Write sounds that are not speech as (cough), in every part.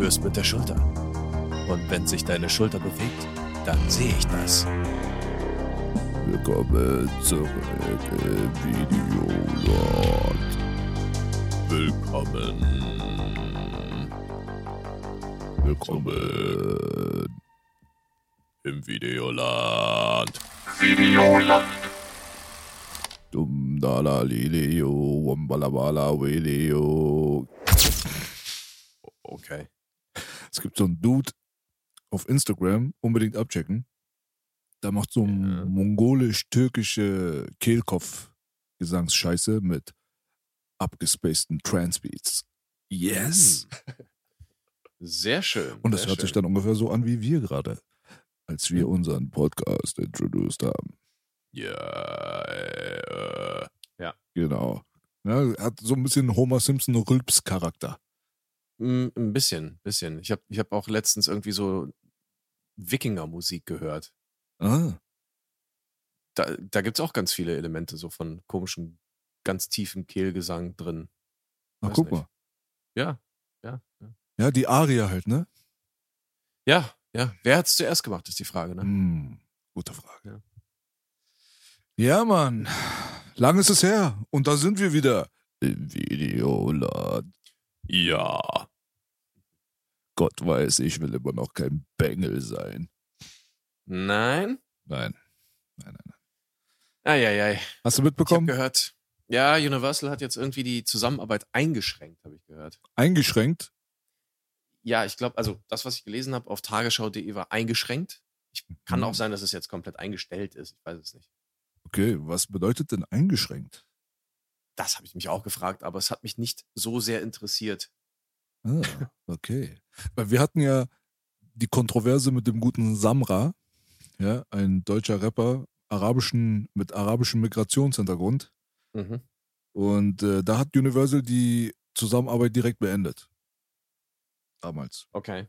führst mit der Schulter. Und wenn sich deine Schulter bewegt, dann sehe ich das. Willkommen zurück im Videoland. Willkommen. Willkommen. Im Videoland. Dum da la li li yo, wambalabala yo. Okay. Es gibt so einen Dude auf Instagram, unbedingt abchecken. Der macht so Ja. mongolisch-türkische Kehlkopf-Gesangsscheiße mit abgespaceden Transbeats. Yes! Sehr schön. Und das hört sich schön. dann ungefähr so an wie wir gerade, als wir unseren Podcast introduced haben. Ja, äh, Genau. Ja, hat so ein bisschen Homer Simpson Rülps-Charakter. mm, ein bisschen, bisschen. Ich habe ich hab auch letztens irgendwie so Wikinger-Musik gehört. Ah, Da, da gibt es auch ganz viele Elemente so von komischen, ganz tiefen Kehlgesang drin. na Weiß guck nicht. mal. Ja, ja, ja. Ja, die Aria halt, ne? Ja, ja. Wer hat es zuerst gemacht, ist die Frage, ne? Hm, gute Frage. Ja. Ja, Mann. Lang ist es her. Und da sind wir wieder. Im Videoladen. Ja. Gott weiß, ich will immer noch kein Bengel sein. Nein? Nein. Nein, nein, nein. Eieiei. Hast du Ich habe mitbekommen? gehört, ja, Universal hat jetzt irgendwie die Zusammenarbeit eingeschränkt, habe ich gehört. Eingeschränkt. Ja, ich glaube, also das, was ich gelesen habe auf tagesschau.de war eingeschränkt. Ich, kann Mhm. auch sein, dass es jetzt komplett eingestellt ist. Ich weiß es nicht. Okay, was bedeutet denn eingeschränkt? Das habe ich mich auch gefragt, aber es hat mich nicht so sehr interessiert. Ah, okay. Weil wir hatten ja die Kontroverse mit dem guten Samra, ja, ein deutscher Rapper, arabischen, mit arabischem Migrationshintergrund. Mhm. Und äh, da hat Universal die Zusammenarbeit direkt beendet. Damals. Okay.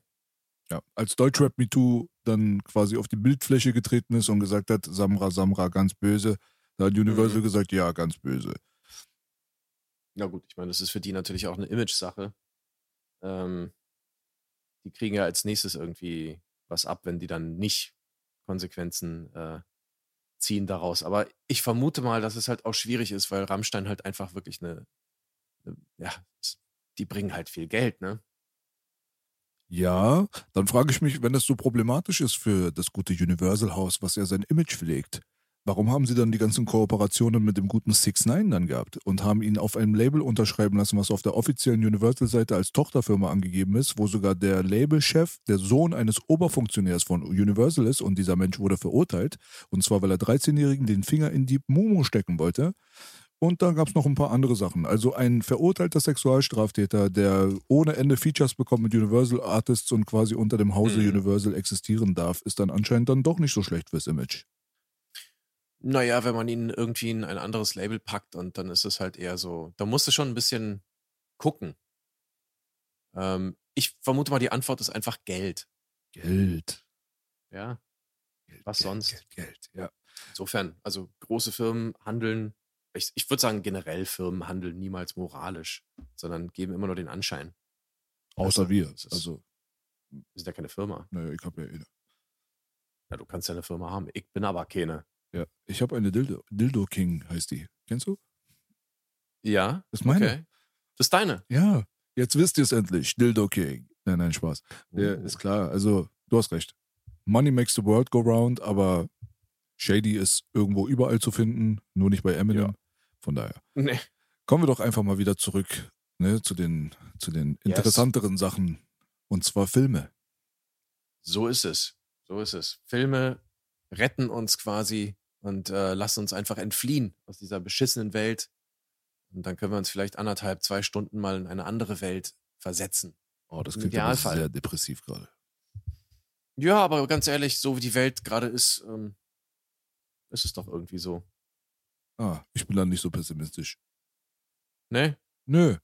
Ja. Als Deutschrap Me Too dann quasi auf die Bildfläche getreten ist und gesagt hat, Samra, Samra, ganz böse, da hat Universal Mhm. gesagt, ja, ganz böse. Na gut, ich meine, das ist für die natürlich auch eine Image-Sache. Ähm, die kriegen ja als nächstes irgendwie was ab, wenn die dann nicht Konsequenzen äh, ziehen daraus. Aber ich vermute mal, dass es halt auch schwierig ist, weil Rammstein halt einfach wirklich eine, eine ja, die bringen halt viel Geld, ne? Ja, dann frage ich mich, wenn das so problematisch ist für das gute Universal House, was ja sein Image pflegt, warum haben sie dann die ganzen Kooperationen mit dem guten Six Nine dann gehabt und haben ihn auf einem Label unterschreiben lassen, was auf der offiziellen Universal-Seite als Tochterfirma angegeben ist, wo sogar der Labelchef der Sohn eines Oberfunktionärs von Universal ist und dieser Mensch wurde verurteilt und zwar, weil er 13-Jährigen den Finger in die Mumu stecken wollte. Und dann gab es noch ein paar andere Sachen. Also ein verurteilter Sexualstraftäter, der ohne Ende Features bekommt mit Universal Artists und quasi unter dem Hause Mhm. Universal existieren darf, ist dann anscheinend dann doch nicht so schlecht fürs Image. Naja, wenn man ihn irgendwie in ein anderes Label packt und dann ist es halt eher so, da musst du schon ein bisschen gucken. Ähm, ich vermute mal, die Antwort ist einfach Geld. Geld. Ja, Geld Was Geld, sonst? Geld, Geld, ja. insofern, also große Firmen handeln, ich, ich würde sagen, generell Firmen handeln niemals moralisch, sondern geben immer nur den Anschein. Außer Also, wir. ist- Also, Wir sind ja keine Firma. naja, ich habe ja eine. Ja, du kannst ja eine Firma haben. Ich bin aber keine. Ja, ich habe eine Dildo, Dildo King, heißt die. Kennst du? Ja, Das ist meine. okay. Das ist deine. Ja, jetzt wisst ihr es endlich. Dildo King. Nein, nein, Spaß. Ja, Oh. ist klar. Also, du hast recht. Money makes the world go round, aber Shady ist irgendwo überall zu finden, nur nicht bei Eminem. Ja. Von daher. Nee. Kommen wir doch einfach mal wieder zurück ne, zu, den, zu den Yes. interessanteren Sachen. Und zwar Filme. So ist es. So ist es. Filme retten uns quasi und äh, lassen uns einfach entfliehen aus dieser beschissenen Welt. Und dann können wir uns vielleicht anderthalb, zwei Stunden mal in eine andere Welt versetzen. Oh, das klingt Idealfall. sehr depressiv gerade. Ja, aber ganz ehrlich, so wie die Welt gerade ist, ähm, ist es doch irgendwie so. Ah, ich bin dann nicht so pessimistisch. Ne? Nö.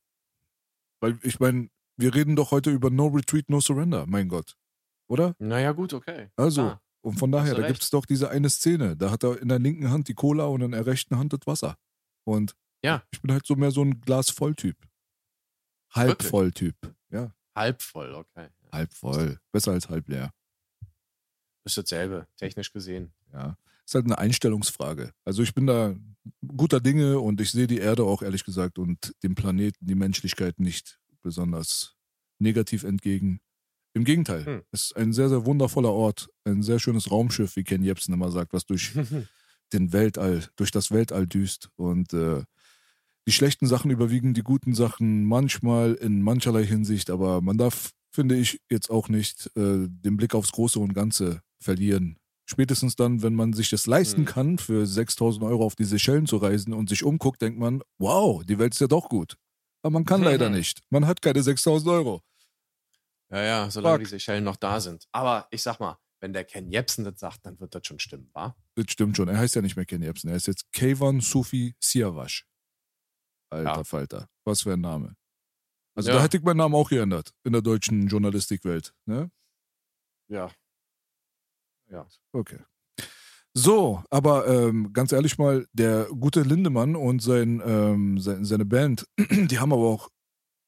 Weil ich meine, wir reden doch heute über No Retreat, No Surrender, mein Gott. Oder? Naja, gut, okay. Also, Ah, und von daher, da recht. gibt es doch diese eine Szene. Da hat er in der linken Hand die Cola und in der rechten Hand das Wasser. Und Ja. ich bin halt so mehr so ein Glas voll Typ. Halb Wirklich? voll Typ. Ja, halb voll, okay. halb voll. Besser als halb leer. Ist dasselbe, technisch gesehen. Ja. Ist halt eine Einstellungsfrage. Also ich bin da guter Dinge und ich sehe die Erde auch ehrlich gesagt und dem Planeten, die Menschlichkeit nicht besonders negativ entgegen. Im Gegenteil, Hm. es ist ein sehr, sehr wundervoller Ort, ein sehr schönes Raumschiff, wie Ken Jebsen immer sagt, was durch (laughs) den Weltall, durch das Weltall düst. Und äh, die schlechten Sachen überwiegen die guten Sachen manchmal in mancherlei Hinsicht, aber man darf, finde ich, jetzt auch nicht äh, den Blick aufs Große und Ganze verlieren. Spätestens dann, wenn man sich das leisten Hm. kann, für 6000 Euro auf die Seychellen zu reisen und sich umguckt, denkt man, wow, die Welt ist ja doch gut. Aber man kann (laughs) leider nicht. Man hat keine 6000 Euro. Ja, ja, solange Fuck. die Seychellen noch da sind. Aber ich sag mal, wenn der Ken Jebsen das sagt, dann wird das schon stimmen, wa? Das stimmt schon. Er heißt ja nicht mehr Ken Jebsen. Er ist jetzt Kayvan Sufi Siavash. Alter Ja. Falter. Was für ein Name. Also Ja. da hätte ich meinen Namen auch geändert. In der deutschen Journalistikwelt. Ne? Ja. Ja. Okay. So, aber ähm, ganz ehrlich mal, der gute Lindemann und sein, ähm, sein, seine Band, (clears throat) die haben aber auch,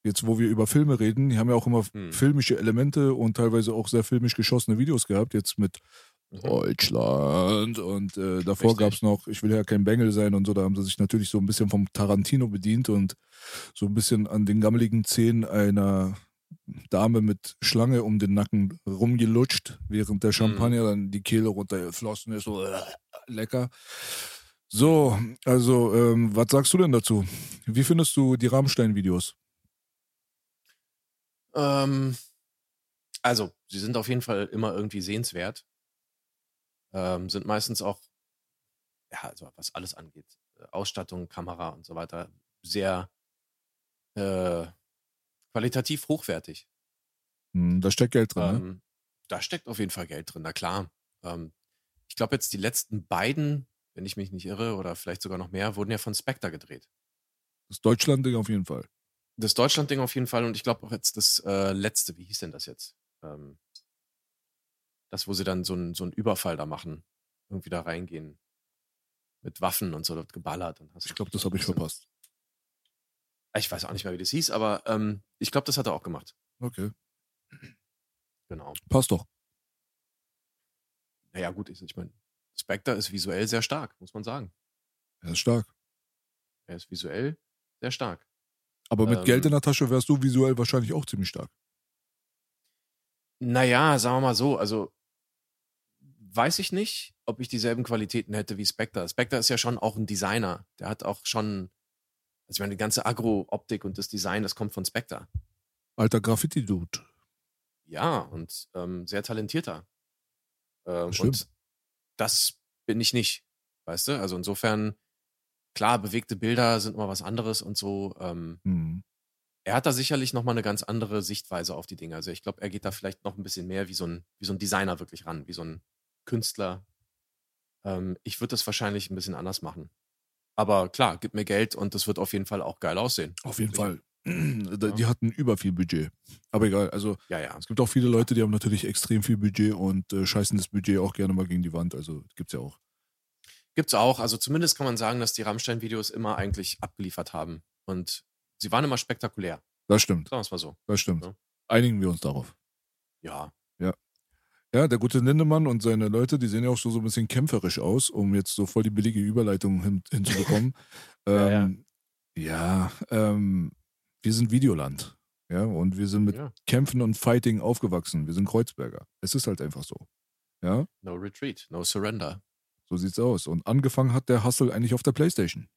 jetzt wo wir über Filme reden, die haben ja auch immer Hm. filmische Elemente und teilweise auch sehr filmisch geschossene Videos gehabt, jetzt mit Mhm. Deutschland und äh, davor gab es noch, ich will ja kein Bengel sein und so, da haben sie sich natürlich so ein bisschen vom Tarantino bedient und so ein bisschen an den gammeligen Zähnen einer Dame mit Schlange um den Nacken rumgelutscht, während der Champagner dann die Kehle runtergeflossen ist. So, (laughs) äh, lecker. So, also, ähm, was sagst du denn dazu? Wie findest du die Rammstein-Videos? Ähm, also, sie sind auf jeden Fall immer irgendwie sehenswert. Ähm, sind meistens auch, ja, also was alles angeht, äh, Ausstattung, Kamera und so weiter, sehr äh, qualitativ hochwertig. Hm, da steckt Geld drin, ne? Ähm, da steckt auf jeden Fall Geld drin, na klar. Ähm, ich glaube, jetzt die letzten beiden, wenn ich mich nicht irre, oder vielleicht sogar noch mehr, wurden ja von Spectre gedreht. Das Deutschland-Ding auf jeden Fall. Das Deutschland-Ding auf jeden Fall und ich glaube auch jetzt das äh, letzte, wie hieß denn das jetzt? Ähm, das, wo sie dann so einen so einen Überfall da machen, irgendwie da reingehen. Mit Waffen und so, dort geballert. Und hast Ich glaube, das habe ich verpasst. Ich weiß auch nicht mehr, wie das hieß, aber ähm, ich glaube, das hat er auch gemacht. Okay. Genau. Passt doch. Naja, gut, ich, ich meine, Spectre ist visuell sehr stark, muss man sagen. Er ist stark. Er ist visuell sehr stark. Aber mit Ähm, Geld in der Tasche wärst du visuell wahrscheinlich auch ziemlich stark. Naja, sagen wir mal so, also weiß ich nicht, ob ich dieselben Qualitäten hätte wie Spectre. Spectre ist ja schon auch ein Designer. Der hat auch schon, also ich meine, die ganze Agro-Optik und das Design, das kommt von Spectre. Alter Graffiti-Dude. Ja, und ähm, sehr talentierter. Ähm, und das bin ich nicht, weißt du? Also insofern, klar, bewegte Bilder sind immer was anderes und so. Ähm, Hm. er hat da sicherlich nochmal eine ganz andere Sichtweise auf die Dinge. Also ich glaube, er geht da vielleicht noch ein bisschen mehr wie so ein, wie so ein Designer wirklich ran, wie so ein Künstler. Ähm, ich würde das wahrscheinlich ein bisschen anders machen. Aber klar, gib mir Geld und das wird auf jeden Fall auch geil aussehen. Auf jeden. Fall. (clears throat) Die hatten über viel Budget. Aber egal, also Ja, ja. es gibt auch viele Leute, die haben natürlich extrem viel Budget und äh, scheißen das Budget auch gerne mal gegen die Wand. Also gibt's ja auch. Gibt's auch. Also zumindest kann man sagen, dass die Rammstein-Videos immer eigentlich abgeliefert haben. Und sie waren immer spektakulär. Das stimmt, Sagen wir es mal so. das stimmt. Ja. Einigen wir uns darauf. Ja. Ja, der gute Lindemann und seine Leute, die sehen ja auch so, so ein bisschen kämpferisch aus, um jetzt so voll die billige Überleitung hin, hinzubekommen. (laughs) Ja, ja. ähm, ja, ähm, wir sind Videoland. Ja, und wir sind mit ja. Kämpfen und Fighting aufgewachsen. Wir sind Kreuzberger. Es ist halt einfach so. Ja, No retreat, no surrender. So sieht's aus. Und angefangen hat der Hustle eigentlich auf der Playstation.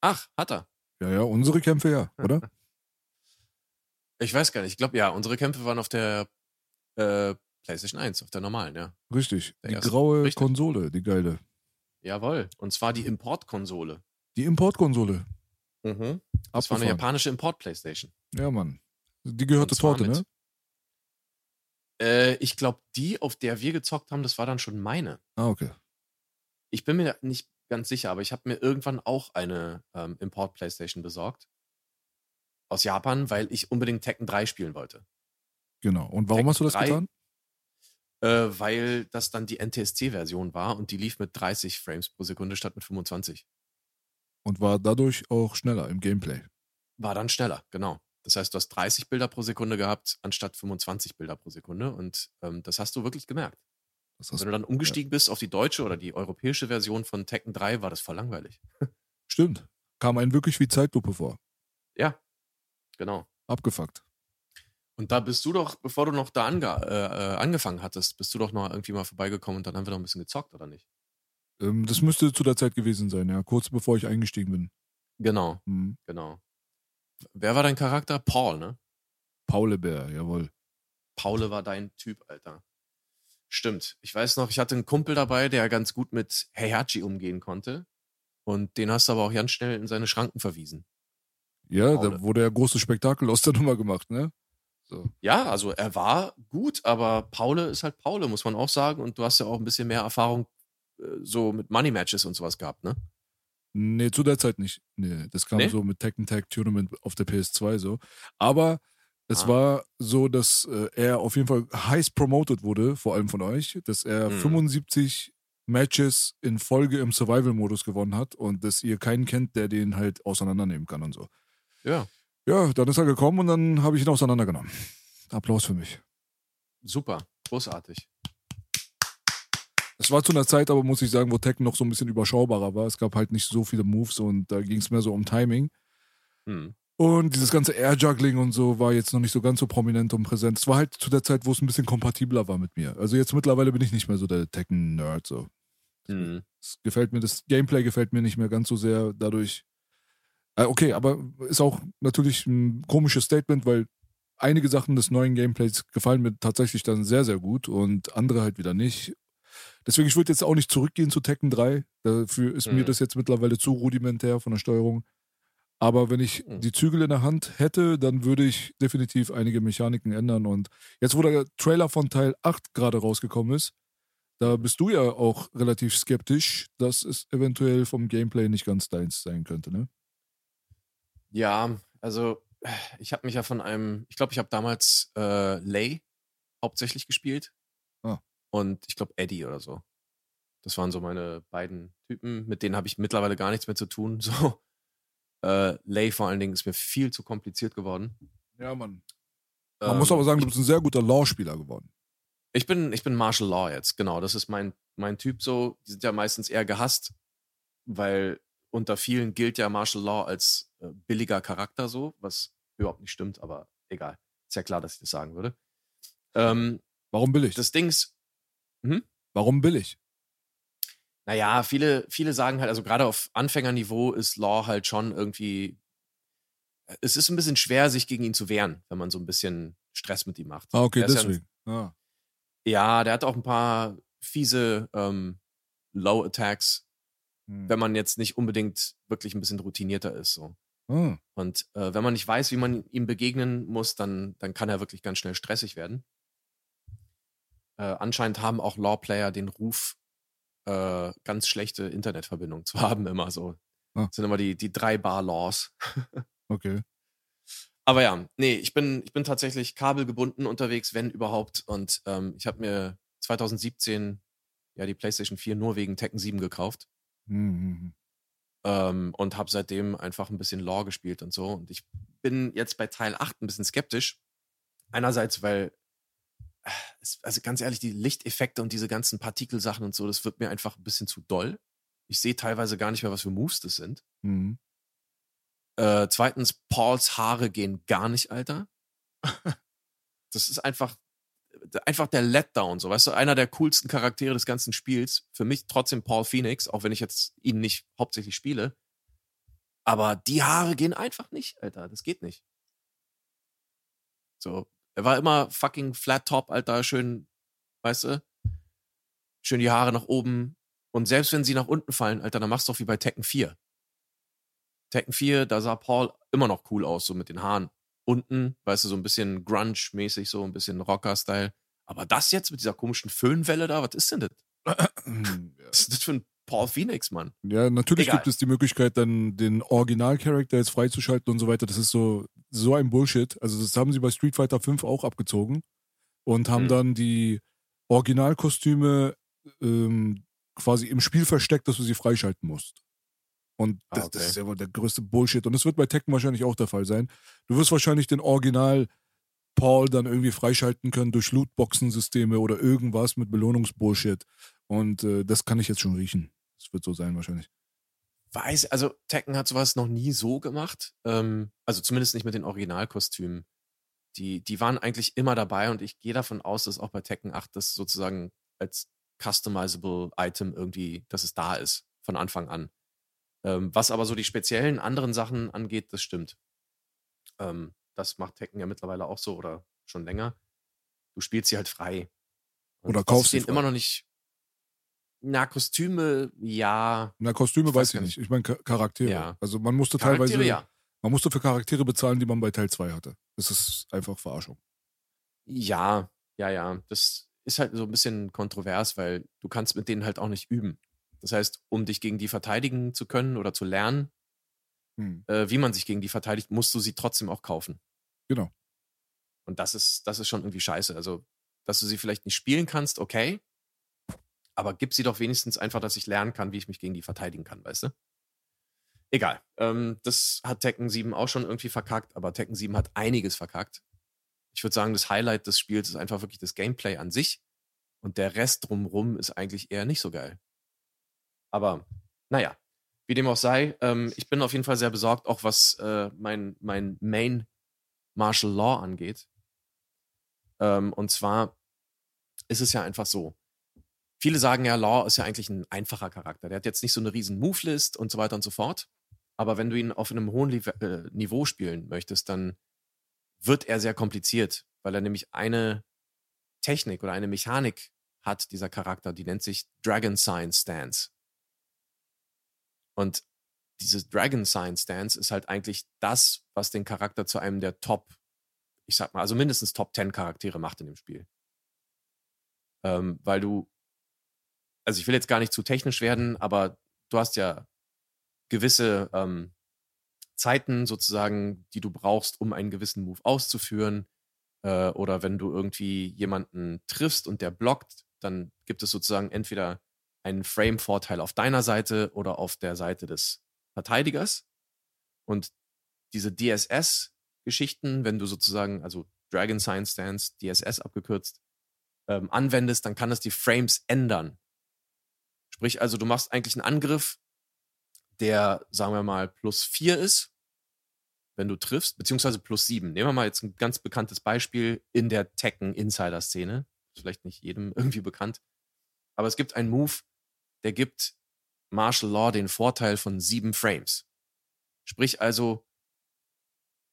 Ach, hat er. Ja, ja, unsere Kämpfe ja, (laughs) oder? Ich weiß gar nicht. Ich glaube, ja, unsere Kämpfe waren auf der äh, PlayStation 1, auf der normalen, ja. Richtig. Der Die erste. graue Richtig. Konsole, die geile. Jawohl. Und zwar die Importkonsole. Die Importkonsole. Mhm. Das war eine japanische Import-Playstation. Ja, Mann. Die gehörte Torte, ne? Äh, ich glaube, die, auf der wir gezockt haben, das war dann schon meine. Ah, okay. Ich bin mir nicht ganz sicher, aber ich habe mir irgendwann auch eine ähm, Import-Playstation besorgt. Aus Japan, weil ich unbedingt Tekken 3 spielen wollte. Genau. Und warum Tekken hast du das 3? getan? Äh, weil das dann die NTSC-Version war und die lief mit 30 Frames pro Sekunde statt mit 25. Und war dadurch auch schneller im Gameplay. War dann schneller, genau. Das heißt, du hast 30 Bilder pro Sekunde gehabt, anstatt 25 Bilder pro Sekunde. Und ähm, das hast du wirklich gemerkt. Wenn du dann umgestiegen bist auf die deutsche oder die europäische Version von Tekken 3, war das voll langweilig. Stimmt. Kam einem wirklich wie Zeitlupe vor. Ja, genau. Abgefuckt. Und da bist du doch, bevor du noch da ange äh, äh, angefangen hattest, bist du doch noch irgendwie mal vorbeigekommen und dann haben wir noch ein bisschen gezockt, oder nicht? Ähm, das müsste zu der Zeit gewesen sein, ja. Kurz bevor ich eingestiegen bin. Genau, Hm. genau. Wer war dein Charakter? Paul, ne? Paulebär, jawohl. Paule war dein Typ, Alter. Stimmt. Ich weiß noch, ich hatte einen Kumpel dabei, der ganz gut mit Heihachi umgehen konnte. Und den hast du aber auch ganz schnell in seine Schranken verwiesen. Ja, Paule. da wurde ja großes Spektakel aus der Nummer gemacht, ne? So. Ja, also er war gut, aber Paule ist halt Paule, muss man auch sagen. Und du hast ja auch ein bisschen mehr Erfahrung äh, so mit Money Matches und sowas gehabt, ne? Nee, zu der Zeit nicht. Nee, das kam Nee? so mit Tekken Tag Tournament auf der PS2 so. Aber es Ah. war so, dass äh, er auf jeden Fall heiß promoted wurde, vor allem von euch, dass er Mhm. 75 Matches in Folge im Survival-Modus gewonnen hat und dass ihr keinen kennt, der den halt auseinandernehmen kann und so. Ja, Ja, dann ist er gekommen und dann habe ich ihn auseinandergenommen. Applaus für mich. super, großartig. Es war zu einer Zeit, aber muss ich sagen, wo Tekken noch so ein bisschen überschaubarer war. Es gab halt nicht so viele Moves und da ging es mehr so um Timing. Hm. Und dieses ganze Air-Juggling und so war jetzt noch nicht so ganz so prominent und präsent. Es war halt zu der Zeit, wo es ein bisschen kompatibler war mit mir. Also jetzt mittlerweile bin ich nicht mehr so der Tekken-Nerd. So. Hm. Es gefällt mir, das Gameplay gefällt mir nicht mehr ganz so sehr dadurch. Äh, okay, aber ist auch natürlich ein komisches Statement, weil einige Sachen des neuen Gameplays gefallen mir tatsächlich dann sehr, sehr gut und andere halt wieder nicht. Deswegen, ich würde jetzt auch nicht zurückgehen zu Tekken 3. Dafür ist mir Mhm. das jetzt mittlerweile zu rudimentär von der Steuerung. Aber wenn ich Mhm. die Zügel in der Hand hätte, dann würde ich definitiv einige Mechaniken ändern. Und jetzt, wo der Trailer von Teil 8 gerade rausgekommen ist, da bist du ja auch relativ skeptisch, dass es eventuell vom Gameplay nicht ganz deins sein könnte, ne? Ja, also ich habe mich ja von einem, ich glaube, ich habe damals äh, Lay hauptsächlich gespielt. Und ich glaube Eddie oder so. Das waren so meine beiden Typen, mit denen habe ich mittlerweile gar nichts mehr zu tun. (laughs) So. Äh, Lay vor allen Dingen ist mir viel zu kompliziert geworden. Ja, Mann. Man Ähm, muss aber sagen, du bist ein sehr guter Law-Spieler geworden. Ich bin, ich bin Martial Law jetzt, genau. Das ist mein, mein Typ so. Die sind ja meistens eher gehasst, weil unter vielen gilt ja Martial Law als äh, billiger Charakter so, was überhaupt nicht stimmt, aber egal. Ist ja klar, dass ich das sagen würde. Ähm, Warum billig? das Ding ist, Warum billig? naja, viele, viele sagen halt, also gerade auf Anfängerniveau ist Law halt schon irgendwie. Es ist ein bisschen schwer, sich gegen ihn zu wehren, wenn man so ein bisschen Stress mit ihm macht. Ah, okay, Der ist ja ein- deswegen. Ah. Ja, der hat auch ein paar fiese ähm, Low Attacks, Hm. wenn man jetzt nicht unbedingt wirklich ein bisschen routinierter ist. So. Ah. Und äh, wenn man nicht weiß, wie man ihm begegnen muss, dann, dann kann er wirklich ganz schnell stressig werden. Äh, anscheinend haben auch Lawplayer den Ruf, äh, ganz schlechte Internetverbindung zu (laughs) haben, immer so. Ah. Das sind immer die, die drei Bar Laws. Okay. (laughs) Aber ja, nee, ich bin, ich bin tatsächlich kabelgebunden unterwegs, wenn überhaupt. Und ähm, ich habe mir 2017 ja die PlayStation 4 nur wegen Tekken 7 gekauft. Hm, hm, hm. ähm, und habe seitdem einfach ein bisschen Lore gespielt und so. Und ich bin jetzt bei Teil 8 ein bisschen skeptisch. Einerseits, weil, also ganz ehrlich, die Lichteffekte und diese ganzen Partikelsachen und so, das wird mir einfach ein bisschen zu doll. Ich sehe teilweise gar nicht mehr, was für Moves das sind. Hm. Äh, zweitens, Pauls Haare gehen gar nicht, Alter. Das ist einfach, einfach der Letdown, so weißt du, einer der coolsten Charaktere des ganzen Spiels. Für mich trotzdem Paul Phoenix, auch wenn ich jetzt ihn nicht hauptsächlich spiele. Aber die Haare gehen einfach nicht, Alter. Das geht nicht. So, er war immer fucking Flat Top, Alter, schön, weißt du, schön die Haare nach oben, Und selbst wenn sie nach unten fallen, Alter, dann machst du doch wie bei Tekken 4. Tekken 4, da sah Paul immer noch cool aus, so mit den Haaren unten, weißt du, so ein bisschen Grunge-mäßig, so ein bisschen Rocker-Style. Aber das jetzt mit dieser komischen Föhnwelle da, was ist denn das? (laughs) Was ist das für ein Paul Phoenix, Mann? Ja, natürlich Egal. gibt es die Möglichkeit, dann den Original-Charakter jetzt freizuschalten und so weiter. Das ist so, so ein Bullshit. Also, das haben sie bei Street Fighter 5 auch abgezogen und haben Mhm. dann die Originalkostüme ähm, quasi im Spiel versteckt, dass du sie freischalten musst. Und Ah, das, okay. das ist ja wohl der größte Bullshit. Und das wird bei Tekken wahrscheinlich auch der Fall sein. Du wirst wahrscheinlich den Original Paul dann irgendwie freischalten können durch Lootboxen-Systeme oder irgendwas mit Belohnungsbullshit. Und äh, das kann ich jetzt schon riechen. Das wird so sein wahrscheinlich. Weiß, also Tekken hat sowas noch nie so gemacht. Ähm, also zumindest nicht mit den Originalkostümen. Die, die waren eigentlich immer dabei und ich gehe davon aus, dass auch bei Tekken 8 das sozusagen als customizable Item irgendwie, dass es da ist, von Anfang an. Ähm, was aber so die speziellen anderen Sachen angeht, das stimmt. Ähm, das macht Tekken ja mittlerweile auch so oder schon länger. Du spielst sie halt frei. Und Oder kaufst sie frei. immer noch nicht. Na, Kostüme, ja. Na, Kostüme Ich weiß weiß ich nicht. Ich meine Cha- Charaktere. Ja. Also man musste Charaktere, teilweise, ja. man musste für Charaktere bezahlen, die man bei Teil 2 hatte. Das ist einfach Verarschung. Ja, ja, ja. Das ist halt so ein bisschen kontrovers, weil du kannst mit denen halt auch nicht üben. Das heißt, um dich gegen die verteidigen zu können oder zu lernen, Hm. äh, wie man sich gegen die verteidigt, musst du sie trotzdem auch kaufen. Genau. Und das ist, das ist schon irgendwie scheiße. Also, dass du sie vielleicht nicht spielen kannst, okay. Aber gib sie doch wenigstens einfach, dass ich lernen kann, wie ich mich gegen die verteidigen kann, weißt du? Egal. Ähm, das hat Tekken 7 auch schon irgendwie verkackt, aber Tekken 7 hat einiges verkackt. Ich würde sagen, das Highlight des Spiels ist einfach wirklich das Gameplay an sich. Und der Rest drumrum ist eigentlich eher nicht so geil. Aber naja, wie dem auch sei, ähm, ich bin auf jeden Fall sehr besorgt, auch was äh, mein, mein Main Martial Law angeht. Ähm, und zwar ist es ja einfach so. Viele sagen ja, Law ist ja eigentlich ein einfacher Charakter. Der hat jetzt nicht so eine riesen Move-List und so weiter und so fort. Aber wenn du ihn auf einem hohen Liv äh, Niveau spielen möchtest, dann wird er sehr kompliziert, weil er nämlich eine Technik oder eine Mechanik hat, dieser Charakter, die nennt sich Dragon Sign Stance. Und dieses Dragon Sign Stance ist halt eigentlich das, was den Charakter zu einem der Top, ich sag mal, also mindestens Top 10 Charaktere macht in dem Spiel. Ähm, weil du, also ich will jetzt gar nicht zu technisch werden, aber du hast ja gewisse ähm, Zeiten sozusagen, die du brauchst, um einen gewissen Move auszuführen. Äh, oder wenn du irgendwie jemanden triffst und der blockt, dann gibt es sozusagen entweder einen Frame-Vorteil auf deiner Seite oder auf der Seite des Verteidigers. Und diese DSS-Geschichten, wenn du sozusagen, also Dragon Sign Stance, DSS abgekürzt, ähm, anwendest, dann kann es die Frames ändern. Sprich also, du machst eigentlich einen Angriff, der, sagen wir mal, plus vier ist, wenn du triffst, beziehungsweise plus sieben. Nehmen wir mal jetzt ein ganz bekanntes Beispiel in der Tekken-Insider-Szene. Vielleicht nicht jedem (laughs) irgendwie bekannt. Aber es gibt einen Move, der gibt Martial Law den Vorteil von sieben Frames. Sprich also,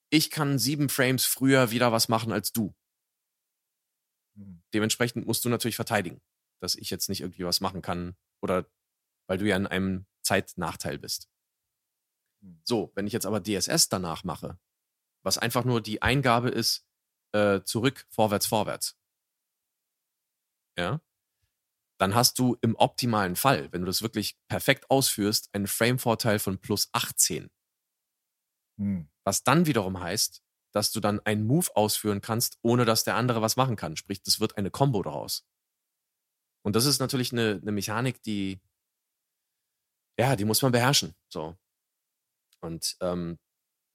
ich kann sieben Frames früher wieder was machen als du. Dementsprechend musst du natürlich verteidigen, dass ich jetzt nicht irgendwie was machen kann oder weil du ja in einem Zeitnachteil bist. So, wenn ich jetzt aber DSS danach mache, was einfach nur die Eingabe ist, äh, zurück, vorwärts, vorwärts. Ja. Dann hast du im optimalen Fall, wenn du das wirklich perfekt ausführst, einen Frame-Vorteil von plus 18. Hm. Was dann wiederum heißt, dass du dann einen Move ausführen kannst, ohne dass der andere was machen kann. Sprich, das wird eine Combo daraus. Und das ist natürlich eine, eine Mechanik, die, ja, die muss man beherrschen. So. Und ähm,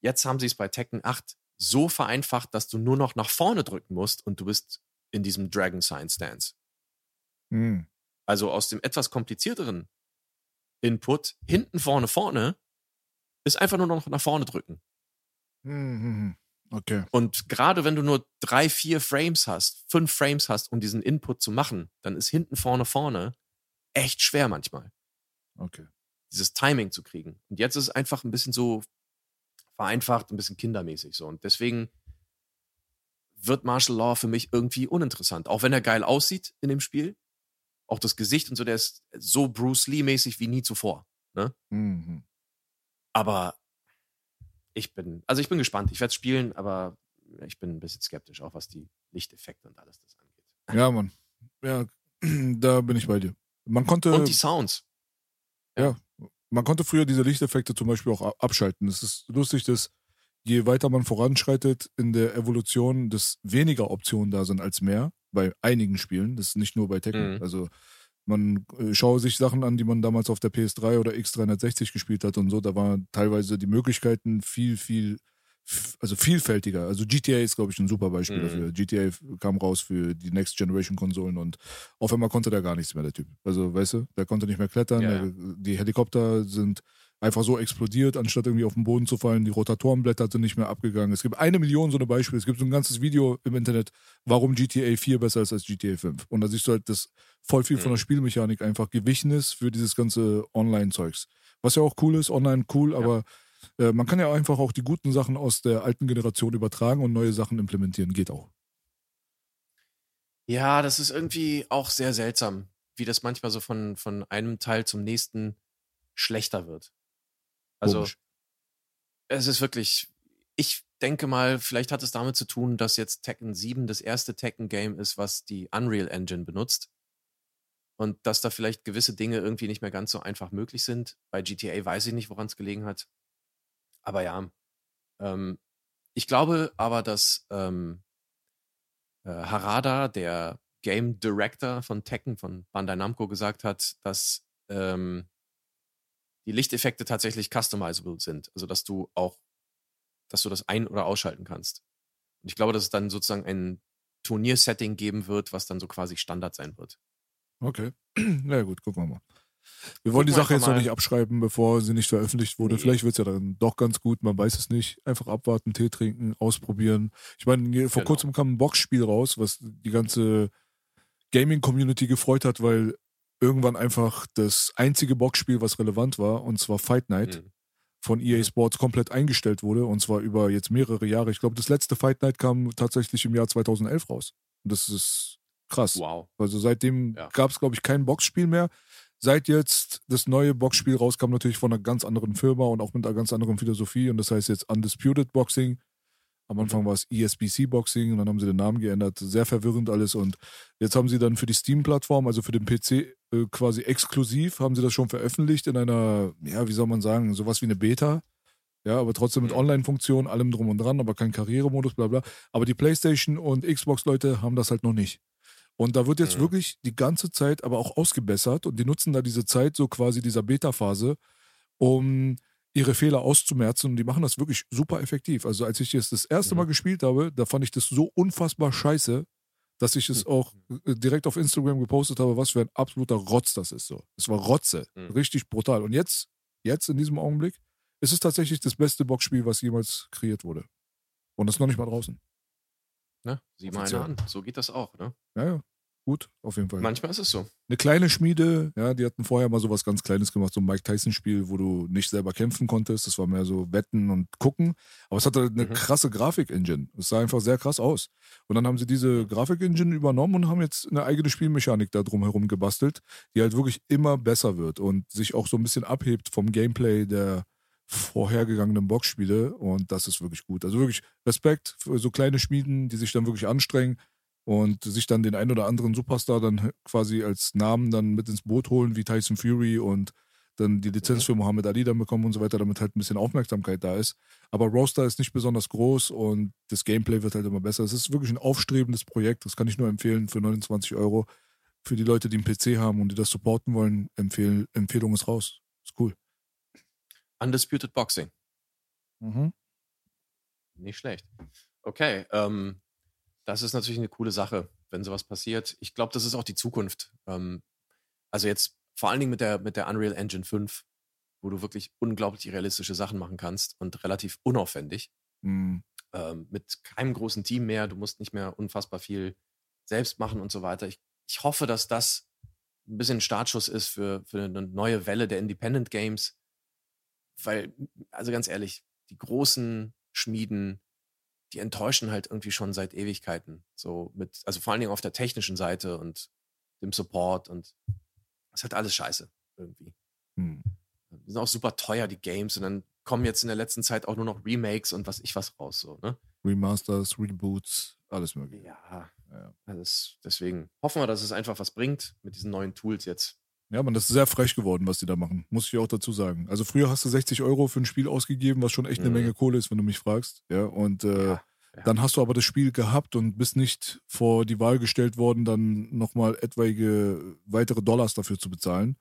jetzt haben sie es bei Tekken 8 so vereinfacht, dass du nur noch nach vorne drücken musst und du bist in diesem Dragon Sign Stance. Hm. Also aus dem etwas komplizierteren Input hinten, vorne, vorne ist einfach nur noch nach vorne drücken. Hm, hm, hm. Okay. Und gerade wenn du nur drei, vier Frames hast, fünf Frames hast, um diesen Input zu machen, dann ist hinten, vorne, vorne echt schwer manchmal, Okay. dieses Timing zu kriegen. Und jetzt ist es einfach ein bisschen so vereinfacht, ein bisschen kindermäßig so. Und deswegen wird Martial Law für mich irgendwie uninteressant. Auch wenn er geil aussieht in dem Spiel, auch das Gesicht und so, der ist so Bruce Lee-mäßig wie nie zuvor. Ne? Mhm. Aber ich bin, also ich bin gespannt. Ich werde es spielen, aber ich bin ein bisschen skeptisch, auch was die Lichteffekte und alles das angeht. Ja, Mann. Ja, (clears throat) da bin ich bei dir. Man konnte. Und die Sounds. Ja. Man konnte früher diese Lichteffekte zum Beispiel auch abschalten. Es ist lustig, dass je weiter man voranschreitet in der Evolution, dass weniger Optionen da sind als mehr. Bei einigen Spielen. Das ist nicht nur bei Tekken. Mhm. Also man äh, schaue sich Sachen an, die man damals auf der PS3 oder X360 gespielt hat und so. Da waren teilweise die Möglichkeiten viel, viel, also vielfältiger. Also GTA ist, glaube ich, ein super Beispiel Mhm. dafür. GTA kam raus für die Next Generation Konsolen und auf einmal konnte der gar nichts mehr, der Typ. Also, weißt du, der konnte nicht mehr klettern. Ja, der, die Helikopter sind einfach so explodiert, anstatt irgendwie auf den Boden zu fallen. Die Rotatorenblätter sind nicht mehr abgegangen. Es gibt eine Million so eine Beispiele. Es gibt so ein ganzes Video im Internet, warum GTA 4 besser ist als GTA 5. Und da siehst du halt, dass voll viel von Mhm. der Spielmechanik einfach gewichen ist für dieses ganze Online-Zeugs. Was ja auch cool ist, online cool, aber äh, man kann ja einfach auch die guten Sachen aus der alten Generation übertragen und neue Sachen implementieren. Geht auch. Ja, das ist irgendwie auch sehr seltsam, wie das manchmal so von, von einem Teil zum nächsten schlechter wird. Also, Komisch. es ist wirklich, ich denke mal, vielleicht hat es damit zu tun, dass jetzt Tekken 7 das erste Tekken-Game ist, was die Unreal Engine benutzt. Und dass da vielleicht gewisse Dinge irgendwie nicht mehr ganz so einfach möglich sind. Bei GTA weiß ich nicht, woran es gelegen hat. Aber ja, ähm, ich glaube aber, dass ähm, äh, Harada, der Game Director von Tekken, von Bandai Namco, gesagt hat, dass ähm, die Lichteffekte tatsächlich customizable sind. Also, dass du auch, dass du das ein- oder ausschalten kannst. Und ich glaube, dass es dann sozusagen ein Turniersetting geben wird, was dann so quasi Standard sein wird. Okay. (clears throat) Na ja, gut, gucken wir mal. Wir wollen die Gucken wir Sache jetzt noch nicht abschreiben, bevor sie nicht veröffentlicht wurde. Nee. Vielleicht wird es ja dann doch ganz gut, man weiß es nicht. Einfach abwarten, Tee trinken, ausprobieren. Ich meine, vor Genau. kurzem kam ein Boxspiel raus, was die ganze Gaming-Community gefreut hat, weil irgendwann einfach das einzige Boxspiel, was relevant war, und zwar Fight Night, Mhm. von EA Sports komplett eingestellt wurde. Und zwar über jetzt mehrere Jahre. Ich glaube, das letzte Fight Night kam tatsächlich im Jahr 2011 raus. Und das ist krass. Wow. Also seitdem Ja. gab es, glaube ich, kein Boxspiel mehr. Seit jetzt das neue Boxspiel rauskam, natürlich von einer ganz anderen Firma und auch mit einer ganz anderen Philosophie. Und das heißt jetzt Undisputed Boxing. Am Anfang war es ESBC Boxing und dann haben sie den Namen geändert. Sehr verwirrend alles. Und jetzt haben sie dann für die Steam-Plattform, also für den PC, äh, quasi exklusiv, haben sie das schon veröffentlicht in einer, ja, wie soll man sagen, sowas wie eine Beta. Ja, aber trotzdem mit Mhm. Online-Funktion, allem drum und dran, aber kein Karrieremodus, bla bla. Aber die PlayStation und Xbox-Leute haben das halt noch nicht. Und da wird jetzt Mhm. wirklich die ganze Zeit aber auch ausgebessert und die nutzen da diese Zeit, so quasi dieser Beta-Phase, um ihre Fehler auszumerzen und die machen das wirklich super effektiv. Also als ich es das erste Mhm. Mal gespielt habe, da fand ich das so unfassbar scheiße, dass ich es auch äh, direkt auf Instagram gepostet habe, was für ein absoluter Rotz das ist. So. Es war Rotze, Mhm. richtig brutal. Und jetzt, jetzt in diesem Augenblick, ist es tatsächlich das beste Boxspiel, was jemals kreiert wurde. Und das ist noch nicht mal draußen. Ne? Sieh mal an. So geht das auch. Ne? Ja, ja. Gut, auf jeden Fall. Manchmal ist es so. Eine kleine Schmiede, ja, die hatten vorher mal so was ganz Kleines gemacht, so ein Mike Tyson-Spiel, wo du nicht selber kämpfen konntest. Das war mehr so Wetten und Gucken. Aber es hatte eine Mhm. krasse Grafik-Engine. Es sah einfach sehr krass aus. Und dann haben sie diese Grafik-Engine übernommen und haben jetzt eine eigene Spielmechanik da drumherum gebastelt, die halt wirklich immer besser wird und sich auch so ein bisschen abhebt vom Gameplay der vorhergegangenen Boxspiele. Und das ist wirklich gut. Also wirklich Respekt für so kleine Schmieden, die sich dann wirklich anstrengen und sich dann den ein oder anderen Superstar dann quasi als Namen dann mit ins Boot holen, wie Tyson Fury und dann die Lizenz für Muhammad Ali dann bekommen und so weiter, damit halt ein bisschen Aufmerksamkeit da ist. Aber Roaster ist nicht besonders groß und das Gameplay wird halt immer besser. Es ist wirklich ein aufstrebendes Projekt, das kann ich nur empfehlen für 29 Euro. Für die Leute, die einen PC haben und die das supporten wollen, empfehl Empfehlung ist raus. Ist cool. Undisputed Boxing. Mhm. Nicht schlecht. Okay, ähm, das ist natürlich eine coole Sache, wenn sowas passiert. Ich glaube, das ist auch die Zukunft. Ähm, also jetzt vor allen Dingen mit der, mit der Unreal Engine 5, wo du wirklich unglaublich realistische Sachen machen kannst und relativ unaufwendig. Mhm. Ähm, mit keinem großen Team mehr. Du musst nicht mehr unfassbar viel selbst machen und so weiter. Ich, ich hoffe, dass das ein bisschen Startschuss ist für, für eine neue Welle der Independent Games. Weil, also ganz ehrlich, die großen Schmieden, die enttäuschen halt irgendwie schon seit Ewigkeiten. So mit, also vor allen Dingen auf der technischen Seite und dem Support und ist halt alles scheiße irgendwie. Hm. Die sind auch super teuer, die Games, und dann kommen jetzt in der letzten Zeit auch nur noch Remakes und was ich was raus, so, ne? Remasters, Reboots, alles mögliche. Ja. Ja. Also es- deswegen hoffen wir, dass es einfach was bringt mit diesen neuen Tools jetzt. Ja, man, das ist sehr frech geworden, was die da machen. Muss ich auch dazu sagen. Also früher hast du 60 Euro für ein Spiel ausgegeben, was schon echt eine Mhm. Menge Kohle ist, wenn du mich fragst. Ja, und äh, Ja, ja. dann hast du aber das Spiel gehabt und bist nicht vor die Wahl gestellt worden, dann nochmal etwaige weitere Dollars dafür zu bezahlen.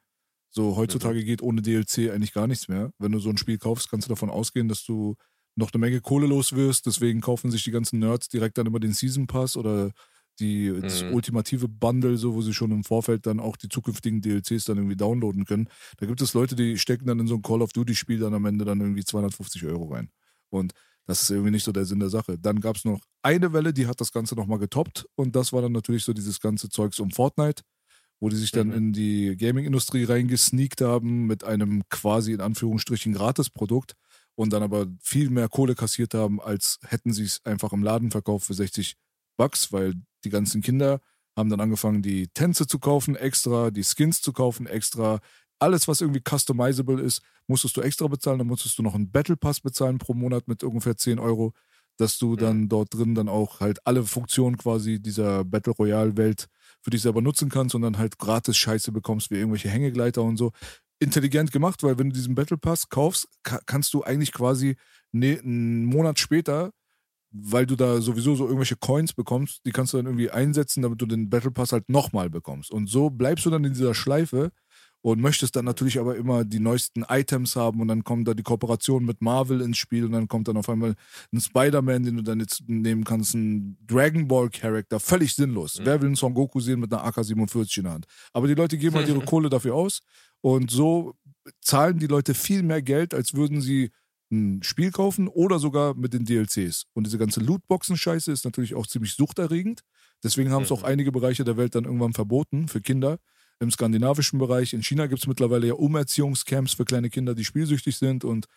So, heutzutage geht ohne DLC eigentlich gar nichts mehr. Wenn du so ein Spiel kaufst, kannst du davon ausgehen, dass du noch eine Menge Kohle los wirst. Deswegen kaufen sich die ganzen Nerds direkt dann immer den Season Pass oder die, das Mhm. ultimative Bundle, so wo sie schon im Vorfeld dann auch die zukünftigen DLCs dann irgendwie downloaden können. Da gibt es Leute, die stecken dann in so ein Call of Duty-Spiel dann am Ende dann irgendwie 250 Euro rein. Und das ist irgendwie nicht so der Sinn der Sache. Dann gab es noch eine Welle, die hat das Ganze nochmal getoppt. Und das war dann natürlich so dieses ganze Zeugs um Fortnite, wo die sich dann Mhm. in die Gaming-Industrie reingesneakt haben mit einem quasi in Anführungsstrichen Gratis-Produkt und dann aber viel mehr Kohle kassiert haben, als hätten sie es einfach im Laden verkauft für 60 Bucks, weil die ganzen Kinder haben dann angefangen, die Tänze zu kaufen extra, die Skins zu kaufen extra. Alles, was irgendwie customizable ist, musstest du extra bezahlen. Dann musstest du noch einen Battle Pass bezahlen pro Monat mit ungefähr 10 Euro, dass du dann dort drin dann auch halt alle Funktionen quasi dieser Battle Royale Welt für dich selber nutzen kannst und dann halt gratis Scheiße bekommst, wie irgendwelche Hängegleiter und so. Intelligent gemacht, weil wenn du diesen Battle Pass kaufst, ka kannst du eigentlich quasi ne, einen Monat später weil du da sowieso so irgendwelche Coins bekommst, die kannst du dann irgendwie einsetzen, damit du den Battle Pass halt nochmal bekommst. Und so bleibst du dann in dieser Schleife und möchtest dann natürlich aber immer die neuesten Items haben und dann kommt da die Kooperation mit Marvel ins Spiel und dann kommt dann auf einmal ein Spider-Man, den du dann jetzt nehmen kannst, ein Dragon Ball Charakter, völlig sinnlos. Wer will einen Son Goku sehen mit einer AK-47 in der Hand? Aber die Leute geben halt ihre (laughs) Kohle dafür aus und so zahlen die Leute viel mehr Geld, als würden sie ein Spiel kaufen oder sogar mit den DLCs. Und diese ganze Lootboxen-Scheiße ist natürlich auch ziemlich suchterregend. Deswegen haben es auch einige Bereiche der Welt dann irgendwann verboten für Kinder. Im skandinavischen Bereich, in China gibt es mittlerweile ja Umerziehungscamps für kleine Kinder, die spielsüchtig sind und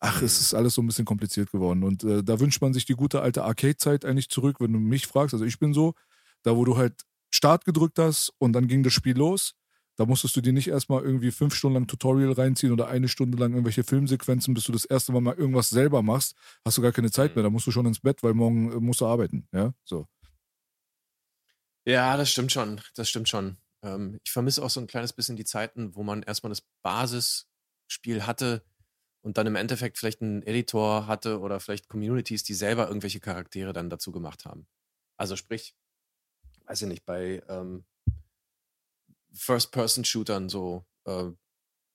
ach, es ist alles so ein bisschen kompliziert geworden. Und äh, da wünscht man sich die gute alte Arcade-Zeit eigentlich zurück, wenn du mich fragst. Also ich bin so, da wo du halt Start gedrückt hast und dann ging das Spiel los. Da musstest du dir nicht erstmal irgendwie fünf Stunden lang Tutorial reinziehen oder eine Stunde lang irgendwelche Filmsequenzen, bis du das erste Mal mal irgendwas selber machst. Hast du gar keine Zeit mehr. Da musst du schon ins Bett, weil morgen äh, musst du arbeiten. Ja, so. Ja, das stimmt schon. Das stimmt schon. Ähm, ich vermisse auch so ein kleines bisschen die Zeiten, wo man erstmal das Basisspiel hatte und dann im Endeffekt vielleicht einen Editor hatte oder vielleicht Communities, die selber irgendwelche Charaktere dann dazu gemacht haben. Also sprich, weiß ich nicht, bei ähm, First-Person-Shootern so äh,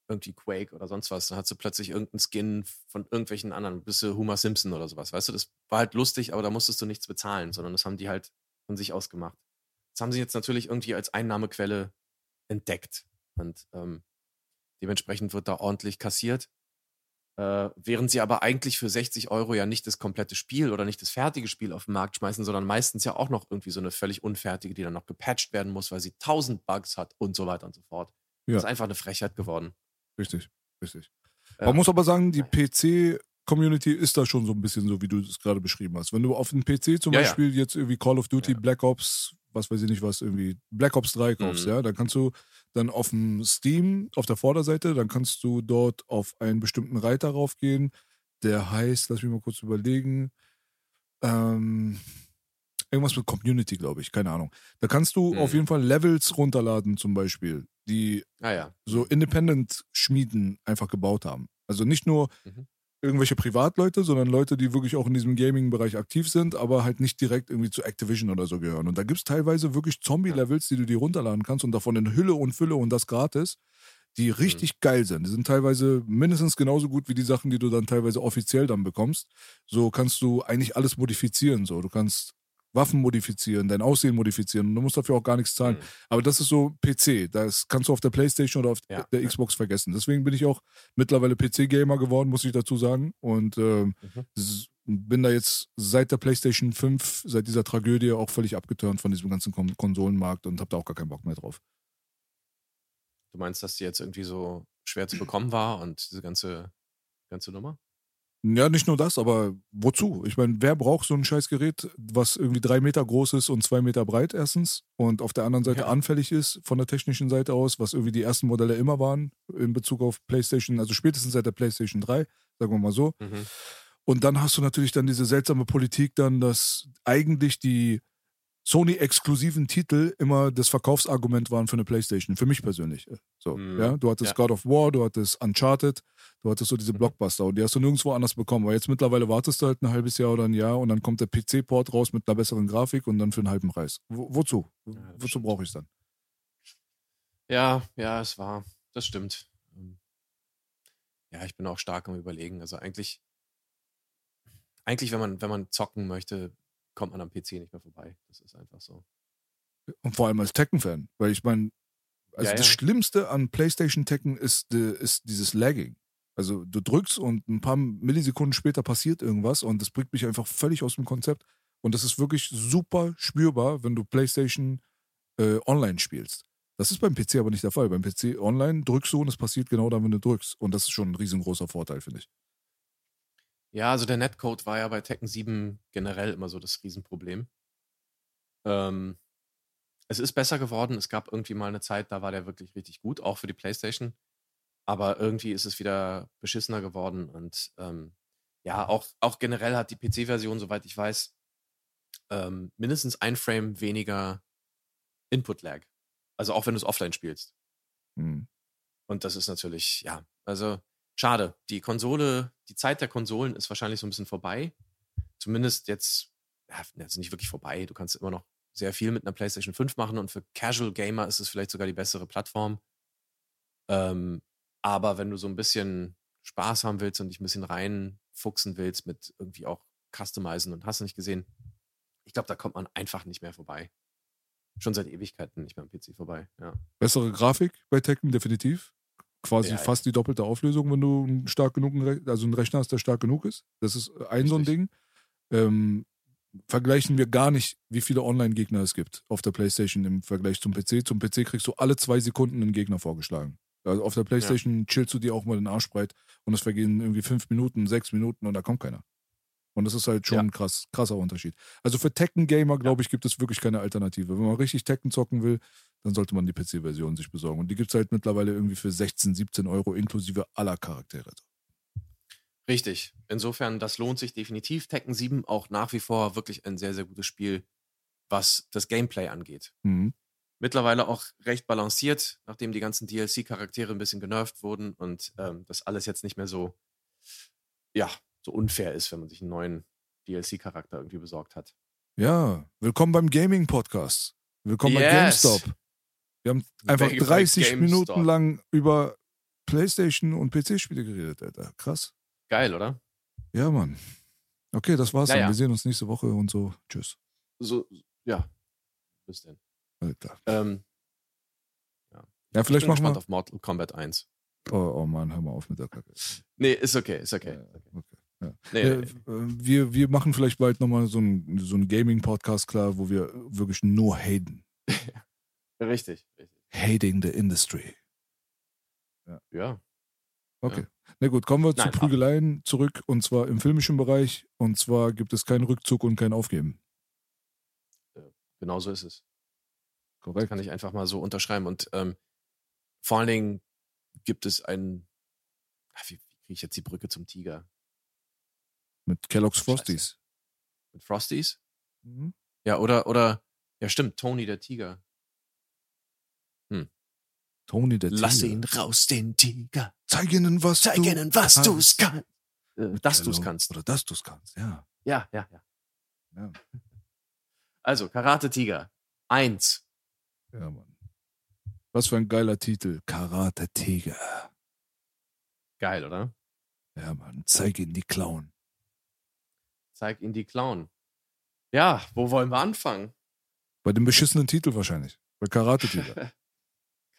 irgendwie Quake oder sonst was, dann hast du plötzlich irgendeinen Skin von irgendwelchen anderen, bist du Homer Simpson oder sowas, weißt du, das war halt lustig, aber da musstest du nichts bezahlen, sondern das haben die halt von sich aus gemacht. Das haben sie jetzt natürlich irgendwie als Einnahmequelle entdeckt und ähm, dementsprechend wird da ordentlich kassiert. Äh, während sie aber eigentlich für 60 Euro ja nicht das komplette Spiel oder nicht das fertige Spiel auf den Markt schmeißen, sondern meistens ja auch noch irgendwie so eine völlig unfertige, die dann noch gepatcht werden muss, weil sie 1000 Bugs hat und so weiter und so fort. Ja. Das ist einfach eine Frechheit geworden. Richtig, richtig. Ja. Man muss aber sagen, die PC-Community ist da schon so ein bisschen so, wie du es gerade beschrieben hast. Wenn du auf dem PC zum Ja, ja. Beispiel jetzt irgendwie Call of Duty, Ja. Black Ops, was weiß ich nicht was, irgendwie Black Ops 3 kaufst, Mhm. ja, dann kannst du dann auf dem Steam, auf der Vorderseite, dann kannst du dort auf einen bestimmten Reiter raufgehen, der heißt, lass mich mal kurz überlegen, ähm, irgendwas mit Community, glaube ich, keine Ahnung. Da kannst du Mhm. auf jeden Fall Levels runterladen zum Beispiel, die Ah ja. so Independent-Schmieden einfach gebaut haben. Also nicht nur Mhm. Irgendwelche Privatleute, sondern Leute, die wirklich auch in diesem Gaming-Bereich aktiv sind, aber halt nicht direkt irgendwie zu Activision oder so gehören. Und da gibt es teilweise wirklich Zombie-Levels, die du dir runterladen kannst und davon in Hülle und Fülle und das gratis, die richtig geil sind. Die sind teilweise mindestens genauso gut wie die Sachen, die du dann teilweise offiziell dann bekommst. So kannst du eigentlich alles modifizieren. So, du kannst Waffen modifizieren, dein Aussehen modifizieren. Und du musst dafür auch gar nichts zahlen. Mhm. Aber das ist so PC. Das kannst du auf der Playstation oder auf Ja, der. Xbox vergessen. Deswegen bin ich auch mittlerweile PC-Gamer geworden, muss ich dazu sagen. Und ähm, Mhm. bin da jetzt seit der PlayStation 5, seit dieser Tragödie auch völlig abgeturnt von diesem ganzen Kon Konsolenmarkt und habe da auch gar keinen Bock mehr drauf. Du meinst, dass die jetzt irgendwie so schwer zu bekommen war und diese ganze, ganze Nummer? Ja, nicht nur das, aber wozu? Ich meine, wer braucht so ein Scheißgerät, was irgendwie drei Meter groß ist und zwei Meter breit erstens und auf der anderen Seite Ja. anfällig ist von der technischen Seite aus, was irgendwie die ersten Modelle immer waren in Bezug auf PlayStation, also spätestens seit der PlayStation 3, sagen wir mal so. Mhm. Und dann hast du natürlich dann diese seltsame Politik dann, dass eigentlich die Sony-exklusiven Titel immer das Verkaufsargument waren für eine PlayStation, für mich persönlich. So, Mhm. ja, du hattest Ja. God of War, du hattest Uncharted, du hattest so diese Mhm. Blockbuster und die hast du nirgendwo anders bekommen. Aber jetzt mittlerweile wartest du halt ein halbes Jahr oder ein Jahr und dann kommt der PC-Port raus mit einer besseren Grafik und dann für einen halben Preis. Wo, wozu? Ja, wozu brauche ich es dann? Ja, ja, es war. Das stimmt. Ähm, Ja, ich bin auch stark am überlegen. Also eigentlich, eigentlich, wenn man, wenn man zocken möchte, kommt man am PC nicht mehr vorbei. Das ist einfach so. Und vor allem als Tekken-Fan, weil ich meine, also Ja, das ja. Schlimmste an PlayStation Tekken ist, ist dieses Lagging. Also du drückst und ein paar Millisekunden später passiert irgendwas und das bringt mich einfach völlig aus dem Konzept. Und das ist wirklich super spürbar, wenn du PlayStation äh, online spielst. Das ist beim PC aber nicht der Fall. Beim PC online drückst du und es passiert genau dann, wenn du drückst. Und das ist schon ein riesengroßer Vorteil, finde ich. Ja, also der Netcode war ja bei Tekken 7 generell immer so das Riesenproblem. Ähm, es ist besser geworden. Es gab irgendwie mal eine Zeit, da war der wirklich richtig gut, auch für die PlayStation. Aber irgendwie ist es wieder beschissener geworden. Und ähm, ja, auch, auch generell hat die PC-Version, soweit ich weiß, ähm, mindestens ein Frame weniger Input-Lag. Also auch wenn du es offline spielst. Hm. Und das ist natürlich, ja, also schade. Die Konsole, die Zeit der Konsolen ist wahrscheinlich so ein bisschen vorbei. Zumindest jetzt, jetzt nicht wirklich vorbei. Du kannst immer noch sehr viel mit einer PlayStation 5 machen und für Casual Gamer ist es vielleicht sogar die bessere Plattform. Ähm, aber wenn du so ein bisschen Spaß haben willst und dich ein bisschen reinfuchsen willst mit irgendwie auch Customizen und hast du nicht gesehen, ich glaube, da kommt man einfach nicht mehr vorbei. Schon seit Ewigkeiten nicht mehr am PC vorbei, ja. Bessere Grafik bei Tekken, definitiv. Quasi Ja, fast die doppelte Auflösung, wenn du einen stark genug, also einen Rechner hast, der stark genug ist. Das ist ein so ein. Ding. Ähm, vergleichen wir gar nicht, wie viele Online-Gegner es gibt auf der PlayStation im Vergleich zum PC. Zum PC kriegst du alle zwei Sekunden einen Gegner vorgeschlagen. Also auf der PlayStation chillst du dir auch mal den Arsch breit und es vergehen irgendwie fünf Minuten, sechs Minuten und da kommt keiner. Und das ist halt schon Ja. ein krass, krasser Unterschied. Also für Tekken-Gamer, glaube ich, gibt es wirklich keine Alternative. Wenn man richtig Tekken zocken will, dann sollte man die PC-Version sich besorgen. Und die gibt es halt mittlerweile irgendwie für 16, 17 Euro inklusive aller Charaktere. Richtig. Insofern, das lohnt sich definitiv. Tekken 7 auch nach wie vor wirklich ein sehr, sehr gutes Spiel, was das Gameplay angeht. Mhm. Mittlerweile auch recht balanciert, nachdem die ganzen DLC-Charaktere ein bisschen genervt wurden und ähm, das alles jetzt nicht mehr so, ja, so unfair ist, wenn man sich einen neuen DLC-Charakter irgendwie besorgt hat. Ja, willkommen beim Gaming-Podcast. Willkommen bei Yes. GameStop. Wir haben einfach Bei- bei 30 GameStop. Minuten lang über PlayStation und PC-Spiele geredet, Alter. Krass. Geil, oder? Ja, Mann. Okay, das war's Ja, dann. ja. Wir sehen uns nächste Woche und so. Tschüss. So, ja. Bis denn. Alter. Ähm, Ja, ich vielleicht bin machen gespannt wir. auf Mortal Kombat 1. Oh, oh Mann, hör mal auf mit der Kacke. Nee, ist okay, ist okay. Ja, ist okay. okay. Ja. Nee, Äh, nee. äh, wir, wir machen vielleicht bald nochmal so einen so einen Gaming-Podcast klar, wo wir wirklich nur haten. (laughs) Richtig, richtig. Hating the industry. Ja. Okay. Na gut, kommen wir Nein, zu Prügeleien zurück und zwar im filmischen Bereich. Und zwar gibt es keinen Rückzug und kein Aufgeben. Genau so ist es. Das Korrekt. kann ich einfach mal so unterschreiben. Und ähm, vor allen Dingen gibt es ein. Ach, wie, wie kriege ich jetzt die Brücke zum Tiger? Mit Kellogg's. Frosties. Mit Frosties? Mhm. Ja, oder, oder, ja, stimmt, Tony der Tiger. Tony der Lass Tiger. ihn raus, den Tiger. Zeig ihnen, was Zeig du ihnen, was kannst. du's kannst. Äh, dass du's kannst. Oder dass du's kannst, ja. Ja, ja, ja. Ja, Also, Karate Tiger. Eins. ja Mann. Was für ein geiler Titel. Karate Tiger. Geil, oder? Ja, Mann. Zeig ihnen die Clown. Zeig ihn die Clown. Ja, wo wollen wir anfangen? Bei dem beschissenen Titel wahrscheinlich. Bei Karate Tiger. (laughs)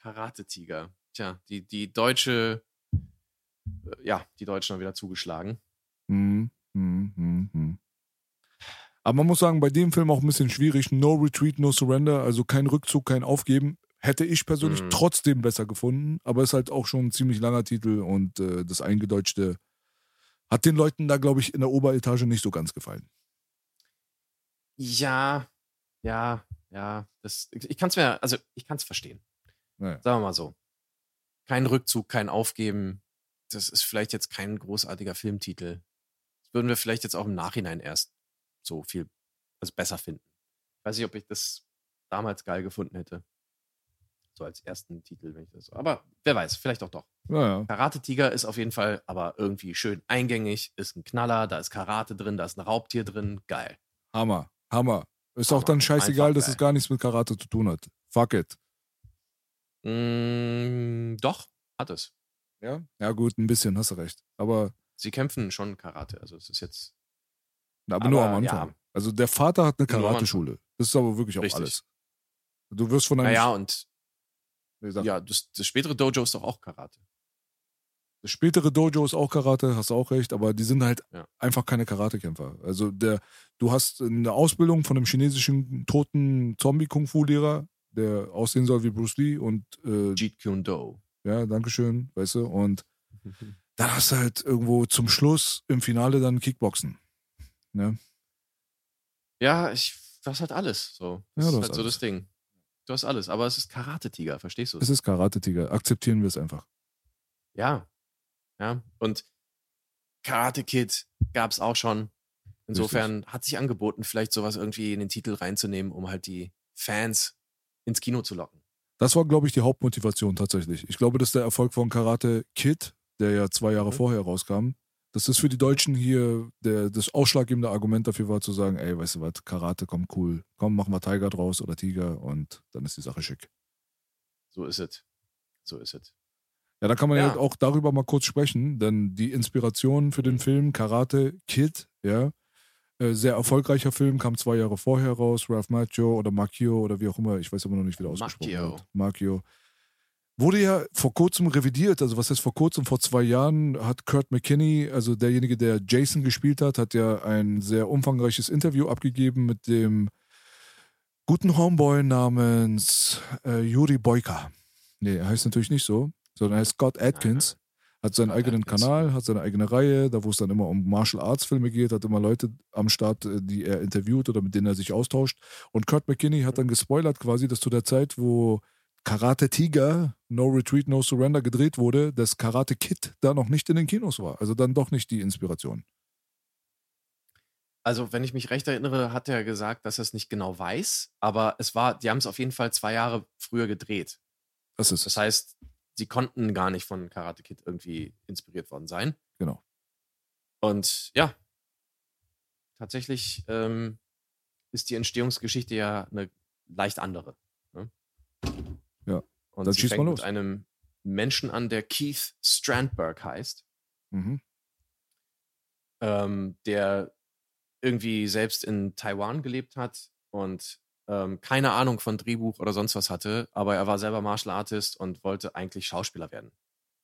Karate-Tiger. Tja, die, die deutsche, äh, ja, die Deutschen haben wieder zugeschlagen. Hm, hm, hm, hm. Aber man muss sagen, bei dem Film auch ein bisschen schwierig. No Retreat, No Surrender, also kein Rückzug, kein Aufgeben. Hätte ich persönlich Mhm. trotzdem besser gefunden, aber ist halt auch schon ein ziemlich langer Titel und äh, das eingedeutschte Hat den Leuten da, glaube ich, in der Oberetage nicht so ganz gefallen. Ja, ja, ja. Das, ich kann es mir, also ich kann es verstehen. Naja. Sagen wir mal so. Kein Rückzug, kein Aufgeben. Das ist vielleicht jetzt kein großartiger Filmtitel. Das würden wir vielleicht jetzt auch im Nachhinein erst so viel, also besser finden. Ich weiß nicht, ob ich das damals geil gefunden hätte. So als ersten Titel, wenn ich das. Aber wer weiß, vielleicht auch doch. Naja. Karate Tiger ist auf jeden Fall aber irgendwie schön eingängig, ist ein Knaller, da ist Karate drin, da ist ein Raubtier drin, geil. Hammer. Hammer. Ist Hammer. auch dann scheißegal, Einfach dass geil. es gar nichts mit Karate zu tun hat. Fuck it. Mm, doch, hat es. Ja? Ja, gut, ein bisschen, hast du recht. Aber, Sie kämpfen schon Karate, also es ist jetzt aber, nur Aber, am Anfang. ja. Also der Vater hat eine Nur. Karateschule. Das ist aber wirklich auch Richtig. alles. Du wirst von einem. Naja, und ja, das, das spätere Dojo ist doch auch Karate. Das spätere Dojo ist auch Karate, hast du auch recht, aber die sind halt Ja. einfach keine Karatekämpfer. Also der, du hast eine Ausbildung von einem chinesischen toten Zombie-Kung-Fu-Lehrer, der aussehen soll wie Bruce Lee und äh, Jeet Kune Do. ja, Dankeschön, weißt du, und (laughs) dann hast du halt irgendwo zum Schluss im Finale dann Kickboxen. Ne? Ja, ich, du hast halt alles. So. Ja, Das ist halt so das Ding. Du hast alles, aber es ist Karate-Tiger, verstehst du? Es ist Karate-Tiger, akzeptieren wir es einfach. Ja. Ja. Und Karate Kid gab es auch schon. Insofern hat sich angeboten, vielleicht sowas irgendwie in den Titel reinzunehmen, um halt die Fans ins Kino zu locken. Das war, glaube ich, die Hauptmotivation tatsächlich. Ich glaube, dass der Erfolg von Karate Kid, der ja zwei Jahre Mhm. vorher rauskam, dass das für die Deutschen hier der, das ausschlaggebende Argument dafür war, zu sagen, ey, weißt du was, Karate kommt cool. Komm, machen wir Tiger draus oder Tiger und dann ist die Sache schick. So ist es. So ist es. Ja, da kann man ja. Ja. auch darüber mal kurz sprechen, denn die Inspiration für den Film Karate Kid, ja, äh, sehr erfolgreicher Film, kam zwei Jahre vorher raus, Ralph Macchio oder Macchio oder wie auch immer, ich weiß immer noch nicht, wie der ausgesprochen Macchio. wird. Macchio. Wurde ja vor kurzem revidiert, also was heißt vor kurzem, vor zwei Jahren hat Kurt McKinney, also derjenige, der Jason gespielt hat, hat ja ein sehr umfangreiches Interview abgegeben mit dem guten Homeboy namens äh, Yuri Boyka. Nee, er heißt natürlich nicht so, sondern er heißt Scott Atkins, hat seinen Scott eigenen Atkins. Kanal, hat seine eigene Reihe, da wo es dann immer um Martial Arts Filme geht, hat immer Leute am Start, äh, die er interviewt oder mit denen er sich austauscht. Und Kurt McKinney hat dann gespoilert quasi, dass zu der Zeit, wo Karate Tiger, No Retreat, No Surrender gedreht wurde, das Karate Kid da noch nicht in den Kinos war. Also dann doch nicht die Inspiration. Also, wenn ich mich recht erinnere, hat er gesagt, dass er es nicht genau weiß, aber es war, die haben es auf jeden Fall zwei Jahre früher gedreht. Das ist Das heißt, sie konnten gar nicht von Karate Kid irgendwie inspiriert worden sein. Genau. Und ja, tatsächlich ähm, ist die Entstehungsgeschichte ja eine leicht andere. Und dann sie fängt los. mit einem Menschen an, der Keith Strandberg heißt, Mhm. ähm, der irgendwie selbst in Taiwan gelebt hat und ähm, keine Ahnung von Drehbuch oder sonst was hatte, aber er war selber Martial Artist und wollte eigentlich Schauspieler werden.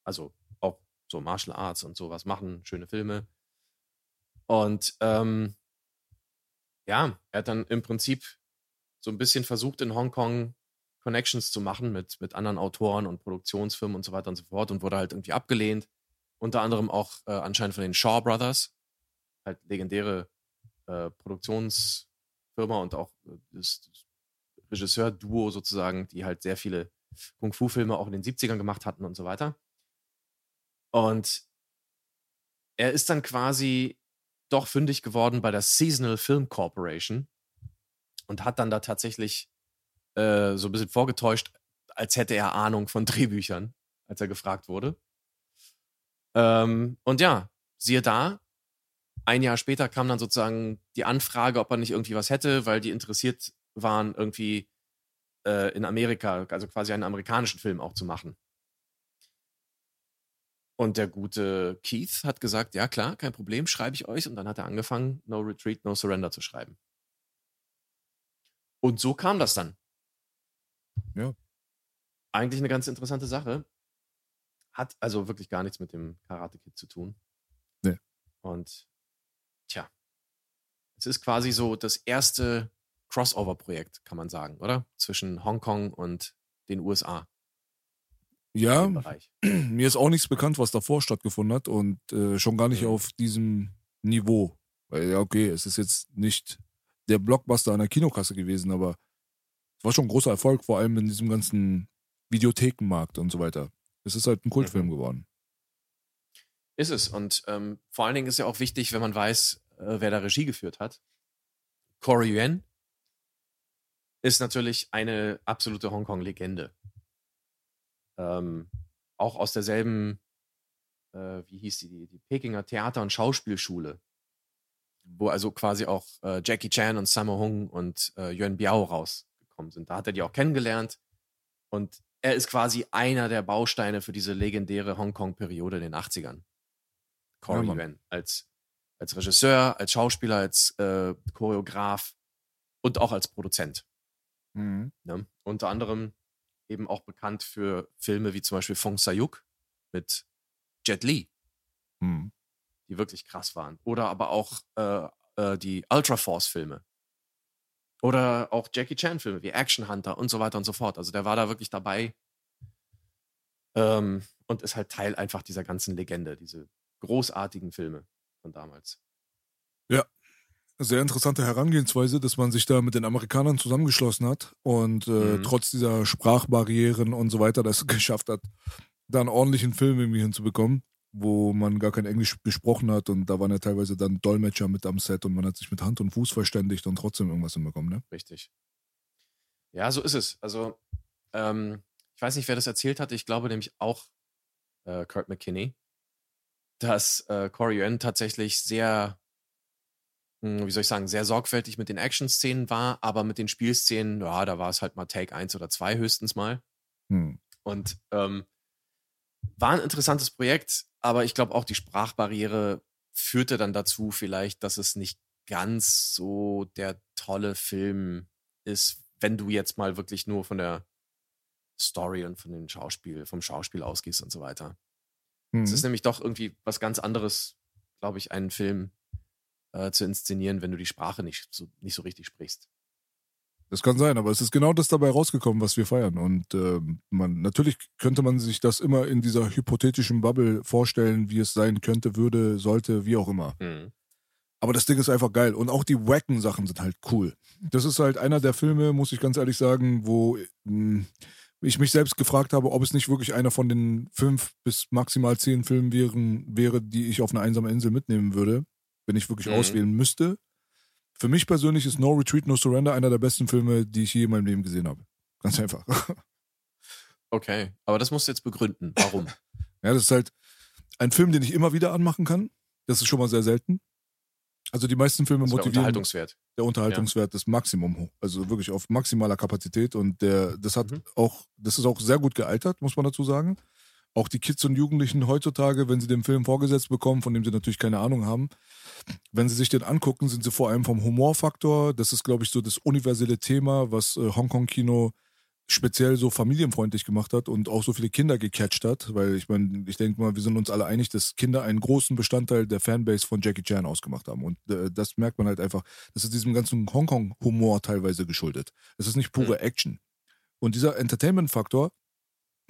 Also auch so Martial Arts und sowas machen, schöne Filme. Und ähm, ja, er hat dann im Prinzip so ein bisschen versucht, in Hongkong Connections zu machen mit, mit anderen Autoren und Produktionsfirmen und so weiter und so fort und wurde halt irgendwie abgelehnt. Unter anderem auch äh, anscheinend von den Shaw Brothers, halt legendäre äh, Produktionsfirma und auch äh, das, das Regisseur-Duo sozusagen, die halt sehr viele Kung-Fu-Filme auch in den 70ern gemacht hatten und so weiter. Und er ist dann quasi doch fündig geworden bei der Seasonal Film Corporation und hat dann da tatsächlich äh, so ein bisschen vorgetäuscht, als hätte er Ahnung von (laughs) Drehbüchern, als er gefragt wurde. Ähm, und ja, siehe da, ein Jahr später kam dann sozusagen die Anfrage, ob er nicht irgendwie was hätte, weil die interessiert waren, irgendwie äh, in Amerika, also quasi einen amerikanischen Film auch zu machen. Und der gute Keith hat gesagt, ja klar, kein Problem, schreibe ich euch. Und dann hat er angefangen, No Retreat, No Surrender zu schreiben. Und so kam das dann. Ja. Eigentlich eine ganz interessante Sache. Hat also wirklich gar nichts mit dem Karate Kid zu tun. Nee. Und tja, es ist quasi so das erste Crossover-Projekt, kann man sagen, oder? Zwischen Hongkong und den USA. Ja, (clears throat) mir ist auch nichts bekannt, was davor stattgefunden hat und äh, schon gar nicht Mhm. auf diesem Niveau. Weil ja, okay, es ist jetzt nicht der Blockbuster an der Kinokasse gewesen, aber war schon ein großer Erfolg, vor allem in diesem ganzen Videothekenmarkt und so weiter. Es ist halt ein Kultfilm Mhm. geworden. Ist es. Und ähm, vor allen Dingen ist ja auch wichtig, wenn man weiß, äh, wer da Regie geführt hat. Corey Yuen ist natürlich eine absolute Hongkong-Legende. Ähm, auch aus derselben, äh, wie hieß die, die, Pekinger Theater- und Schauspielschule, wo also quasi auch äh, Jackie Chan und Sammo Hung und äh, Yuan Biao rausgekommen sind. Da hat er die auch kennengelernt und er ist quasi einer der Bausteine für diese legendäre Hongkong-Periode in den 80ern. Corey Mann. Yuen als, als Regisseur, als Schauspieler, als äh, Choreograf und auch als Produzent. Mhm. Ne? Unter anderem eben auch bekannt für Filme wie zum Beispiel Fong Sayuk mit Jet Li, Mhm. die wirklich krass waren. Oder aber auch äh, äh, die Ultra Force-Filme. Oder auch Jackie Chan-Filme wie Action Hunter und so weiter und so fort. Also der war da wirklich dabei ähm, und ist halt Teil einfach dieser ganzen Legende, diese großartigen Filme von damals. Sehr interessante Herangehensweise, dass man sich da mit den Amerikanern zusammengeschlossen hat und äh, Mhm. trotz dieser Sprachbarrieren und so weiter das (laughs) geschafft hat, da einen ordentlichen Film irgendwie hinzubekommen, wo man gar kein Englisch gesprochen hat und da waren ja teilweise dann Dolmetscher mit am Set und man hat sich mit Hand und Fuß verständigt und trotzdem irgendwas hinbekommen, ne? Richtig. Ja, so ist es. Also, ähm, ich weiß nicht, wer das erzählt hatte. Ich glaube nämlich auch äh, Kurt McKinney, dass äh, Corey Yuen tatsächlich sehr, mh, wie soll ich sagen, sehr sorgfältig mit den Action-Szenen war, aber mit den Spielszenen, ja, da war es halt mal Take 1 oder 2 höchstens mal. Hm. Und ähm, war ein interessantes Projekt, aber ich glaube auch die Sprachbarriere führte dann dazu vielleicht, dass es nicht ganz so der tolle Film ist, wenn du jetzt mal wirklich nur von der Story und von dem Schauspiel, vom Schauspiel ausgehst und so weiter. Hm. Es ist nämlich doch irgendwie was ganz anderes, glaube ich, einen Film äh, zu inszenieren, wenn du die Sprache nicht so, nicht so richtig sprichst. Das kann sein, aber es ist genau das dabei rausgekommen, was wir feiern. Und ähm, man, natürlich könnte man sich das immer in dieser hypothetischen Bubble vorstellen, wie es sein könnte, würde, sollte, wie auch immer. Aber das Ding ist einfach geil. Und auch die wacken Sachen sind halt cool. Das ist halt einer der Filme, muss ich ganz ehrlich sagen, wo mh, ich mich selbst gefragt habe, ob es nicht wirklich einer von den fünf bis maximal zehn Filmen wären, wäre, die ich auf eine einsame Insel mitnehmen würde, wenn ich wirklich Mhm. auswählen müsste. Für mich persönlich ist No Retreat, No Surrender einer der besten Filme, die ich je in meinem Leben gesehen habe. Ganz einfach. (laughs) Okay, aber das musst du jetzt begründen. Warum? (laughs) Ja, das ist halt ein Film, den ich immer wieder anmachen kann. Das ist schon mal sehr selten. Also die meisten Filme wäre motivieren. Unterhaltungswert. der Unterhaltungswert ist Maximum hoch. Also wirklich auf maximaler Kapazität und der, das hat Mhm. auch, das ist auch sehr gut gealtert, muss man dazu sagen. Auch die Kids und Jugendlichen heutzutage, wenn sie den Film vorgesetzt bekommen, von dem sie natürlich keine Ahnung haben, wenn sie sich den angucken, sind sie vor allem vom Humorfaktor. Das ist, glaube ich, so das universelle Thema, was äh, Hongkong-Kino speziell so familienfreundlich gemacht hat und auch so viele Kinder gecatcht hat, weil ich meine, ich denke mal, wir sind uns alle einig, dass Kinder einen großen Bestandteil der Fanbase von Jackie Chan ausgemacht haben und äh, das merkt man halt einfach, das ist diesem ganzen Hongkong-Humor teilweise geschuldet. Es ist nicht pure Action. Und dieser Entertainment-Faktor,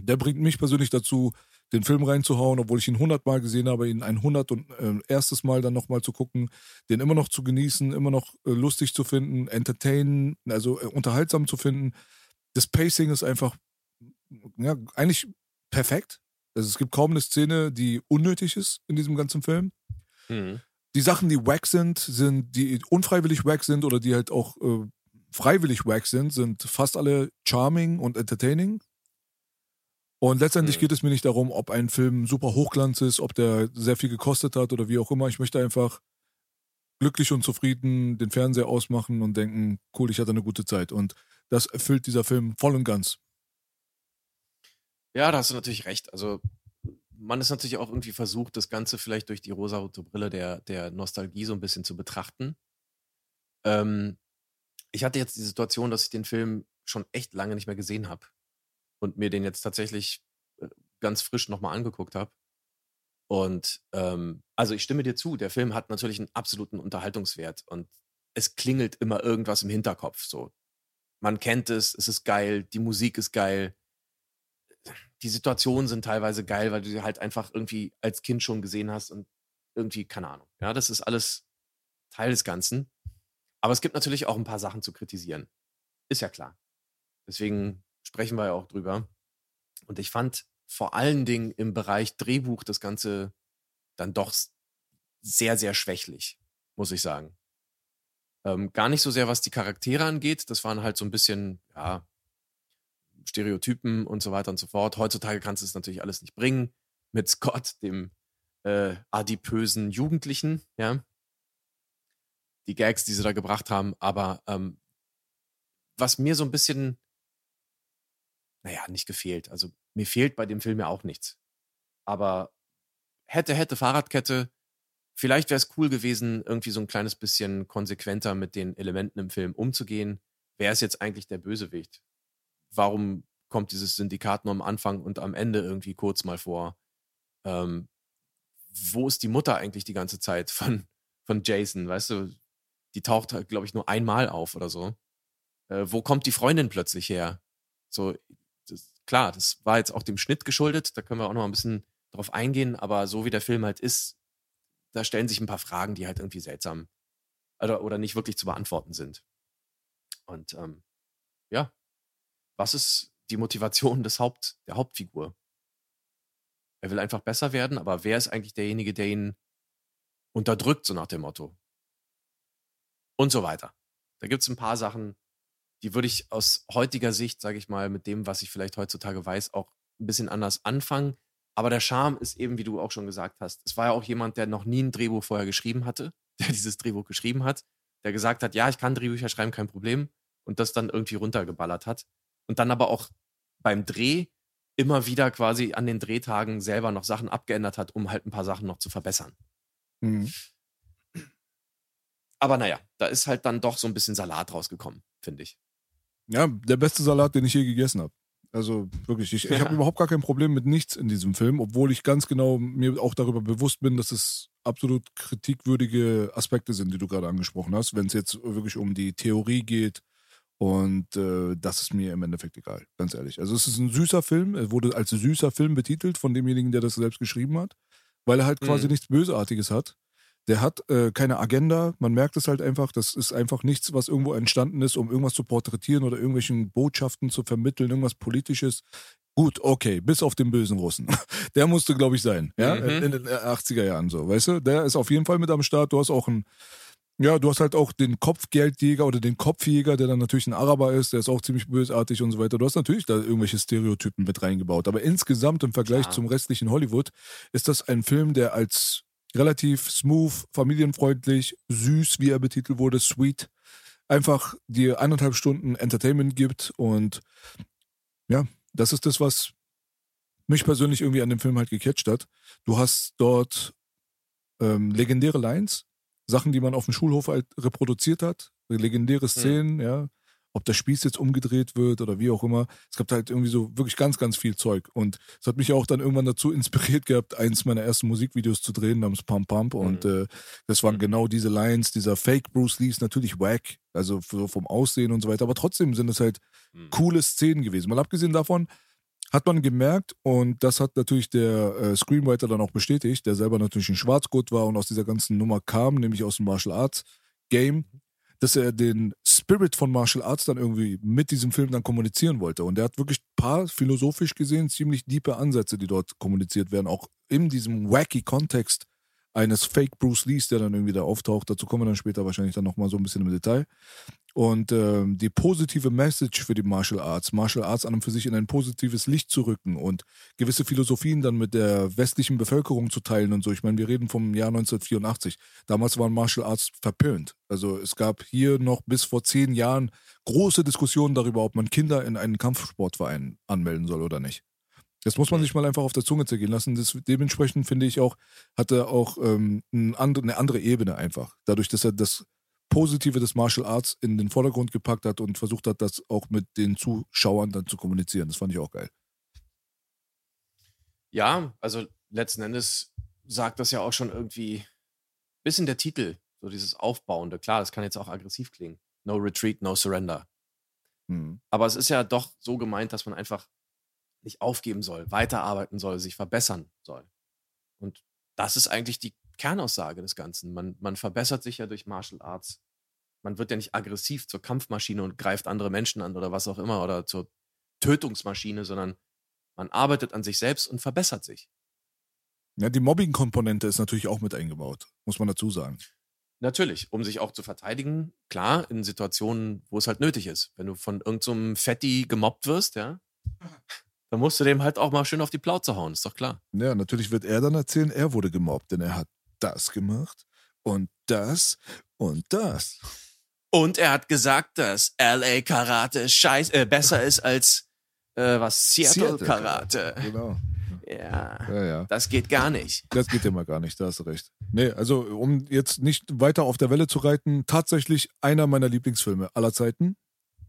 der bringt mich persönlich dazu, den Film reinzuhauen, obwohl ich ihn hundertmal gesehen habe, ihn ein hundert und äh, erstes Mal dann nochmal zu gucken, den immer noch zu genießen, immer noch äh, lustig zu finden, entertainen, also äh, unterhaltsam zu finden. Das Pacing ist einfach, ja, eigentlich perfekt. Also es gibt kaum eine Szene, die unnötig ist in diesem ganzen Film. Mhm. Die Sachen, die wack sind, sind, die unfreiwillig wack sind oder die halt auch äh, freiwillig wack sind, sind fast alle charming und entertaining. Und letztendlich Mhm. geht es mir nicht darum, ob ein Film super Hochglanz ist, ob der sehr viel gekostet hat oder wie auch immer. Ich möchte einfach glücklich und zufrieden den Fernseher ausmachen und denken, cool, ich hatte eine gute Zeit. Und das erfüllt dieser Film voll und ganz. Ja, da hast du natürlich recht. Also man ist natürlich auch irgendwie versucht, das Ganze vielleicht durch die rosarote Brille der, der Nostalgie so ein bisschen zu betrachten. Ähm, ich hatte jetzt die Situation, dass ich den Film schon echt lange nicht mehr gesehen habe und mir den jetzt tatsächlich äh, ganz frisch nochmal angeguckt habe. Und ähm, also ich stimme dir zu, der Film hat natürlich einen absoluten Unterhaltungswert und es klingelt immer irgendwas im Hinterkopf. So, man kennt es, es ist geil, die Musik ist geil die Situationen sind teilweise geil, weil du sie halt einfach irgendwie als Kind schon gesehen hast und irgendwie, keine Ahnung. Ja, das ist alles Teil des Ganzen. Aber es gibt natürlich auch ein paar Sachen zu kritisieren. Ist ja klar. Deswegen sprechen wir ja auch drüber. Und ich fand vor allen Dingen im Bereich Drehbuch das Ganze dann doch sehr, sehr schwächlich, muss ich sagen. Ähm, gar nicht so sehr, was die Charaktere angeht. Das waren halt so ein bisschen, ja, Stereotypen und so weiter und so fort. Heutzutage kannst du es natürlich alles nicht bringen. Mit Scott, dem äh, adipösen Jugendlichen, ja. Die Gags, die sie da gebracht haben, aber ähm, was mir so ein bisschen, naja, nicht gefehlt. Also mir fehlt bei dem Film ja auch nichts. Aber hätte, hätte Fahrradkette, vielleicht wäre es cool gewesen, irgendwie so ein kleines bisschen konsequenter mit den Elementen im Film umzugehen. Wer ist jetzt eigentlich der Bösewicht? warum kommt dieses Syndikat nur am Anfang und am Ende irgendwie kurz mal vor? Ähm, wo ist die Mutter eigentlich die ganze Zeit von, von Jason? Weißt du, die taucht, halt, glaube ich, nur einmal auf oder so. Äh, wo kommt die Freundin plötzlich her? So, das, klar, das war jetzt auch dem Schnitt geschuldet, da können wir auch noch ein bisschen drauf eingehen, aber so wie der Film halt ist, da stellen sich ein paar Fragen, die halt irgendwie seltsam oder, oder nicht wirklich zu beantworten sind. Und ähm, ja, was ist die Motivation des Haupt, der Hauptfigur? Er will einfach besser werden, aber wer ist eigentlich derjenige, der ihn unterdrückt, so nach dem Motto? Und so weiter. Da gibt es ein paar Sachen, die würde ich aus heutiger Sicht, sage ich mal, mit dem, was ich vielleicht heutzutage weiß, auch ein bisschen anders anfangen. Aber der Charme ist eben, wie du auch schon gesagt hast, es war ja auch jemand, der noch nie ein Drehbuch vorher geschrieben hatte, (laughs) der dieses Drehbuch geschrieben hat, der gesagt hat, ja, ich kann Drehbücher schreiben, kein Problem, und das dann irgendwie runtergeballert hat und dann aber auch beim Dreh immer wieder quasi an den Drehtagen selber noch Sachen abgeändert hat, um halt ein paar Sachen noch zu verbessern. Mhm. Aber naja, da ist halt dann doch so ein bisschen Salat rausgekommen, finde ich. Ja, der beste Salat, den ich je gegessen habe. Also wirklich, ich, ich habe überhaupt gar kein Problem mit nichts in diesem Film, obwohl ich ganz genau mir auch darüber bewusst bin, dass es absolut kritikwürdige Aspekte sind, die du gerade angesprochen hast, wenn es jetzt wirklich um die Theorie geht, und äh, das ist mir im Endeffekt egal, ganz ehrlich. Also es ist ein süßer Film, er wurde als süßer Film betitelt von demjenigen, der das selbst geschrieben hat, weil er halt quasi mhm. nichts Bösartiges hat. Der hat äh, keine Agenda, man merkt es halt einfach, das ist einfach nichts, was irgendwo entstanden ist, um irgendwas zu porträtieren oder irgendwelchen Botschaften zu vermitteln, irgendwas Politisches. Gut, okay, bis auf den bösen Russen. (laughs) Der musste, glaube ich, sein, ja, mhm. in den 80er Jahren so, weißt du? Der ist auf jeden Fall mit am Start. Du hast auch einen ja, du hast halt auch den Kopfgeldjäger oder den Kopfjäger, der dann natürlich ein Araber ist, der ist auch ziemlich bösartig und so weiter. Du hast natürlich da irgendwelche Stereotypen mit reingebaut. Aber insgesamt im Vergleich Klar. zum restlichen Hollywood ist das ein Film, der als relativ smooth, familienfreundlich, süß, wie er betitelt wurde, sweet, einfach dir eineinhalb Stunden Entertainment gibt. Und ja, das ist das, was mich persönlich irgendwie an dem Film halt gecatcht hat. Du hast dort ähm, legendäre Lines, Sachen, die man auf dem Schulhof halt reproduziert hat, legendäre mhm. Szenen, mhm. ja, ob der Spieß jetzt umgedreht wird oder wie auch immer. Es gab halt irgendwie so wirklich ganz, ganz viel Zeug. Und es hat mich auch dann irgendwann dazu inspiriert gehabt, eins meiner ersten Musikvideos zu drehen namens Pump Pump. Mhm. Und äh, das waren mhm. genau diese Lines, dieser Fake Bruce Lee ist natürlich wack, also vom Aussehen und so weiter. Aber trotzdem sind es halt mhm. coole Szenen gewesen. Mal abgesehen davon, hat man gemerkt und das hat natürlich der äh, Screenwriter dann auch bestätigt, der selber natürlich ein Schwarzgurt war und aus dieser ganzen Nummer kam, nämlich aus dem Martial Arts Game, dass er den Spirit von Martial Arts dann irgendwie mit diesem Film dann kommunizieren wollte. Und er hat wirklich ein paar philosophisch gesehen ziemlich diepe Ansätze, die dort kommuniziert werden, auch in diesem wacky Kontext eines Fake Bruce Lees, der dann irgendwie da auftaucht. Dazu kommen wir dann später wahrscheinlich dann nochmal so ein bisschen im Detail. Und ähm, die positive Message für die Martial Arts, Martial Arts an und für sich in ein positives Licht zu rücken und gewisse Philosophien dann mit der westlichen Bevölkerung zu teilen und so. Ich meine, wir reden vom Jahr 1984. Damals waren Martial Arts verpönt. Also es gab hier noch bis vor zehn Jahren große Diskussionen darüber, ob man Kinder in einen Kampfsportverein anmelden soll oder nicht. Das muss man sich mal einfach auf der Zunge zergehen lassen. Das, dementsprechend finde ich auch, hat er auch ähm, eine andere Ebene einfach. Dadurch, dass er das Positive des Martial Arts in den Vordergrund gepackt hat und versucht hat, das auch mit den Zuschauern dann zu kommunizieren. Das fand ich auch geil. Ja, also letzten Endes sagt das ja auch schon irgendwie bis in der Titel, so dieses Aufbauende. Klar, das kann jetzt auch aggressiv klingen. No retreat, no surrender. Hm. Aber es ist ja doch so gemeint, dass man einfach nicht aufgeben soll, weiterarbeiten soll, sich verbessern soll. Und das ist eigentlich die Kernaussage des Ganzen. Man, man verbessert sich ja durch Martial Arts. Man wird ja nicht aggressiv zur Kampfmaschine und greift andere Menschen an oder was auch immer oder zur Tötungsmaschine, sondern man arbeitet an sich selbst und verbessert sich. Ja, die Mobbing-Komponente ist natürlich auch mit eingebaut, muss man dazu sagen. Natürlich, um sich auch zu verteidigen, klar, in Situationen, wo es halt nötig ist. Wenn du von irgendeinem so Fetti gemobbt wirst, ja, dann musst du dem halt auch mal schön auf die Plauze hauen, ist doch klar. Ja, natürlich wird er dann erzählen, er wurde gemobbt, denn er hat das gemacht und das und das. Und er hat gesagt, dass LA Karate scheiß, äh, besser ist als äh, was Seattle, Seattle Karate. Genau. (laughs) Ja, ja, ja, das geht gar nicht. Das geht immer gar nicht, da hast du recht. Nee, also um jetzt nicht weiter auf der Welle zu reiten, tatsächlich einer meiner Lieblingsfilme aller Zeiten.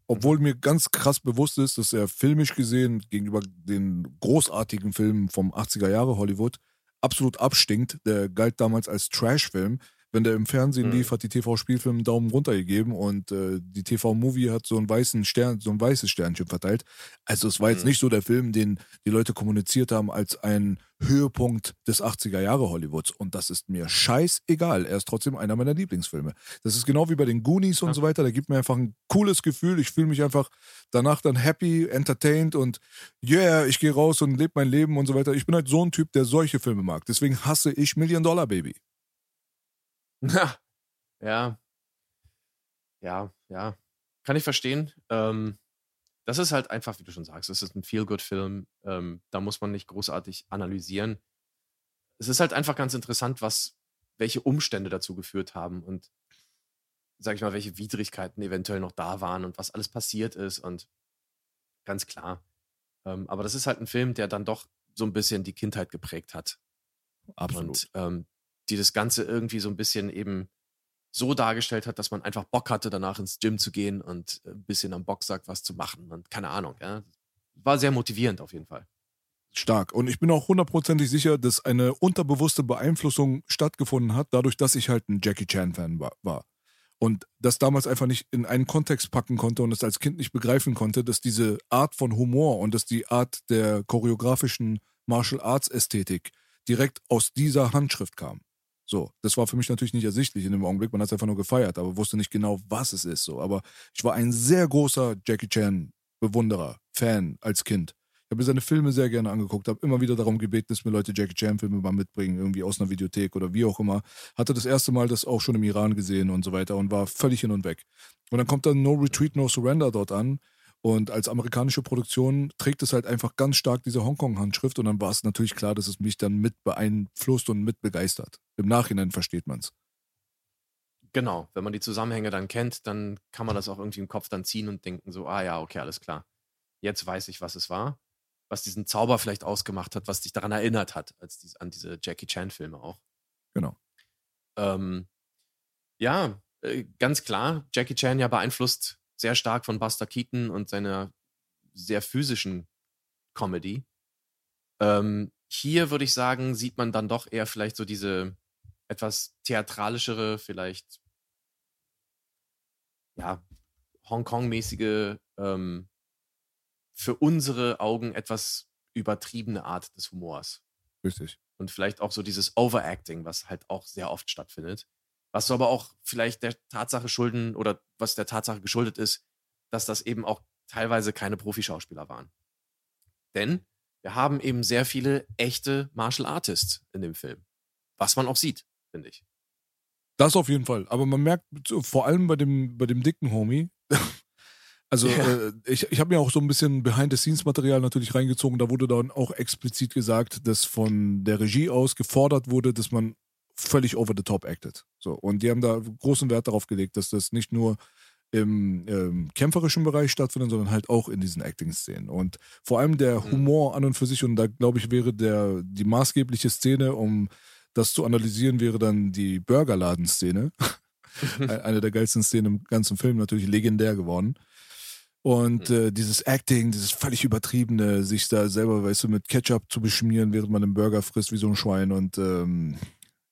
Obwohl mir ganz krass bewusst ist, dass er filmisch gesehen gegenüber den großartigen Filmen vom 80er Jahre Hollywood absolut abstinkt. Der galt damals als Trash-Film wenn der im Fernsehen mhm. lief, hat die TV-Spielfilm einen Daumen runter gegeben und äh, die TV-Movie hat so einen weißen Stern, so ein weißes Sternchen verteilt. Also es war jetzt mhm. nicht so der Film, den die Leute kommuniziert haben als ein Höhepunkt des 80er Jahre Hollywoods. Und das ist mir scheißegal. Er ist trotzdem einer meiner Lieblingsfilme. Das ist genau wie bei den Goonies und ja. so weiter. Der gibt mir einfach ein cooles Gefühl. Ich fühle mich einfach danach dann happy, entertained und yeah, ich gehe raus und lebe mein Leben und so weiter. Ich bin halt so ein Typ, der solche Filme mag. Deswegen hasse ich Million Dollar Baby. (laughs) ja. Ja, ja. Kann ich verstehen. Ähm, das ist halt einfach, wie du schon sagst, es ist ein Feel-Good-Film. Ähm, da muss man nicht großartig analysieren. Es ist halt einfach ganz interessant, was, welche Umstände dazu geführt haben und, sag ich mal, welche Widrigkeiten eventuell noch da waren und was alles passiert ist und ganz klar. Ähm, aber das ist halt ein Film, der dann doch so ein bisschen die Kindheit geprägt hat. Absolut. Und ähm, die das Ganze irgendwie so ein bisschen eben so dargestellt hat, dass man einfach Bock hatte, danach ins Gym zu gehen und äh, ein bisschen am Boxsack was zu machen und keine Ahnung. Ja. War sehr motivierend auf jeden Fall. Stark. Und ich bin auch hundertprozentig sicher, dass eine unterbewusste Beeinflussung stattgefunden hat, dadurch, dass ich halt ein Jackie Chan-Fan war. Und das damals einfach nicht in einen Kontext packen konnte und es als Kind nicht begreifen konnte, dass diese Art von Humor und dass die Art der choreografischen Martial Arts Ästhetik direkt aus dieser Handschrift kam. So, das war für mich natürlich nicht ersichtlich in dem Augenblick. Man hat es einfach nur gefeiert, aber wusste nicht genau, was es ist. So, aber ich war ein sehr großer Jackie Chan Bewunderer, Fan als Kind. Ich habe mir seine Filme sehr gerne angeguckt, habe immer wieder darum gebeten, dass mir Leute Jackie Chan Filme mal mitbringen, irgendwie aus einer Videothek oder wie auch immer. Hatte das erste Mal das auch schon im Iran gesehen und so weiter und war völlig hin und weg. Und dann kommt dann No Retreat, No Surrender dort an und als amerikanische Produktion trägt es halt einfach ganz stark diese Hongkong-Handschrift und dann war es natürlich klar, dass es mich dann mit beeinflusst und mit begeistert. Im Nachhinein versteht man es. Genau, wenn man die Zusammenhänge dann kennt, dann kann man das auch irgendwie im Kopf dann ziehen und denken so, ah ja, okay, alles klar. Jetzt weiß ich, was es war, was diesen Zauber vielleicht ausgemacht hat, was dich daran erinnert hat, als die, an diese Jackie Chan-Filme auch. Genau. Ähm, ja, äh, ganz klar, Jackie Chan ja beeinflusst sehr stark von Buster Keaton und seiner sehr physischen Comedy. Ähm, hier würde ich sagen, sieht man dann doch eher vielleicht so diese etwas theatralischere, vielleicht ja, Hongkong-mäßige, ähm, für unsere Augen etwas übertriebene Art des Humors. Richtig. Und vielleicht auch so dieses Overacting, was halt auch sehr oft stattfindet. Was so aber auch vielleicht der Tatsache schulden oder was der Tatsache geschuldet ist, dass das eben auch teilweise keine Profischauspieler waren. Denn wir haben eben sehr viele echte Martial Artists in dem Film. Was man auch sieht, finde ich. Das auf jeden Fall. Aber man merkt vor allem bei dem, bei dem dicken Homie, (laughs) also ja. äh, ich, ich habe mir auch so ein bisschen Behind-the-Scenes-Material natürlich reingezogen. Da wurde dann auch explizit gesagt, dass von der Regie aus gefordert wurde, dass man völlig over the top acted. So, und die haben da großen Wert darauf gelegt, dass das nicht nur im ähm, kämpferischen Bereich stattfindet, sondern halt auch in diesen Acting-Szenen. Und vor allem der mhm. Humor an und für sich, und da glaube ich, wäre der, die maßgebliche Szene, um das zu analysieren, wäre dann die Burgerladen-Szene. (laughs) Eine der geilsten Szenen im ganzen Film, natürlich legendär geworden. Und mhm. äh, dieses Acting, dieses völlig übertriebene, sich da selber, weißt du, mit Ketchup zu beschmieren, während man einen Burger frisst wie so ein Schwein und ähm,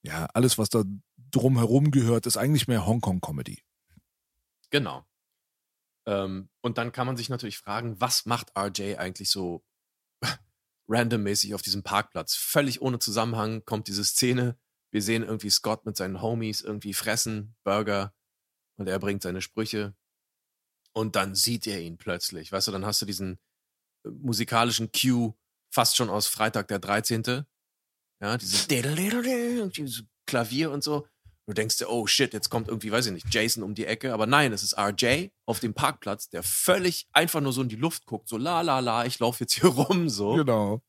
ja, alles, was da drumherum gehört, ist eigentlich mehr Hongkong-Comedy. Genau. Ähm, und dann kann man sich natürlich fragen, was macht RJ eigentlich so (laughs) randommäßig auf diesem Parkplatz. Völlig ohne Zusammenhang kommt diese Szene. Wir sehen irgendwie Scott mit seinen Homies irgendwie fressen, Burger und er bringt seine Sprüche. Und dann sieht er ihn plötzlich. Weißt du, dann hast du diesen musikalischen Cue fast schon aus Freitag der 13. Ja, dieses dieses Klavier und so. Du denkst dir, oh shit, jetzt kommt irgendwie, weiß ich nicht, Jason um die Ecke. Aber nein, es ist RJ auf dem Parkplatz, der völlig einfach nur so in die Luft guckt, so la la la, ich laufe jetzt hier (laughs) rum, so. Genau.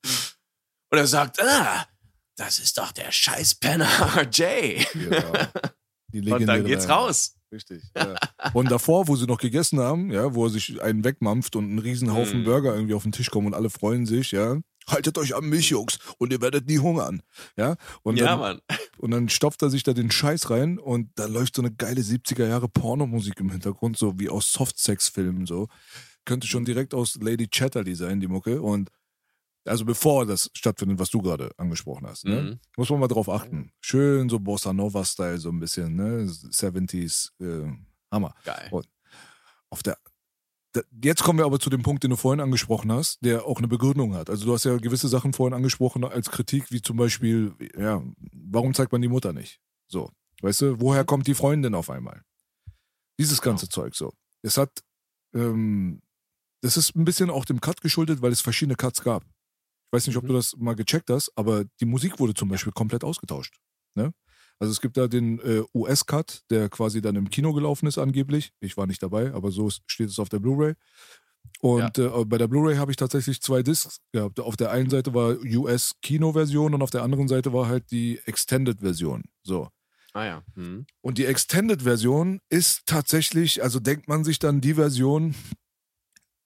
Und er sagt, ah, das ist doch der scheiß Penner (laughs) RJ. genau. (laughs) Und dann geht's raus. Richtig. Ja. Und davor, wo sie noch gegessen haben, ja, wo er sich einen wegmampft und ein Riesenhaufen Mm. Burger irgendwie auf den Tisch kommen und alle freuen sich, ja. Haltet euch an mich, Jungs, und ihr werdet nie hungern. Ja. Und ja, dann, Mann. Und dann stopft er sich da den Scheiß rein und da läuft so eine geile 70er Jahre Pornomusik im Hintergrund, so wie aus Softsex-Filmen so. Könnte schon direkt aus Lady Chatterley sein, die Mucke. Und also bevor das stattfindet, was du gerade angesprochen hast, ne? Mhm. muss man mal drauf achten. Schön so Bossa Nova-Style, so ein bisschen, ne? 70s, äh, Hammer. Geil. Und auf der Jetzt kommen wir aber zu dem Punkt, den du vorhin angesprochen hast, der auch eine Begründung hat. Also du hast ja gewisse Sachen vorhin angesprochen als Kritik, wie zum Beispiel, ja, warum zeigt man die Mutter nicht? So, weißt du, woher kommt die Freundin auf einmal? Dieses ganze Zeug so. Es hat, ähm, das ist ein bisschen auch dem Cut geschuldet, weil es verschiedene Cuts gab. Ich weiß nicht, ob Mhm. du das mal gecheckt hast, aber die Musik wurde zum Beispiel komplett ausgetauscht. Ne? Also es gibt da den äh, US-Cut, der quasi dann im Kino gelaufen ist angeblich. Ich war nicht dabei, aber so steht es auf der Blu-ray. Und äh, bei der Blu-ray habe ich tatsächlich zwei Discs gehabt. Auf der einen Seite war US-Kino-Version und auf der anderen Seite war halt die Extended-Version. So. Ah ja. Mhm. Und die Extended-Version ist tatsächlich, also denkt man sich dann die Version,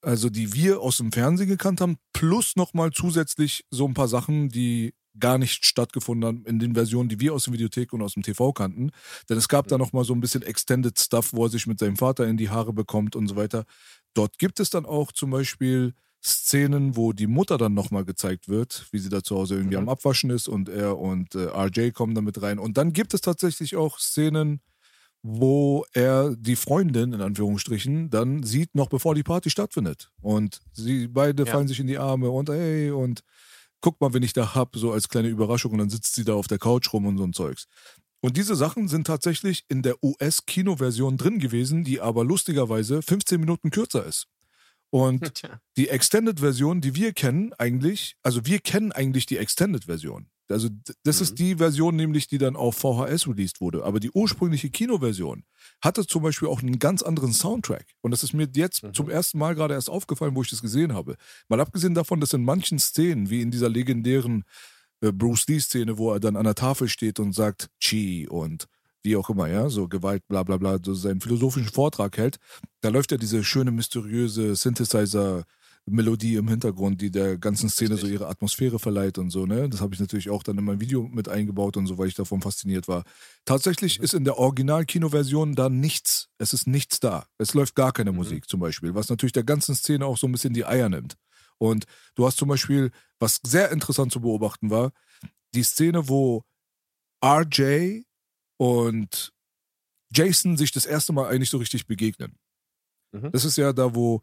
also die wir aus dem Fernsehen gekannt haben, plus nochmal zusätzlich so ein paar Sachen, die gar nicht stattgefunden haben in den Versionen, die wir aus der Videothek und aus dem TV kannten. Denn es gab da nochmal so ein bisschen Extended Stuff, wo er sich mit seinem Vater in die Haare bekommt und so weiter. Dort gibt es dann auch zum Beispiel Szenen, wo die Mutter dann nochmal gezeigt wird, wie sie da zu Hause irgendwie Mhm. am Abwaschen ist und er und äh, RJ kommen da mit rein. Und dann gibt es tatsächlich auch Szenen, wo er die Freundin, in Anführungsstrichen, dann sieht, noch bevor die Party stattfindet. Und sie beide Ja. fallen sich in die Arme und hey, und guck mal, wen ich da hab, so als kleine Überraschung. Und dann sitzt sie da auf der Couch rum und so ein Zeugs. Und diese Sachen sind tatsächlich in der US-Kinoversion drin gewesen, die aber lustigerweise 15 Minuten kürzer ist. Und (laughs) die Extended-Version, die wir kennen, eigentlich, also wir kennen eigentlich die Extended-Version. Also das Mhm. ist die Version nämlich, die dann auf VHS released wurde. Aber die ursprüngliche Kinoversion hatte zum Beispiel auch einen ganz anderen Soundtrack. Und das ist mir jetzt Mhm. zum ersten Mal gerade erst aufgefallen, wo ich das gesehen habe. Mal abgesehen davon, dass in manchen Szenen, wie in dieser legendären äh, Bruce Lee-Szene, wo er dann an der Tafel steht und sagt Chi und wie auch immer, ja, so Gewalt, bla bla bla, so seinen philosophischen Vortrag hält, da läuft ja diese schöne, mysteriöse Synthesizer-Melodie im Hintergrund, die der ganzen Szene so ihre Atmosphäre verleiht und so, ne? Das habe ich natürlich auch dann in mein Video mit eingebaut und so, weil ich davon fasziniert war. Tatsächlich ist in der Original-Kinoversion da nichts. Es ist nichts da. Es läuft gar keine Mhm. Musik zum Beispiel, was natürlich der ganzen Szene auch so ein bisschen die Eier nimmt. Und du hast zum Beispiel, was sehr interessant zu beobachten war, die Szene, wo RJ und Jason sich das erste Mal eigentlich so richtig begegnen. Mhm. Das ist ja da, wo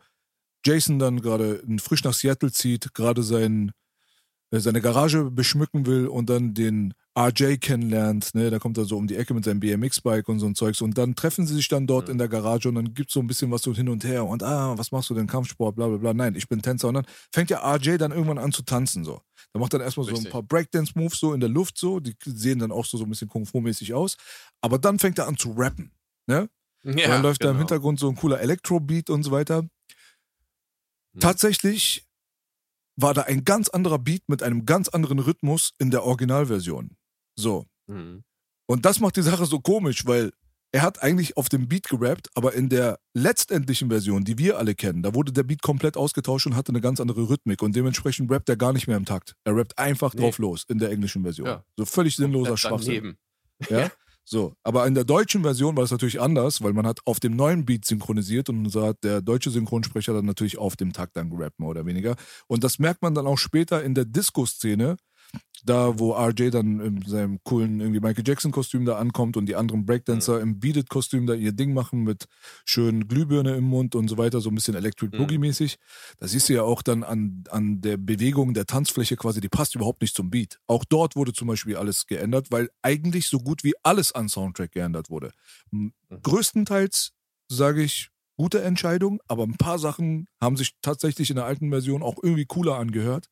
Jason dann gerade frisch nach Seattle zieht, gerade sein, äh, seine Garage beschmücken will und dann den RJ kennenlernt. Ne? Da kommt er so um die Ecke mit seinem BMX-Bike und so ein Zeugs. Und dann treffen sie sich dann dort Mhm. in der Garage und dann gibt es so ein bisschen was so hin und her. Und ah, was machst du denn? Kampfsport, bla bla bla. Nein, ich bin Tänzer. Und dann fängt ja RJ dann irgendwann an zu tanzen. so. Da macht dann erstmal so ein Richtig. paar Breakdance-Moves so in der Luft so. Die sehen dann auch so, so ein bisschen Kung-Fu-mäßig aus. Aber dann fängt er an zu rappen. Ne? Ja, und dann läuft da im genau. Hintergrund so ein cooler Elektro-Beat und so weiter. Mhm. Tatsächlich war da ein ganz anderer Beat mit einem ganz anderen Rhythmus in der Originalversion. So. Mhm. Und das macht die Sache so komisch, weil er hat eigentlich auf dem Beat gerappt, aber in der letztendlichen Version, die wir alle kennen, da wurde der Beat komplett ausgetauscht und hatte eine ganz andere Rhythmik und dementsprechend rappt er gar nicht mehr im Takt. Er rappt einfach Nee. drauf los in der englischen Version. Ja. So völlig sinnloser Schwachsinn. Ja? (laughs) So, aber in der deutschen Version war es natürlich anders, weil man hat auf dem neuen Beat synchronisiert und so hat der deutsche Synchronsprecher dann natürlich auf dem Takt dann gerappt, mehr oder weniger. Und das merkt man dann auch später in der Disco-Szene, Da, wo RJ dann in seinem coolen irgendwie Michael Jackson-Kostüm da ankommt und die anderen Breakdancer im Beat-It-Kostüm da ihr Ding machen mit schönen Glühbirne im Mund und so weiter, so ein bisschen Electric Mhm. Boogie-mäßig. Da siehst du ja auch dann an, an der Bewegung der Tanzfläche quasi, die passt überhaupt nicht zum Beat. Auch dort wurde zum Beispiel alles geändert, weil eigentlich so gut wie alles an Soundtrack geändert wurde. M- Größtenteils sage ich, gute Entscheidung, aber ein paar Sachen haben sich tatsächlich in der alten Version auch irgendwie cooler angehört.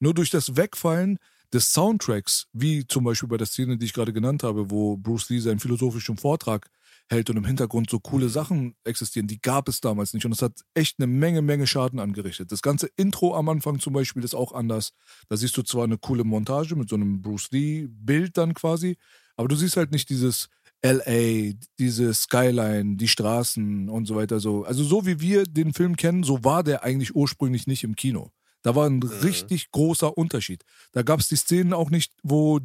Nur durch das Wegfallen des Soundtracks, wie zum Beispiel bei der Szene, die ich gerade genannt habe, wo Bruce Lee seinen philosophischen Vortrag hält und im Hintergrund so coole Sachen existieren, die gab es damals nicht. Und es hat echt eine Menge, Menge Schaden angerichtet. Das ganze Intro am Anfang zum Beispiel ist auch anders. Da siehst du zwar eine coole Montage mit so einem Bruce Lee-Bild dann quasi, aber du siehst halt nicht dieses LA, diese Skyline, die Straßen und so weiter so. Also so wie wir den Film kennen, so war der eigentlich ursprünglich nicht im Kino. Da war ein richtig großer Unterschied. Da gab es die Szenen auch nicht, wo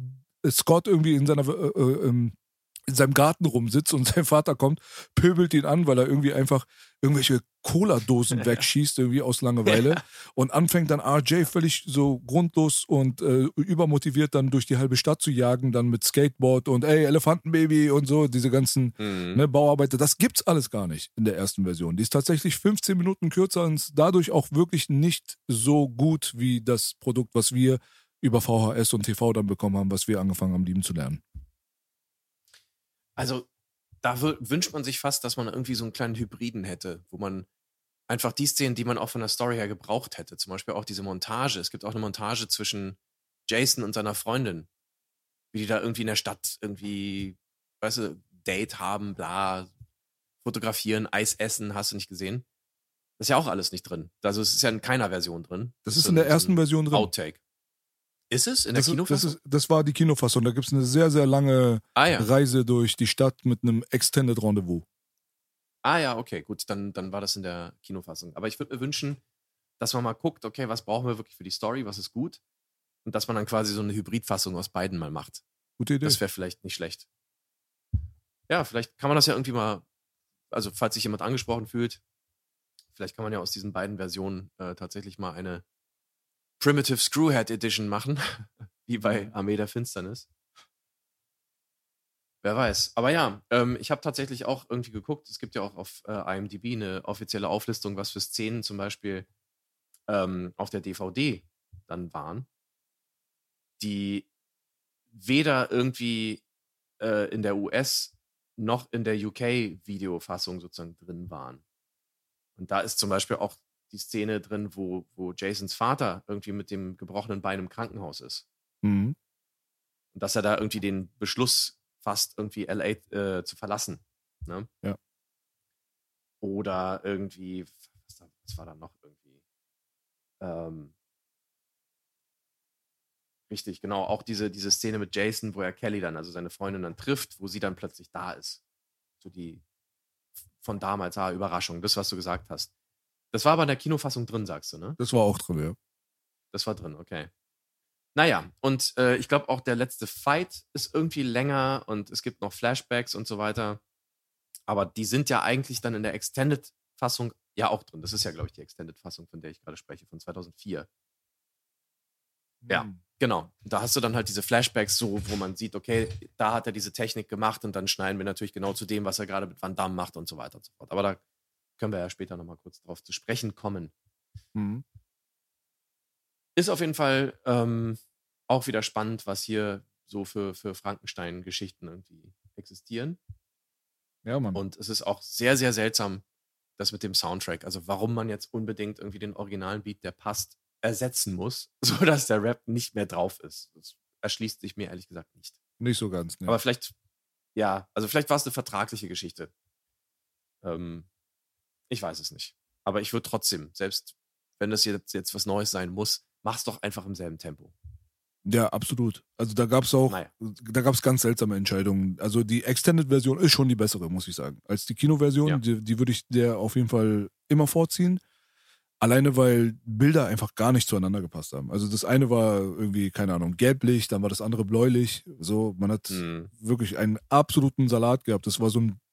Scott irgendwie in seiner äh, äh, ähm, in seinem Garten rumsitzt und (laughs) sein Vater kommt, pöbelt ihn an, weil er irgendwie einfach irgendwelche Cola-Dosen wegschießt, irgendwie aus Langeweile. Und anfängt dann RJ völlig so grundlos und äh, übermotiviert dann durch die halbe Stadt zu jagen, dann mit Skateboard und ey, Elefantenbaby und so, diese ganzen Mhm. ne, Bauarbeiter. Das gibt's alles gar nicht in der ersten Version. Die ist tatsächlich 15 Minuten kürzer und ist dadurch auch wirklich nicht so gut wie das Produkt, was wir über VHS und TV dann bekommen haben, was wir angefangen haben, lieben zu lernen. Also, da wü- wünscht man sich fast, dass man irgendwie so einen kleinen Hybriden hätte, wo man einfach die Szenen, die man auch von der Story her gebraucht hätte, zum Beispiel auch diese Montage. Es gibt auch eine Montage zwischen Jason und seiner Freundin, wie die da irgendwie in der Stadt irgendwie, weißt du, Date haben, bla, fotografieren, Eis essen, hast du nicht gesehen? Das ist ja auch alles nicht drin. Also es ist ja in keiner Version drin. Das so ist in der ersten Version drin. Outtake. Ist es in der Das, ist, das, Kinofassung? ist, das war die Kinofassung. Da gibt es eine sehr, sehr lange ah ja. Reise durch die Stadt mit einem Extended Rendezvous. Ah ja, okay, gut, dann, dann war das in der Kinofassung. Aber ich würde mir wünschen, dass man mal guckt, okay, was brauchen wir wirklich für die Story, was ist gut? Und dass man dann quasi so eine Hybridfassung aus beiden mal macht. Gute Idee. Das wäre vielleicht nicht schlecht. Ja, vielleicht kann man das ja irgendwie mal, also falls sich jemand angesprochen fühlt, vielleicht kann man ja aus diesen beiden Versionen äh, tatsächlich mal eine Primitive Screwhead Edition machen, (laughs) wie bei Armee der Finsternis. Wer weiß. Aber ja, ähm, ich habe tatsächlich auch irgendwie geguckt. Es gibt ja auch auf äh, IMDb eine offizielle Auflistung, was für Szenen zum Beispiel ähm, auf der DVD dann waren, die weder irgendwie äh, in der US noch in der UK-Videofassung sozusagen drin waren. Und da ist zum Beispiel auch die Szene drin, wo, wo Jasons Vater irgendwie mit dem gebrochenen Bein im Krankenhaus ist. Mhm. Und dass er da irgendwie den Beschluss fasst, irgendwie LA äh, zu verlassen. Ne? Ja. Oder irgendwie, was, da, was war da noch irgendwie? Ähm, richtig, genau, auch diese, diese Szene mit Jason, wo er Kelly dann, also seine Freundin dann trifft, wo sie dann plötzlich da ist. So die von damals, ah, Überraschung, das, was du gesagt hast. Das war aber in der Kinofassung drin, sagst du, ne? Das war auch drin, ja. Das war drin, okay. Naja, und äh, ich glaube auch der letzte Fight ist irgendwie länger und es gibt noch Flashbacks und so weiter. Aber die sind ja eigentlich dann in der Extended-Fassung ja auch drin. Das ist ja, glaube ich, die Extended-Fassung, von der ich gerade spreche, von 2004. Ja, Mhm. genau. Da hast du dann halt diese Flashbacks, so, wo man sieht, okay, da hat er diese Technik gemacht und dann schneiden wir natürlich genau zu dem, was er gerade mit Van Damme macht und so weiter und so fort. Aber da können wir ja später nochmal kurz drauf zu sprechen kommen. Mhm. Ist auf jeden Fall ähm, auch wieder spannend, was hier so für, für Frankenstein-Geschichten irgendwie existieren. Ja, Mann. Und es ist auch sehr, sehr seltsam, das mit dem Soundtrack. Also warum man jetzt unbedingt irgendwie den originalen Beat, der passt, ersetzen muss, (laughs) sodass der Rap nicht mehr drauf ist. Das erschließt sich mir ehrlich gesagt nicht. Nicht so ganz, ne. Aber vielleicht, ja, also vielleicht war es eine vertragliche Geschichte. Ähm, ich weiß es nicht. Aber ich würde trotzdem, selbst wenn das jetzt, jetzt was Neues sein muss, mach's doch einfach im selben Tempo. Ja, absolut. Also da gab es auch, Naja. da gab es ganz seltsame Entscheidungen. Also die Extended-Version ist schon die bessere, muss ich sagen. Als die Kinoversion, Ja. die, die würde ich der auf jeden Fall immer vorziehen. Alleine, weil Bilder einfach gar nicht zueinander gepasst haben. Also das eine war irgendwie, keine Ahnung, gelblich, dann war das andere bläulich. So, man hat Hm. wirklich einen absoluten Salat gehabt. Das war so ein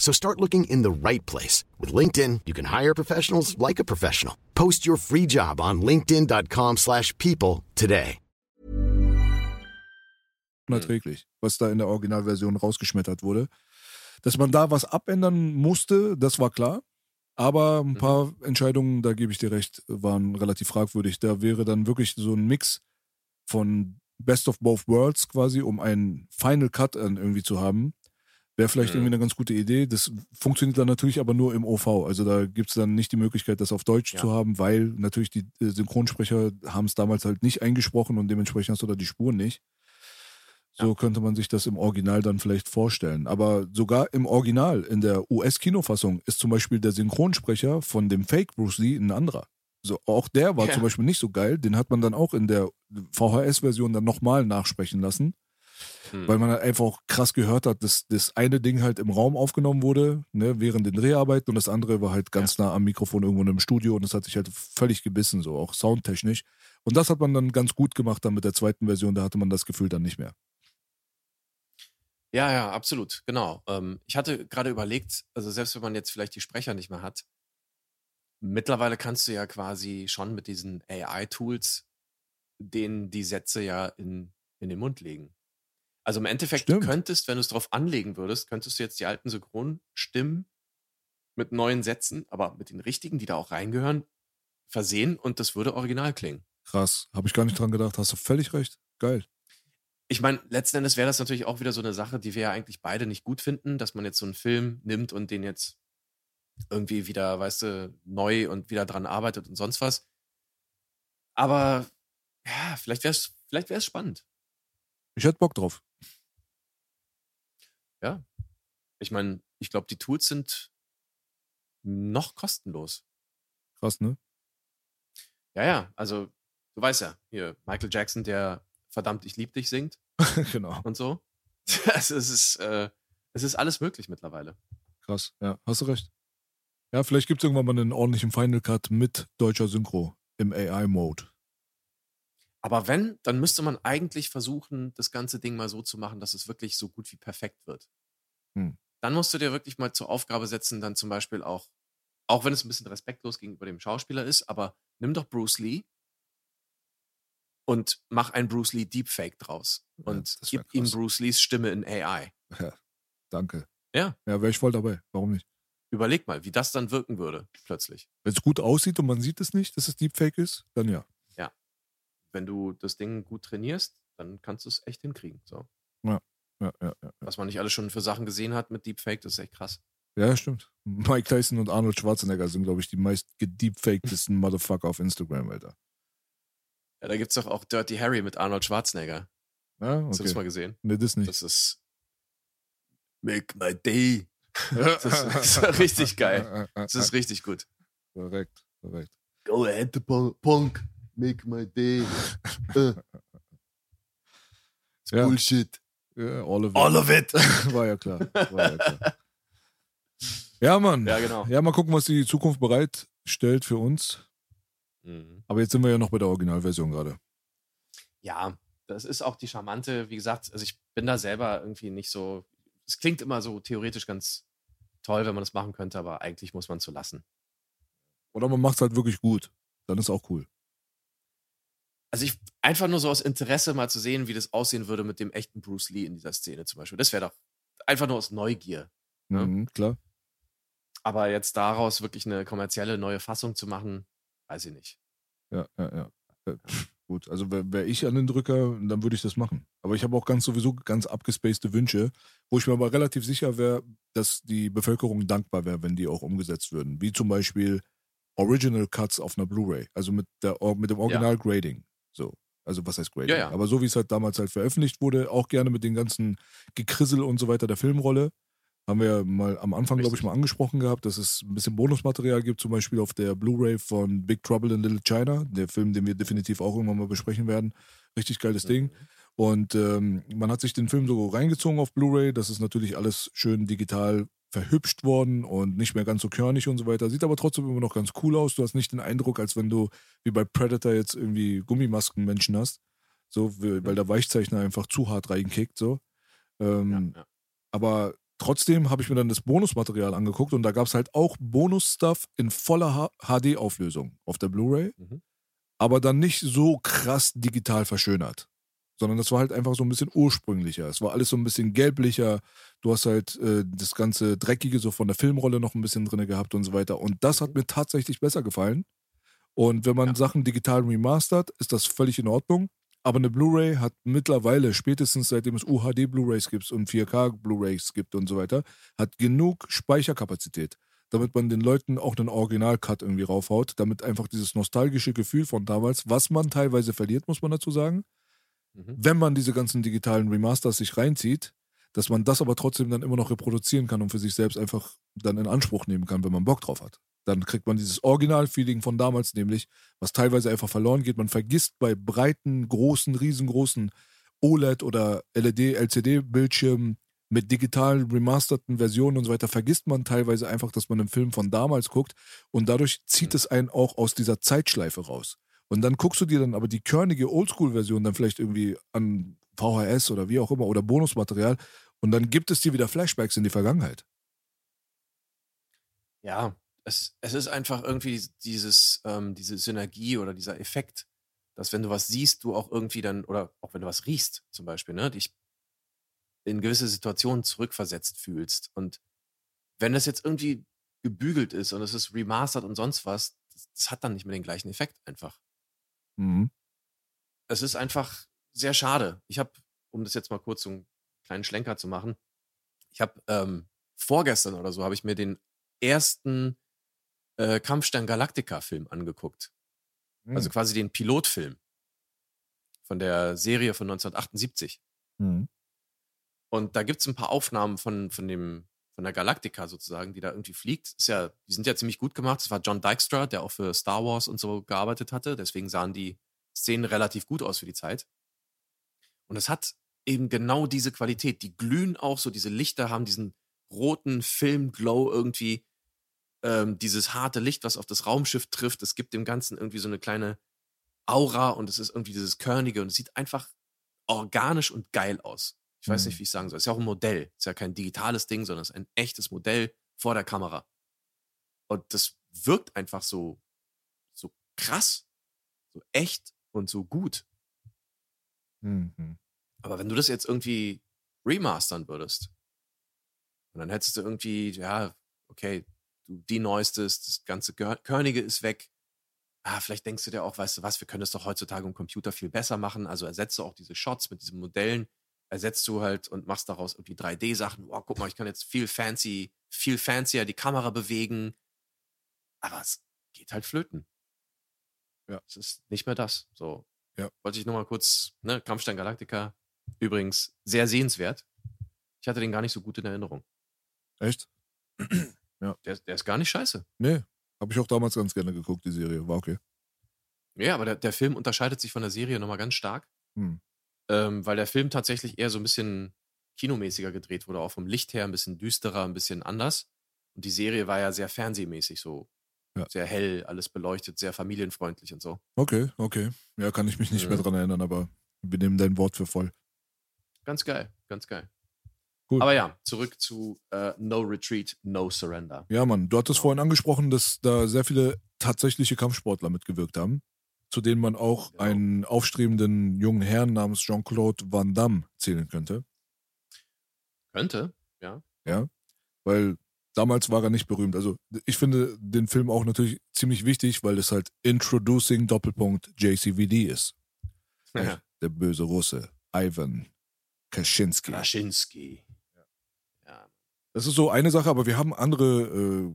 So start looking in the right place. With LinkedIn, you can hire professionals like a professional. Post your free job on linkedin.com/people slash people today. unerträglich, was da in der Originalversion rausgeschmettert wurde. Dass man da was abändern musste, das war klar. Aber ein paar Entscheidungen, da gebe ich dir recht, waren relativ fragwürdig. Da wäre dann wirklich so ein Mix von Best of Both Worlds quasi, um einen Final Cut irgendwie zu haben. Wäre vielleicht irgendwie eine ganz gute Idee. Das funktioniert dann natürlich aber nur im OV. Also da gibt es dann nicht die Möglichkeit, das auf Deutsch Ja. zu haben, weil natürlich die äh, Synchronsprecher haben es damals halt nicht eingesprochen und dementsprechend hast du da die Spuren nicht. So könnte man sich das im Original dann vielleicht vorstellen. Aber sogar im Original, in der US-Kinofassung, ist zum Beispiel der Synchronsprecher von dem Fake Bruce Lee ein anderer. So, auch der war Ja. zum Beispiel nicht so geil. Den hat man dann auch in der VHS-Version dann nochmal nachsprechen lassen. Hm. Weil man halt einfach auch krass gehört hat, dass das eine Ding halt im Raum aufgenommen wurde, ne, während den Dreharbeiten und das andere war halt ganz nah am Mikrofon irgendwo in einem Studio und das hat sich halt völlig gebissen, so auch soundtechnisch. Und das hat man dann ganz gut gemacht dann mit der zweiten Version, da hatte man das Gefühl dann nicht mehr. Ja, ja, absolut, genau. Ähm, ich hatte gerade überlegt, also selbst wenn man jetzt vielleicht die Sprecher nicht mehr hat, mittlerweile kannst du ja quasi schon mit diesen AI-Tools denen die Sätze ja in, in den Mund legen. Also im Endeffekt, Stimmt. du könntest, wenn du es drauf anlegen würdest, könntest du jetzt die alten Synchronstimmen mit neuen Sätzen, aber mit den richtigen, die da auch reingehören, versehen und das würde original klingen. Krass, habe ich gar nicht dran gedacht, hast du völlig recht. Geil. Ich meine, letzten Endes wäre das natürlich auch wieder so eine Sache, die wir ja eigentlich beide nicht gut finden, dass man jetzt so einen Film nimmt und den jetzt irgendwie wieder, weißt du, neu und wieder dran arbeitet und sonst was. Aber ja, vielleicht wäre es vielleicht wär's spannend. Ich hätte Bock drauf. Ja. Ich meine, ich glaube, die Tools sind noch kostenlos. Krass, ne? Ja, ja, also du weißt ja, hier Michael Jackson, der verdammt, ich lieb dich singt (laughs) genau. und so. (laughs) Also es ist, äh, es ist alles möglich mittlerweile. Krass. Ja, hast du recht. Ja, vielleicht gibt es irgendwann mal einen ordentlichen Final Cut mit deutscher Synchro im AI-Mode. Aber wenn, dann müsste man eigentlich versuchen, das ganze Ding mal so zu machen, dass es wirklich so gut wie perfekt wird. Hm. Dann musst du dir wirklich mal zur Aufgabe setzen, dann zum Beispiel auch, auch wenn es ein bisschen respektlos gegenüber dem Schauspieler ist, aber nimm doch Bruce Lee und mach ein Bruce Lee Deepfake draus Ja, und wär gib ihm krass. Bruce Lees Stimme in AI. Ja, danke. Ja. Ja, wäre ich voll dabei. Warum nicht? Überleg mal, wie das dann wirken würde, plötzlich. Wenn es gut aussieht und man sieht es nicht, dass es Deepfake ist, dann ja. Wenn du das Ding gut trainierst, dann kannst du es echt hinkriegen. So. Ja, ja, ja. ja. Was man nicht alles schon für Sachen gesehen hat mit Deepfake, das ist echt krass. Ja, stimmt. (laughs) Mike Tyson und Arnold Schwarzenegger sind, glaube ich, die meist gedeepfakedesten Motherfucker auf Instagram, Alter. Ja, da gibt es doch auch Dirty Harry mit Arnold Schwarzenegger. Ja, Hast du das mal okay. gesehen? Nee, das nicht. Das ist Make my day. (laughs) Das ist richtig geil. (laughs) Das ist richtig gut. korrekt, korrekt. Go ahead, punk. Make my day. (laughs) Äh. Ja. Bullshit. Ja, all of it. All of it. (laughs) War ja klar. War ja, klar. ja, Mann. Ja, genau. Ja, mal gucken, was die Zukunft bereitstellt für uns. Mhm. Aber jetzt sind wir ja noch bei der Originalversion gerade. Ja, das ist auch die charmante, wie gesagt, also ich bin da selber irgendwie nicht so. Es klingt immer so theoretisch ganz toll, wenn man das machen könnte, aber eigentlich muss man es so lassen. Oder man macht es halt wirklich gut. Dann ist auch cool. Also ich einfach nur so aus Interesse mal zu sehen, wie das aussehen würde mit dem echten Bruce Lee in dieser Szene zum Beispiel. Das wäre doch einfach nur aus Neugier. Ja. Mhm, klar. Aber jetzt daraus wirklich eine kommerzielle neue Fassung zu machen, weiß ich nicht. Ja, ja, ja. Äh, pff, Gut, also wäre wär ich an den Drücker, dann würde ich das machen. Aber ich habe auch ganz sowieso ganz abgespacede Wünsche, wo ich mir aber relativ sicher wäre, dass die Bevölkerung dankbar wäre, wenn die auch umgesetzt würden. Wie zum Beispiel Original Cuts auf einer Blu-ray, also mit, der, mit dem Original Grading. So. Also was heißt Grading? Ja, ja. Aber so wie es halt damals halt veröffentlicht wurde, auch gerne mit den ganzen Gekrissel und so weiter der Filmrolle. Haben wir ja mal am Anfang, glaube ich, mal angesprochen gehabt, dass es ein bisschen Bonusmaterial gibt, zum Beispiel auf der Blu-ray von Big Trouble in Little China, der Film, den wir definitiv auch irgendwann mal besprechen werden. Richtig geiles Ding. Und ähm, man hat sich den Film so reingezogen auf Blu-ray. Das ist natürlich alles schön digital verhübscht worden und nicht mehr ganz so körnig und so weiter. Sieht aber trotzdem immer noch ganz cool aus. Du hast nicht den Eindruck, als wenn du wie bei Predator jetzt irgendwie Gummimaskenmenschen hast. So, weil der Weichzeichner einfach zu hart reinkickt. So. Ähm, Ja, ja. aber trotzdem habe ich mir dann das Bonusmaterial angeguckt und da gab es halt auch Bonus-Stuff in voller HD-Auflösung auf der Blu-ray, Mhm. aber dann nicht so krass digital verschönert. Sondern das war halt einfach so ein bisschen ursprünglicher. Es war alles so ein bisschen gelblicher. Du hast halt äh, das ganze Dreckige so von der Filmrolle noch ein bisschen drin gehabt und so weiter. Und das hat mir tatsächlich besser gefallen. Und wenn man Ja. Sachen digital remastert, ist das völlig in Ordnung. Aber eine Blu-ray hat mittlerweile, spätestens seitdem es UHD Blu-rays gibt und 4K Blu-rays gibt und so weiter, hat genug Speicherkapazität, damit man den Leuten auch einen Original-Cut irgendwie raufhaut, damit einfach dieses nostalgische Gefühl von damals, was man teilweise verliert, muss man dazu sagen, Mhm. wenn man diese ganzen digitalen Remasters sich reinzieht, dass man das aber trotzdem dann immer noch reproduzieren kann und für sich selbst einfach dann in Anspruch nehmen kann, wenn man Bock drauf hat. Dann kriegt man dieses Original-Feeling von damals nämlich, was teilweise einfach verloren geht. Man vergisst bei breiten, großen, riesengroßen OLED oder E LED, LCD-Bildschirmen mit digital remasterten Versionen und so weiter, vergisst man teilweise einfach, dass man einen Film von damals guckt und dadurch zieht es einen auch aus dieser Zeitschleife raus. Und dann guckst du dir dann aber die körnige Oldschool-Version dann vielleicht irgendwie an VHS oder wie auch immer oder Bonusmaterial und dann gibt es dir wieder Flashbacks in die Vergangenheit. Ja, es, es ist einfach irgendwie dieses, ähm, diese Synergie oder dieser Effekt, dass wenn du was siehst, du auch irgendwie dann, oder auch wenn du was riechst, zum Beispiel, ne, dich in gewisse Situationen zurückversetzt fühlst. Und wenn das jetzt irgendwie gebügelt ist und es ist remastered und sonst was, das, das hat dann nicht mehr den gleichen Effekt einfach. Mhm. es ist einfach sehr schade. Ich habe, um das jetzt mal kurz so einen kleinen Schlenker zu machen, ich habe ähm, vorgestern oder so habe ich mir den ersten äh, Kampfstern Galactica Film angeguckt. Also quasi den Pilotfilm von der Serie von 1978. Mhm. Und da gibt's ein paar Aufnahmen von, von dem, von der Galactica sozusagen, die da irgendwie fliegt. Ist ja, die sind ja ziemlich gut gemacht. Das war John Dykstra, der auch für Star Wars und so gearbeitet hatte. Deswegen sahen die Szenen relativ gut aus für die Zeit. Und es hat eben genau diese Qualität. Die glühen auch so, diese Lichter haben diesen roten Filmglow irgendwie. Ähm, dieses harte Licht, was auf das Raumschiff trifft. Es gibt dem Ganzen irgendwie so eine kleine Aura und es ist irgendwie dieses Körnige und es sieht einfach organisch und geil aus. Ich weiß Mhm. nicht, wie ich sagen soll. Es ist ja auch ein Modell. Es ist ja kein digitales Ding, sondern es ist ein echtes Modell vor der Kamera. Und das wirkt einfach so, so krass, so echt und so gut. Mhm. Aber wenn du das jetzt irgendwie remastern würdest, und dann hättest du irgendwie, ja, okay, du die neuestes, das ganze Körnige ist weg. Ah, vielleicht denkst du dir auch, weißt du was, wir können das doch heutzutage im Computer viel besser machen. Also ersetzt du auch diese Shots mit diesen Modellen, ersetzt du halt und machst daraus irgendwie 3D-Sachen. Wow, guck mal, ich kann jetzt viel fancy, viel fancier die Kamera bewegen. Aber es geht halt flöten. Ja. Es ist nicht mehr das. So. Ja. Wollte ich nur mal kurz, ne, Kampfstein Galactica, übrigens sehr sehenswert. Ich hatte den gar nicht so gut in Erinnerung. Echt? (clears throat) Der, der ist gar nicht scheiße. Nee, habe ich auch damals ganz gerne geguckt, die Serie. War okay. Ja, aber der, der Film unterscheidet sich von der Serie nochmal ganz stark, Hm. Ähm, weil der Film tatsächlich eher so ein bisschen kinomäßiger gedreht wurde, auch vom Licht her ein bisschen düsterer, ein bisschen anders. Und die Serie war ja sehr fernsehmäßig, so Ja. sehr hell, alles beleuchtet, sehr familienfreundlich und so. Okay, okay. Ja, kann ich mich nicht Mhm. mehr dran erinnern, aber wir nehmen dein Wort für voll. Ganz geil, ganz geil. Cool. Aber ja, zurück zu äh, No Retreat, No Surrender. Ja, Mann, du hattest vorhin angesprochen, dass da sehr viele tatsächliche Kampfsportler mitgewirkt haben, zu denen man auch Genau. einen aufstrebenden jungen Herrn namens Jean-Claude Van Damme zählen könnte. Könnte, ja. Ja, weil damals war er nicht berühmt. Also ich finde den Film auch natürlich ziemlich wichtig, weil es halt Introducing Doppelpunkt JCVD ist. ja. Der böse Russe, Ivan Kaczynski. Ja. Das ist so eine Sache, aber wir haben andere, äh,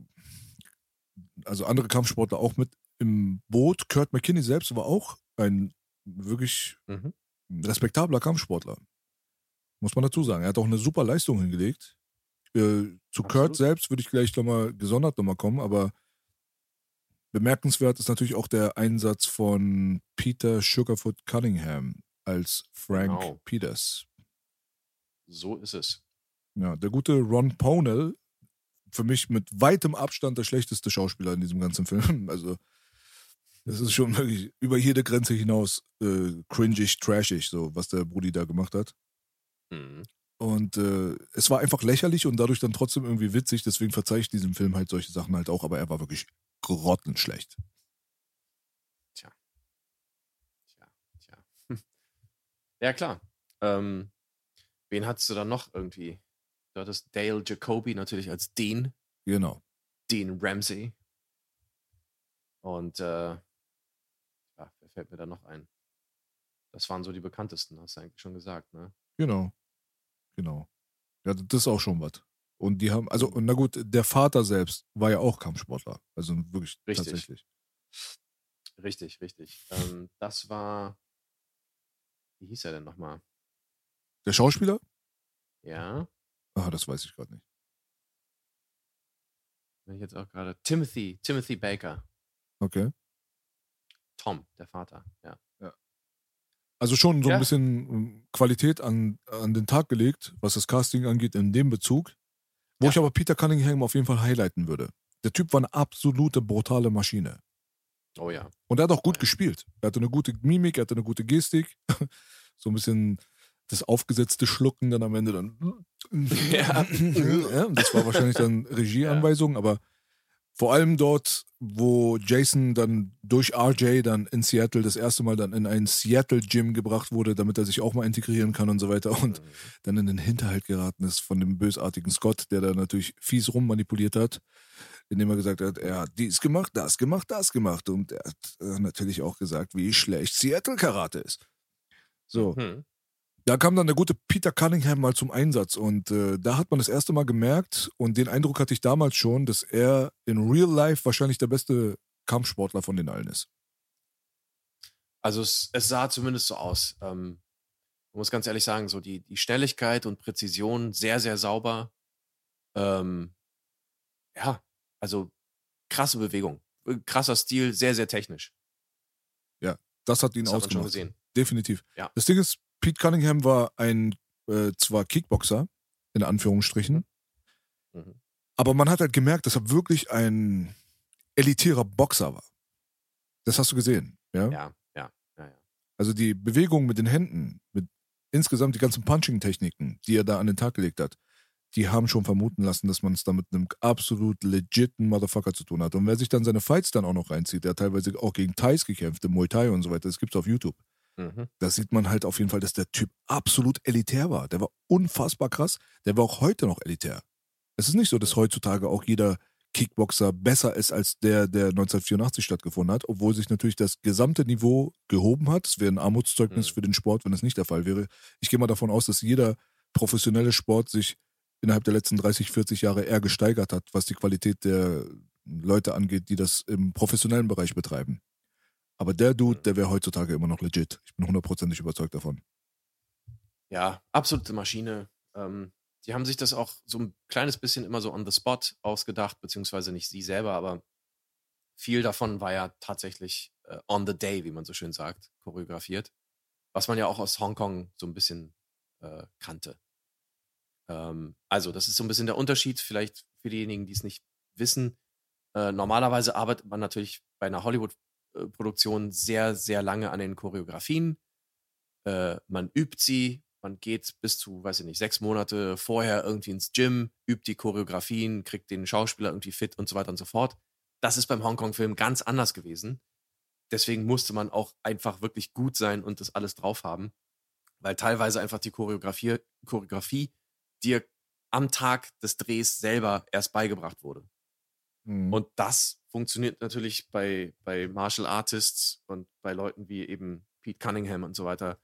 also andere Kampfsportler auch mit im Boot. Kurt McKinney selbst war auch ein wirklich Mhm. respektabler Kampfsportler. Muss man dazu sagen. Er hat auch eine super Leistung hingelegt. Äh, zu Kurt Absolut. selbst würde ich gleich nochmal gesondert nochmal kommen, aber bemerkenswert ist natürlich auch der Einsatz von Peter Sugarfoot Cunningham als Frank Genau. Peters. So ist es. Ja, der gute Ron Pownell, für mich mit weitem Abstand der schlechteste Schauspieler in diesem ganzen Film. (laughs) Also, das ist schon wirklich über jede Grenze hinaus äh, cringig, trashig, so was der Brudi da gemacht hat. Mhm. Und äh, es war einfach lächerlich und dadurch dann trotzdem irgendwie witzig. Deswegen verzeihe ich diesem Film halt solche Sachen halt auch, aber er war wirklich grottenschlecht. Tja. Tja, tja. Hm. (laughs) Ja, klar. Ähm, wen hattest du dann noch irgendwie? Du hattest Dale Jacoby natürlich als Dean, Genau. Dean Ramsey. Und äh, fällt mir da noch ein? Das waren so die bekanntesten, hast du eigentlich schon gesagt, ne? Genau. Genau. Ja, das ist auch schon was. Und die haben, also, und na gut, der Vater selbst war ja auch Kampfsportler. Also wirklich Richtig. tatsächlich. Richtig, richtig. Ähm, das war. Wie hieß er denn nochmal? Der Schauspieler? Ja, Ah, das weiß ich gerade nicht. bin ich jetzt auch gerade. Timothy, Timothy Baker. Okay. Tom, der Vater, ja. Also schon so Ja. ein bisschen ähm, Qualität an, an den Tag gelegt, was das Casting angeht, in dem Bezug. Wo Ja. ich aber Peter Cunningham auf jeden Fall highlighten würde. Der Typ war eine absolute brutale Maschine. Oh ja. Und er hat auch gut Ja. gespielt. Er hatte eine gute Mimik, er hatte eine gute Gestik. (laughs) so ein bisschen das aufgesetzte Schlucken dann am Ende dann. (laughs) Ja. (laughs) ja das war wahrscheinlich dann Regieanweisung, aber vor allem dort, wo Jason dann durch RJ dann in Seattle das erste Mal dann in ein Seattle Gym gebracht wurde, damit er sich auch mal integrieren kann und so weiter und dann in den Hinterhalt geraten ist von dem bösartigen Scott, der da natürlich fies rummanipuliert hat, indem er gesagt hat, er hat dies gemacht, das gemacht, das gemacht und er hat äh, natürlich auch gesagt, wie schlecht Seattle Karate ist. So, Mhm. Da kam dann der gute Peter Cunningham mal zum Einsatz und äh, da hat man das erste Mal gemerkt und den Eindruck hatte ich damals schon, dass er in Real Life wahrscheinlich der beste Kampfsportler von den allen ist. Also es, es sah zumindest so aus. Ähm, man muss ganz ehrlich sagen, so die, die Schnelligkeit und Präzision sehr, sehr sauber. Ähm, ja, also krasse Bewegung. Krasser Stil, sehr, sehr technisch. Das hat ihn Das hat man schon ausgemacht. gesehen. Definitiv. Ja. Das Ding ist, Pete Cunningham war ein äh, zwar Kickboxer, in Anführungsstrichen, Mhm. aber man hat halt gemerkt, dass er wirklich ein elitärer Boxer war. Das hast du gesehen, ja? Ja, ja, ja, ja. Also die Bewegung mit den Händen, mit insgesamt die ganzen Punching-Techniken, die er da an den Tag gelegt hat, die haben schon vermuten lassen, dass man es da mit einem absolut legiten Motherfucker zu tun hat. Und wer sich dann seine Fights dann auch noch reinzieht, der hat teilweise auch gegen Thais gekämpft, im Muay Thai und so weiter, das gibt's auf YouTube. Mhm. Da sieht man halt auf jeden Fall, dass der Typ absolut elitär war. Der war unfassbar krass. Der war auch heute noch elitär. Es ist nicht so, dass heutzutage auch jeder Kickboxer besser ist als der, der 1984 stattgefunden hat, obwohl sich natürlich das gesamte Niveau gehoben hat. Es wäre ein Armutszeugnis Mhm. für den Sport, wenn es nicht der Fall wäre. Ich gehe mal davon aus, dass jeder professionelle Sport sich innerhalb der letzten 30, 40 Jahre eher gesteigert hat, was die Qualität der Leute angeht, die das im professionellen Bereich betreiben. Aber der Dude, der wäre heutzutage immer noch legit. Ich bin hundertprozentig überzeugt davon. Ja, absolute Maschine. Ähm, die haben sich das auch so ein kleines bisschen immer so on the spot ausgedacht, beziehungsweise nicht sie selber, aber viel davon war ja tatsächlich äh, on the day, wie man so schön sagt, choreografiert. Was man ja auch aus Hongkong so ein bisschen äh, kannte. Ähm, also, das ist so ein bisschen der Unterschied, vielleicht für diejenigen, die es nicht wissen. Äh, normalerweise arbeitet man natürlich bei einer Hollywood-Produktion sehr, sehr lange an den Choreografien. Äh, man übt sie, man geht bis zu, weiß ich nicht, sechs Monate vorher irgendwie ins Gym, übt die Choreografien, kriegt den Schauspieler irgendwie fit und so weiter und so fort. Das ist beim Hongkong-Film ganz anders gewesen. Deswegen musste man auch einfach wirklich gut sein und das alles drauf haben, weil teilweise einfach die Choreografie, Choreografie dir am Tag des Drehs selber erst beigebracht wurde. Mhm. Und das funktioniert natürlich bei, bei Martial Artists und bei Leuten wie eben Pete Cunningham und so weiter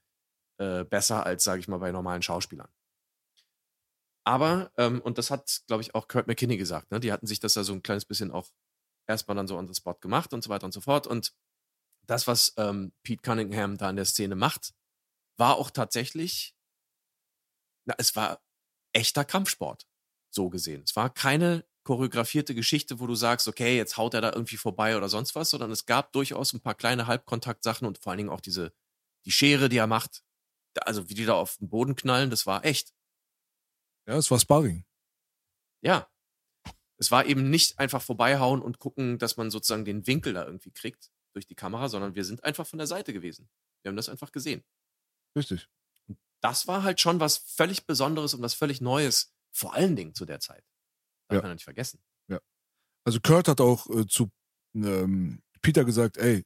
äh, besser als, sage ich mal, bei normalen Schauspielern. Aber, ähm, und das hat, glaube ich, auch Kurt McKinney gesagt, ne? die hatten sich das ja so ein kleines bisschen auch erstmal dann so on the spot gemacht und so weiter und so fort. Und das, was ähm, Pete Cunningham da in der Szene macht, war auch tatsächlich, na, es war echter Kampfsport. so gesehen. Es war keine choreografierte Geschichte, wo du sagst, okay, jetzt haut er da irgendwie vorbei oder sonst was, sondern es gab durchaus ein paar kleine Halbkontaktsachen und vor allen Dingen auch diese, die Schere, die er macht. Also wie die da auf den Boden knallen, das war echt. Ja, es war Sparring. Ja. Es war eben nicht einfach vorbeihauen und gucken, dass man sozusagen den Winkel da irgendwie kriegt durch die Kamera, sondern wir sind einfach von der Seite gewesen. Wir haben das einfach gesehen. Richtig. Das war halt schon was völlig Besonderes und was völlig Neues, vor allen Dingen zu der Zeit. Darf Ja. man nicht vergessen. Also Kurt hat auch äh, zu ähm, Peter gesagt, ey,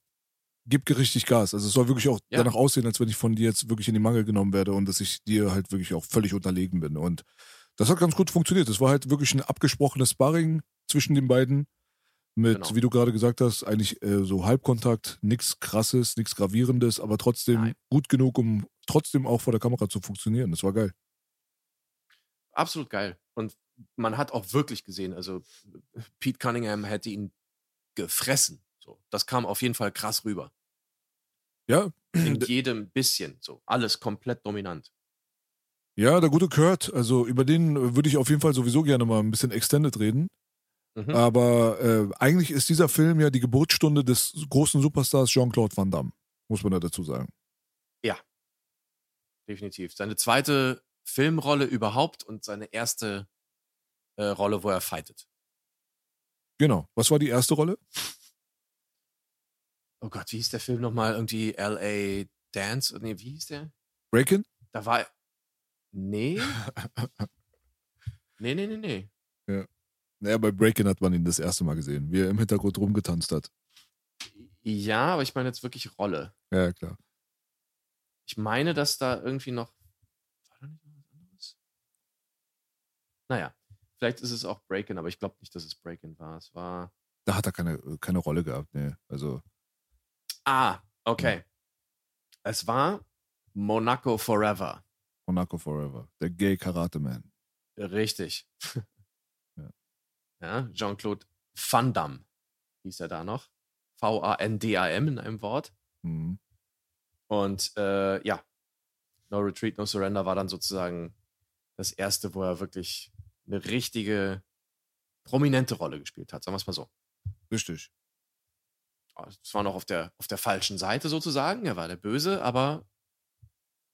gib richtig Gas. Also es soll wirklich auch Ja. danach aussehen, als wenn ich von dir jetzt wirklich in die Mangel genommen werde und dass ich dir halt wirklich auch völlig unterlegen bin. Und das hat ganz gut funktioniert. Es war halt wirklich ein abgesprochenes Sparring zwischen den beiden. Mit, Genau. wie du gerade gesagt hast, eigentlich äh, so Halbkontakt, nichts krasses, nichts gravierendes, aber trotzdem Nein. gut genug, um trotzdem auch vor der Kamera zu funktionieren. Das war geil. Absolut geil. Und man hat auch wirklich gesehen, also Pete Cunningham hätte ihn gefressen. So, das kam auf jeden Fall krass rüber. Ja, In (clears throat) jedem bisschen. So, alles komplett dominant. ja, der gute Kurt, also über den äh, würde ich auf jeden Fall sowieso gerne mal ein bisschen extended reden. Mhm. Aber äh, eigentlich ist dieser Film ja die Geburtsstunde des großen Superstars Jean-Claude Van Damme, muss man da dazu sagen. Definitiv. Seine zweite Filmrolle überhaupt und seine erste äh, Rolle, wo er fightet. Genau. Was war die erste Rolle? Oh Gott, wie hieß der Film nochmal? Irgendwie L.A. Dance? Nee, wie hieß der? Breakin? Da war. er- Nee. (laughs) nee, nee, nee, nee. Naja, bei Breakin hat man ihn das erste Mal gesehen, wie er im Hintergrund rumgetanzt hat. Ja, aber ich meine jetzt wirklich Rolle. Ja, klar. Ich meine, dass da irgendwie noch. War da nicht noch was anderes? Naja, vielleicht ist es auch Breakin, aber ich glaube nicht, dass es Breakin war. Es war. Da hat er keine, keine Rolle gehabt, nee. Also, Ah, okay. Es war Monaco Forever. Monaco Forever. Der Gay Karate Man. Richtig. Ja. (laughs) Ja, Jean-Claude Van Damme hieß er da noch. V-A-N-D-A-M in einem Wort. Mhm. Und äh, ja, No Retreat, No Surrender war dann sozusagen das erste, wo er wirklich eine richtige prominente Rolle gespielt hat, sagen wir es mal so. Richtig. Es war noch auf der, auf der falschen Seite sozusagen, er war der Böse, aber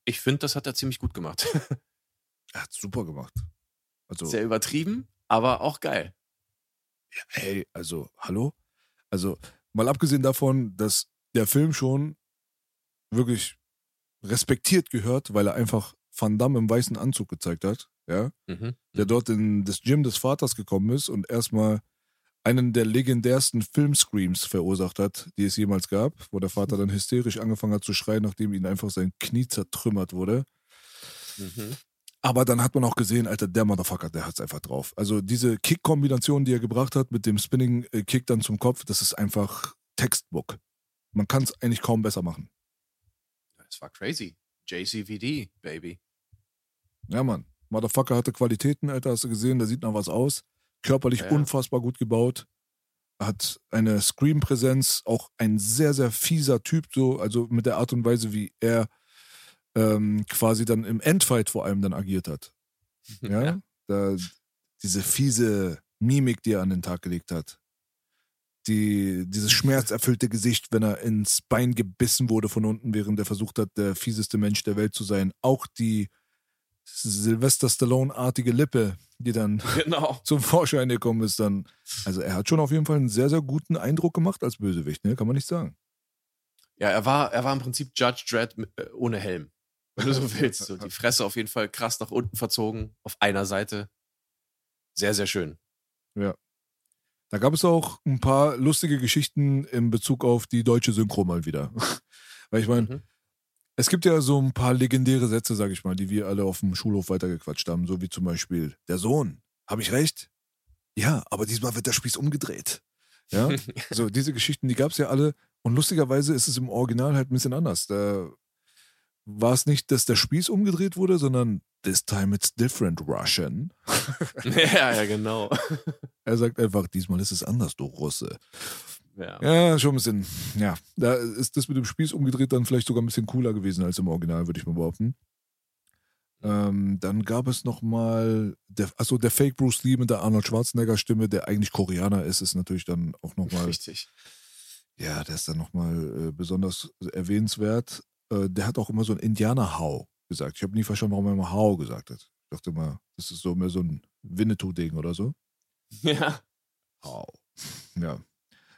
ich finde, das hat er ziemlich gut gemacht. (laughs) Er hat super gemacht. Also, Sehr übertrieben, aber auch geil. Hey, also, hallo? Also, mal abgesehen davon, dass der Film schon wirklich respektiert gehört, weil er einfach Van Damme im weißen Anzug gezeigt hat, ja, Mhm. der dort in das Gym des Vaters gekommen ist und erstmal einen der legendärsten Filmscreams verursacht hat, die es jemals gab, wo der Vater dann hysterisch angefangen hat zu schreien, nachdem ihm einfach sein Knie zertrümmert wurde. Mhm. Aber dann hat man auch gesehen, Alter, der Motherfucker, der hat's einfach drauf. Also diese Kick-Kombination, die er gebracht hat mit dem Spinning-Kick dann zum Kopf, das ist einfach Textbook. Man kann es eigentlich kaum besser machen. Das war crazy. JCVD, Baby. Ja, Mann. Motherfucker hatte Qualitäten, Alter, hast du gesehen, der sieht nach was aus. Körperlich Ja. unfassbar gut gebaut. Hat eine Screen-Präsenz, auch ein sehr, sehr fieser Typ, so, also mit der Art und Weise, wie er ähm, quasi dann im Endfight vor allem dann agiert hat. (laughs) Ja, Da, diese fiese Mimik, die er an den Tag gelegt hat. Die, dieses (laughs) schmerzerfüllte Gesicht, wenn er ins Bein gebissen wurde von unten, während er versucht hat, der fieseste Mensch der Welt zu sein. Auch die Sylvester Stallone-artige Lippe, die dann (laughs) Genau. zum Vorschein gekommen ist, dann. Also er hat schon auf jeden Fall einen sehr, sehr guten Eindruck gemacht als Bösewicht, ne? Kann man nicht sagen. Ja, er war, er war im Prinzip Judge Dredd äh, ohne Helm. Wenn du so (laughs) willst. So, die Fresse auf jeden Fall krass nach unten verzogen, auf einer Seite. Sehr, sehr schön. Da gab es auch ein paar lustige Geschichten in Bezug auf die deutsche Synchro mal wieder. (laughs) Weil ich meine, Mhm. Es gibt ja so ein paar legendäre Sätze, sag ich mal, die wir alle auf dem Schulhof weitergequatscht haben, so wie zum Beispiel, der Sohn, habe ich recht? Ja, aber diesmal wird der Spieß umgedreht. Ja, (laughs) so diese Geschichten, die gab es ja alle. Und lustigerweise ist es im Original halt ein bisschen anders. Da war es nicht, dass der Spieß umgedreht wurde, sondern this time it's different, Russian. (laughs) ja, ja, genau. Er sagt einfach, diesmal ist es anders, du Russe. Ja. Ja, schon ein bisschen. Ja, da ist das mit dem Spieß umgedreht dann vielleicht sogar ein bisschen cooler gewesen als im Original, würde ich mal behaupten. Ähm, dann gab es nochmal, achso, der Fake Bruce Lee mit der Arnold Schwarzenegger Stimme, der eigentlich Koreaner ist, ist natürlich dann auch nochmal. Richtig. Ja, der ist dann nochmal äh, besonders erwähnenswert. Äh, der hat auch immer so ein Indianer-Hau gesagt. Ich habe nie verstanden, warum er immer Hau gesagt hat. Ich dachte immer, das ist so mehr so ein Winnetou-Ding oder so. (laughs) Ja. Hau. Ja.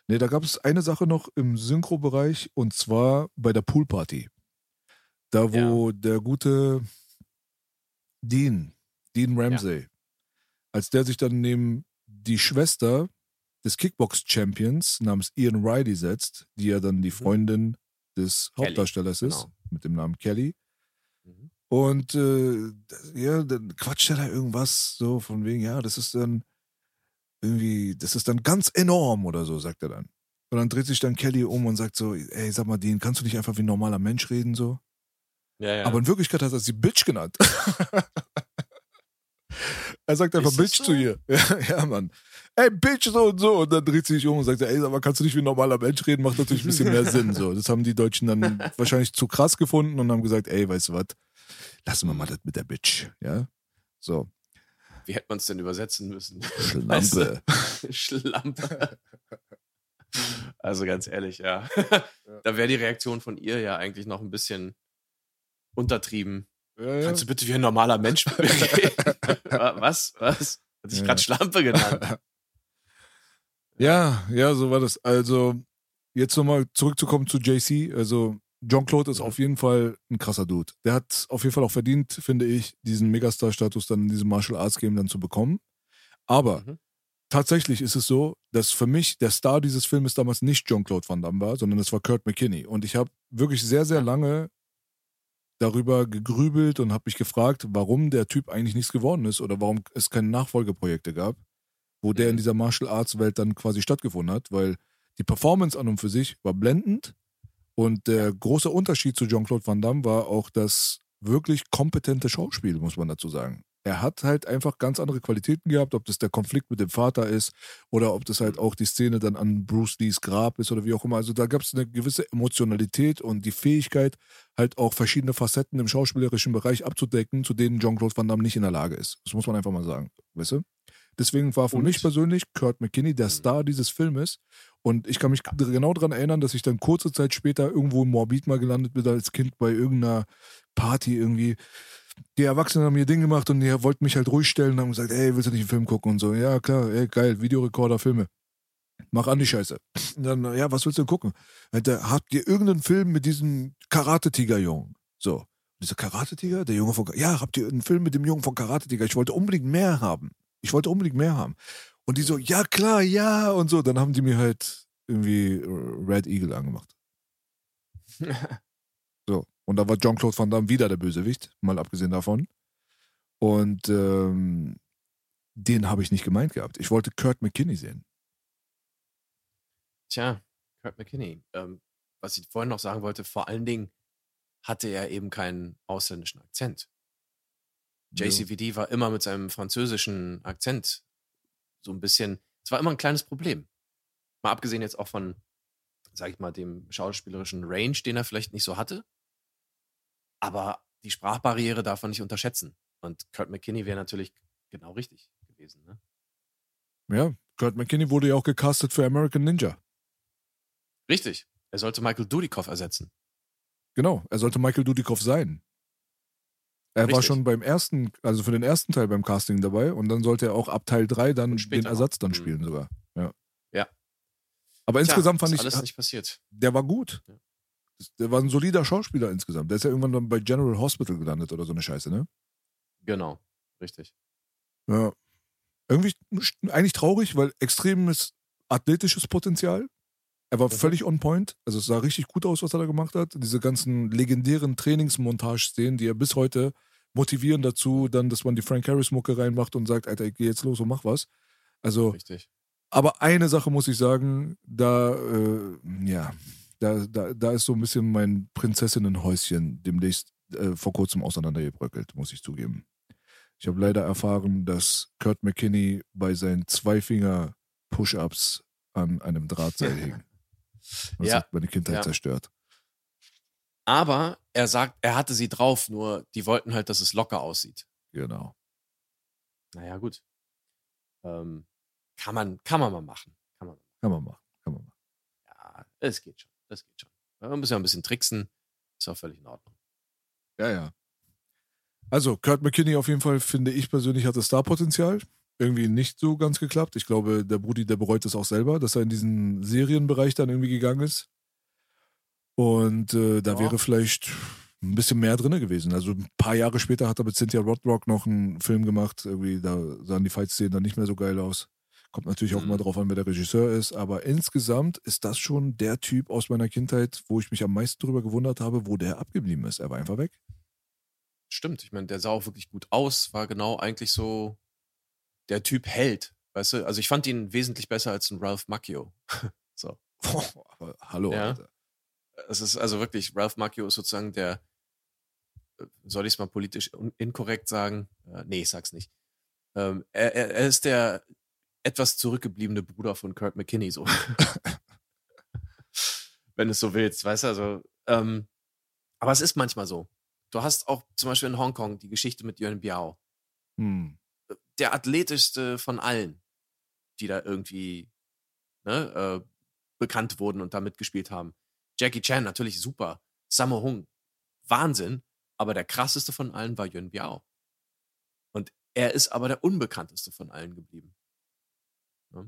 Nee, da gab es eine Sache noch im Synchro-Bereich und zwar bei der Poolparty. Da, wo ja. der gute Dean, Dean Ramsey, ja. als der sich dann neben die Schwester des Kickbox-Champions namens Ian Riley setzt, die ja dann die mhm. Freundin des Kelly. Hauptdarstellers ist, genau. mit dem Namen Kelly. Mhm. Und äh, ja, dann quatscht er da irgendwas so von wegen, ja, das ist dann irgendwie, das ist dann ganz enorm oder so, sagt er dann. Und dann dreht sich dann Kelly um und sagt so, ey, sag mal, Dean, kannst du nicht einfach wie ein normaler Mensch reden so? Ja, ja. Aber in Wirklichkeit hat er sie Bitch genannt. (laughs) er sagt einfach Bitch so? zu ihr. (laughs) Ja, ja, Mann. Ey, Bitch, so und so. Und dann dreht sie sich um und sagt, ey, aber kannst du nicht wie ein normaler Mensch reden? Macht natürlich ein bisschen mehr Sinn. So. Das haben die Deutschen dann (laughs) wahrscheinlich zu krass gefunden und haben gesagt, ey, weißt du was? Lassen wir mal das mit der Bitch. Ja. So. Wie hätte man es denn übersetzen müssen? Schlampe. (laughs) Schlampe. Also ganz ehrlich, ja. Da wäre die Reaktion von ihr ja eigentlich noch ein bisschen untertrieben. Ja, ja. Kannst du bitte wie ein normaler Mensch mit mir reden? (laughs) Was? Was? Hat sich ja. gerade Schlampe genannt. Ja, ja, so war das. Also, jetzt nochmal zurückzukommen zu JC. Also, John Claude ist auf jeden Fall ein krasser Dude. Der hat auf jeden Fall auch verdient, finde ich, diesen Megastar-Status dann in diesem Martial Arts Game dann zu bekommen. Aber mhm. tatsächlich ist es so, dass für mich der Star dieses Filmes damals nicht John Claude Van Damme war, sondern es war Kurt McKinney. Und ich habe wirklich sehr, sehr lange darüber gegrübelt und habe mich gefragt, warum der Typ eigentlich nichts geworden ist oder warum es keine Nachfolgeprojekte gab, wo der in mhm. dieser Martial Arts Welt dann quasi stattgefunden hat, weil die Performance an und für sich war blendend und der große Unterschied zu Jean-Claude Van Damme war auch das wirklich kompetente Schauspiel, muss man dazu sagen er hat halt einfach ganz andere Qualitäten gehabt, ob das der Konflikt mit dem Vater ist oder ob das halt mhm. auch die Szene dann an Bruce Lees Grab ist oder wie auch immer. Also da gab es eine gewisse Emotionalität und die Fähigkeit, halt auch verschiedene Facetten im schauspielerischen Bereich abzudecken, zu denen Jean-Claude Van Damme nicht in der Lage ist. Das muss man einfach mal sagen. Weißt du? Deswegen war für und? mich persönlich Kurt McKinney der mhm. Star dieses Filmes. Und ich kann mich genau daran erinnern, dass ich dann kurze Zeit später irgendwo in Morbid mal gelandet bin als Kind bei irgendeiner Party irgendwie die Erwachsenen haben ihr Ding gemacht und die wollten mich halt ruhig stellen und haben gesagt, ey, willst du nicht einen Film gucken und so. Ja, klar, ey, geil, Videorekorder, Filme. Mach an die Scheiße. Und dann, ja, was willst du denn gucken? Habt ihr irgendeinen Film mit diesem Karate-Tiger-Jungen? So. Dieser Karate-Tiger? Der Junge von, ja, habt ihr einen Film mit dem Jungen von Karate-Tiger? Ich wollte unbedingt mehr haben. Ich wollte unbedingt mehr haben. Und die so, ja, klar, ja, und so. Dann haben die mir halt irgendwie Red Eagle angemacht. (laughs) so. Und da war Jean-Claude Van Damme wieder der Bösewicht, mal abgesehen davon. Und ähm, den habe ich nicht gemeint gehabt. Ich wollte Kurt McKinney sehen. Tja, Kurt McKinney. Ähm, was ich vorhin noch sagen wollte, vor allen Dingen hatte er eben keinen ausländischen Akzent. JCVD war immer mit seinem französischen Akzent so ein bisschen, es war immer ein kleines Problem. Mal abgesehen jetzt auch von, sag ich mal, dem schauspielerischen Range, den er vielleicht nicht so hatte. Aber die Sprachbarriere darf man nicht unterschätzen. Und Kurt McKinney wäre natürlich genau richtig gewesen. Ne? Ja, Kurt McKinney wurde ja auch gecastet für American Ninja. Richtig. Er sollte Michael Dudikoff ersetzen. Genau, er sollte Michael Dudikoff sein. Er Richtig. war schon beim ersten, also für den ersten Teil beim Casting dabei und dann sollte er auch ab Teil 3 dann den Ersatz dann mhm. spielen mhm. sogar. Ja. Ja. Aber Tja, insgesamt fand ich. alles nicht passiert. Der war gut. Ja. Der war ein solider Schauspieler insgesamt. Der ist ja irgendwann dann bei General Hospital gelandet oder so eine Scheiße, ne? Genau, richtig. Ja. Irgendwie eigentlich traurig, weil extremes athletisches Potenzial. Er war mhm. völlig on point. Also es sah richtig gut aus, was er da gemacht hat. Diese ganzen legendären Trainingsmontage-Szenen, die er bis heute motivieren dazu, dann, dass man die Frank Harris-Mucke reinmacht und sagt, Alter, ich geh jetzt los und mach was. Also. Richtig. Aber eine Sache muss ich sagen, da, äh, ja, da, da, da ist so ein bisschen mein Prinzessinnenhäuschen demnächst äh, vor kurzem auseinandergebröckelt, muss ich zugeben. Ich habe leider erfahren, dass Kurt McKinney bei seinen Zweifinger-Push-Ups an einem Drahtseil (laughs) hing. Das ja. hat meine Kindheit ja. zerstört. Aber er sagt, er hatte sie drauf, nur die wollten halt, dass es locker aussieht. Genau. Naja, gut. Ähm, kann, man, kann man mal machen. Kann man. Kann man machen. Kann man machen. Ja, es geht schon. Das geht schon. Man muss ja ein bisschen tricksen. Ist auch völlig in Ordnung. Ja, ja. Also, Kurt McKinney auf jeden Fall, finde ich persönlich, hatte Starpotenzial. Irgendwie nicht so ganz geklappt. Ich glaube, der Brudi, der bereut es auch selber, dass er in diesen Serienbereich dann irgendwie gegangen ist. Und äh, da Ja. wäre vielleicht ein bisschen mehr drin gewesen. Also ein paar Jahre später hat er mit Cynthia Rodrock noch einen Film gemacht. Irgendwie, da sahen die Fight-Szenen dann nicht mehr so geil aus. Kommt natürlich auch Mhm. immer drauf an, wer der Regisseur ist. Aber insgesamt ist das schon der Typ aus meiner Kindheit, wo ich mich am meisten drüber gewundert habe, wo der abgeblieben ist. Er war einfach weg. Stimmt. Ich meine, der sah auch wirklich gut aus. War genau eigentlich so der Typ Held. Weißt du? Also ich fand ihn wesentlich besser als ein Ralph Macchio. (laughs) so. aber hallo, Ja. Alter. Es ist also wirklich, Ralph Macchio ist sozusagen der, äh, soll ich es mal politisch inkorrekt sagen? Äh, nee, ich sag's nicht. Ähm, er, er, er ist der etwas zurückgebliebene Bruder von Kurt McKinney, so. (laughs) Wenn du es so willst, weißt du, also, ähm, aber es ist manchmal so. Du hast auch zum Beispiel in Hongkong die Geschichte mit Yuan Biao. Hm. Der athletischste von allen, die da irgendwie ne, äh, bekannt wurden und da mitgespielt haben. Jackie Chan natürlich super. Sammo Hung, Wahnsinn. Aber der krasseste von allen war Yun Biao. Und er ist aber der unbekannteste von allen geblieben. Ja,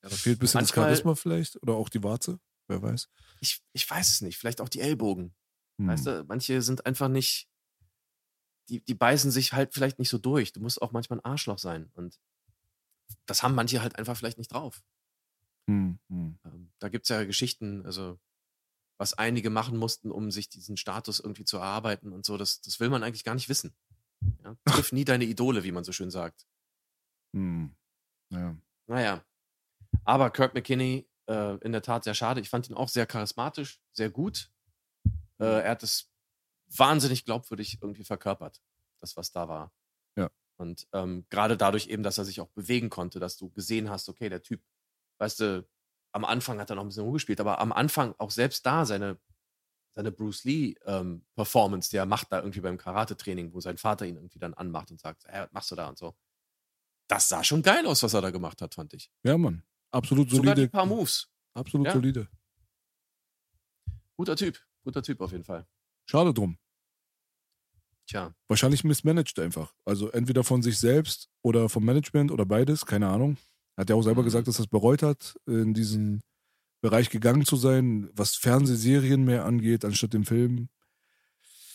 da fehlt ein bisschen das Manchmal- Charisma vielleicht oder auch die Warze, wer weiß. Ich, ich weiß es nicht. Vielleicht auch die Ellbogen. Hm. Weißt du, manche sind einfach nicht, die, die beißen sich halt vielleicht nicht so durch. Du musst auch manchmal ein Arschloch sein. Und das haben manche halt einfach vielleicht nicht drauf. Hm, hm. Ähm, da gibt es ja Geschichten, also was einige machen mussten, um sich diesen Status irgendwie zu erarbeiten und so, das, das will man eigentlich gar nicht wissen. Ja? (laughs) Triff nie deine Idole, wie man so schön sagt. Hm. Ja. Naja. Aber Kirk McKinney, äh, in der Tat sehr schade. Ich fand ihn auch sehr charismatisch, sehr gut. Äh, er hat es wahnsinnig glaubwürdig irgendwie verkörpert, das, was da war. Ja. Und ähm, gerade dadurch eben, dass er sich auch bewegen konnte, dass du gesehen hast, okay, der Typ, weißt du, am Anfang hat er noch ein bisschen rumgespielt, aber am Anfang auch selbst da seine, seine Bruce Lee-Performance, die er macht da irgendwie beim Karate-Training, wo sein Vater ihn irgendwie dann anmacht und sagt, hey, was machst du da und so. Das sah schon geil aus, was er da gemacht hat, fand ich. ja, Mann. Absolut Sogar solide. paar Moves. Absolut Ja. solide. Guter Typ. Guter Typ auf jeden Fall. Schade drum. Tja. Wahrscheinlich mismanaged einfach. Also entweder von sich selbst oder vom Management oder beides, keine Ahnung. Hat ja auch selber Mhm. gesagt, dass er es bereut hat, in diesen Bereich gegangen zu sein, was Fernsehserien mehr angeht, anstatt dem Film.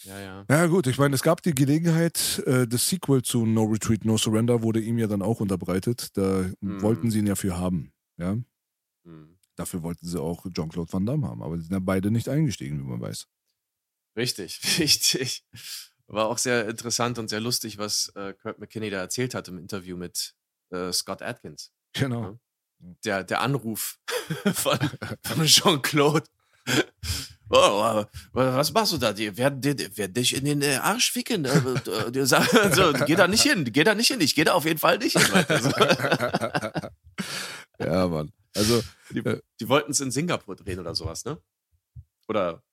Ja, ja. Ja, gut, ich meine, es gab die Gelegenheit, äh, das Sequel zu No Retreat, No Surrender wurde ihm ja dann auch unterbreitet. Da Mhm. wollten sie ihn ja für haben. Ja, Hm. dafür wollten sie auch Jean-Claude Van Damme haben, aber die sind ja beide nicht eingestiegen, wie man weiß. Richtig, (laughs) richtig. War auch sehr interessant und sehr lustig, was äh, Kurt McKinney da erzählt hat im Interview mit äh, Scott Atkins. Genau. Der, der Anruf (laughs) von, von Jean-Claude. Oh, äh, was machst du da? Die werden, die, werden dich in den äh, Arsch ficken. Äh, äh, die sagen, (laughs) geh da nicht hin, geh da nicht hin. Ich gehe da auf jeden Fall nicht hin. (laughs) ja, Mann. Also, Die, die wollten es in Singapur drehen oder sowas, ne? Oder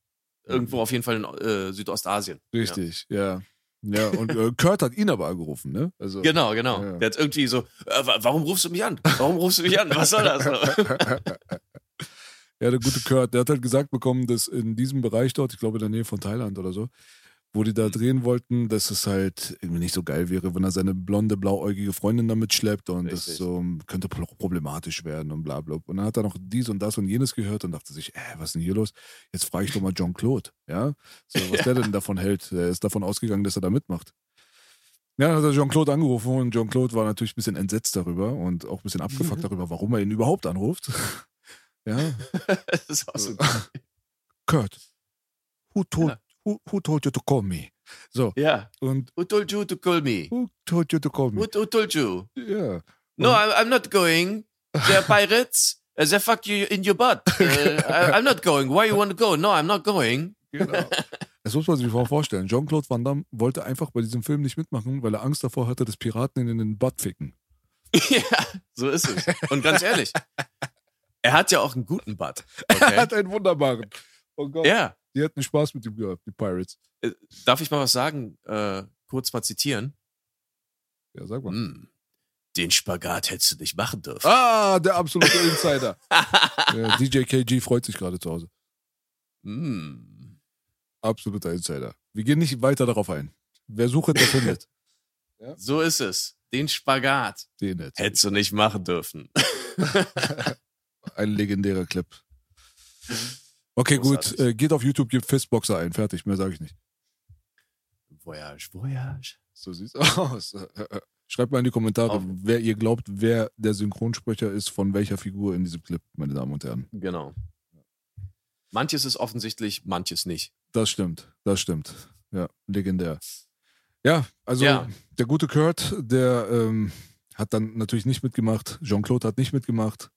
irgendwo auf jeden Fall in äh, Südostasien. richtig, ja. Ja, und äh, Kurt hat ihn aber angerufen, ne? Also, Ja. Genau, genau. Ja. Der hat irgendwie so, äh, wa- warum rufst du mich an? Warum rufst du mich an? Was soll das? (laughs) Ja, der gute Kurt, der hat halt gesagt bekommen, dass in diesem Bereich dort, ich glaube in der Nähe von Thailand oder so, wo die da Mhm. drehen wollten, dass es halt irgendwie nicht so geil wäre, wenn er seine blonde, blauäugige Freundin damit schleppt und das Richtig. so könnte pro- problematisch werden und bla bla. Und dann hat er noch dies und das und jenes gehört und dachte sich, äh, was ist denn hier los? Jetzt frage ich doch mal John Claude, ja? So, (laughs) was der denn davon hält. Er ist davon ausgegangen, dass er da mitmacht. Ja, dann hat er Jean-Claude angerufen und Jean-Claude war natürlich ein bisschen entsetzt darüber und auch ein bisschen abgefuckt darüber, warum er ihn überhaupt anruft. (laughs) ja, (laughs) das ist auch so. Kurt, who told, Ja. Who, who told you to call me? So, Ja. und Who told you to call me? who told you to call me? Who, who told you? Ja. No, I'm, I'm not going. They're (laughs) pirates. They fuck you in your butt. Uh, I, I'm not going. Why you want to go? No, I'm not going. Genau. (laughs) Das muss man sich vorstellen. Jean-Claude Van Damme wollte einfach bei diesem Film nicht mitmachen, weil er Angst davor hatte, dass Piraten ihn in den Butt ficken. (laughs) ja, so ist es. Und ganz ehrlich, er hat ja auch einen guten Butt. Er Okay? hat einen wunderbaren. Oh Gott. Ja, Die hätten Spaß mit ihm gehabt, die Pirates. Äh, darf ich mal was sagen? Äh, kurz mal zitieren. Ja, sag mal. Hm, den Spagat hättest du nicht machen dürfen. Ah, der absolute (laughs) Insider. ja, DJ KG freut sich gerade zu Hause. Hm. Absoluter Insider. Wir gehen nicht weiter darauf ein. Wer sucht, der findet. (laughs) So ist es. Den Spagat Den hättest du nicht machen dürfen. (laughs) Ein legendärer Clip. Okay, Großartig. gut. Äh, geht auf YouTube, gebt Fistboxer ein. Fertig, mehr sage ich nicht. Voyage, Voyage. So sieht's (laughs) aus. Schreibt mal in die Kommentare, Auf- wer ihr glaubt, wer der Synchronsprecher ist, von welcher Figur in diesem Clip, meine Damen und Herren. Genau. Manches ist offensichtlich, manches nicht. Das stimmt, das stimmt. Ja, legendär. Ja, also Ja. der gute Kurt, der ähm, hat dann natürlich nicht mitgemacht. Jean-Claude hat nicht mitgemacht.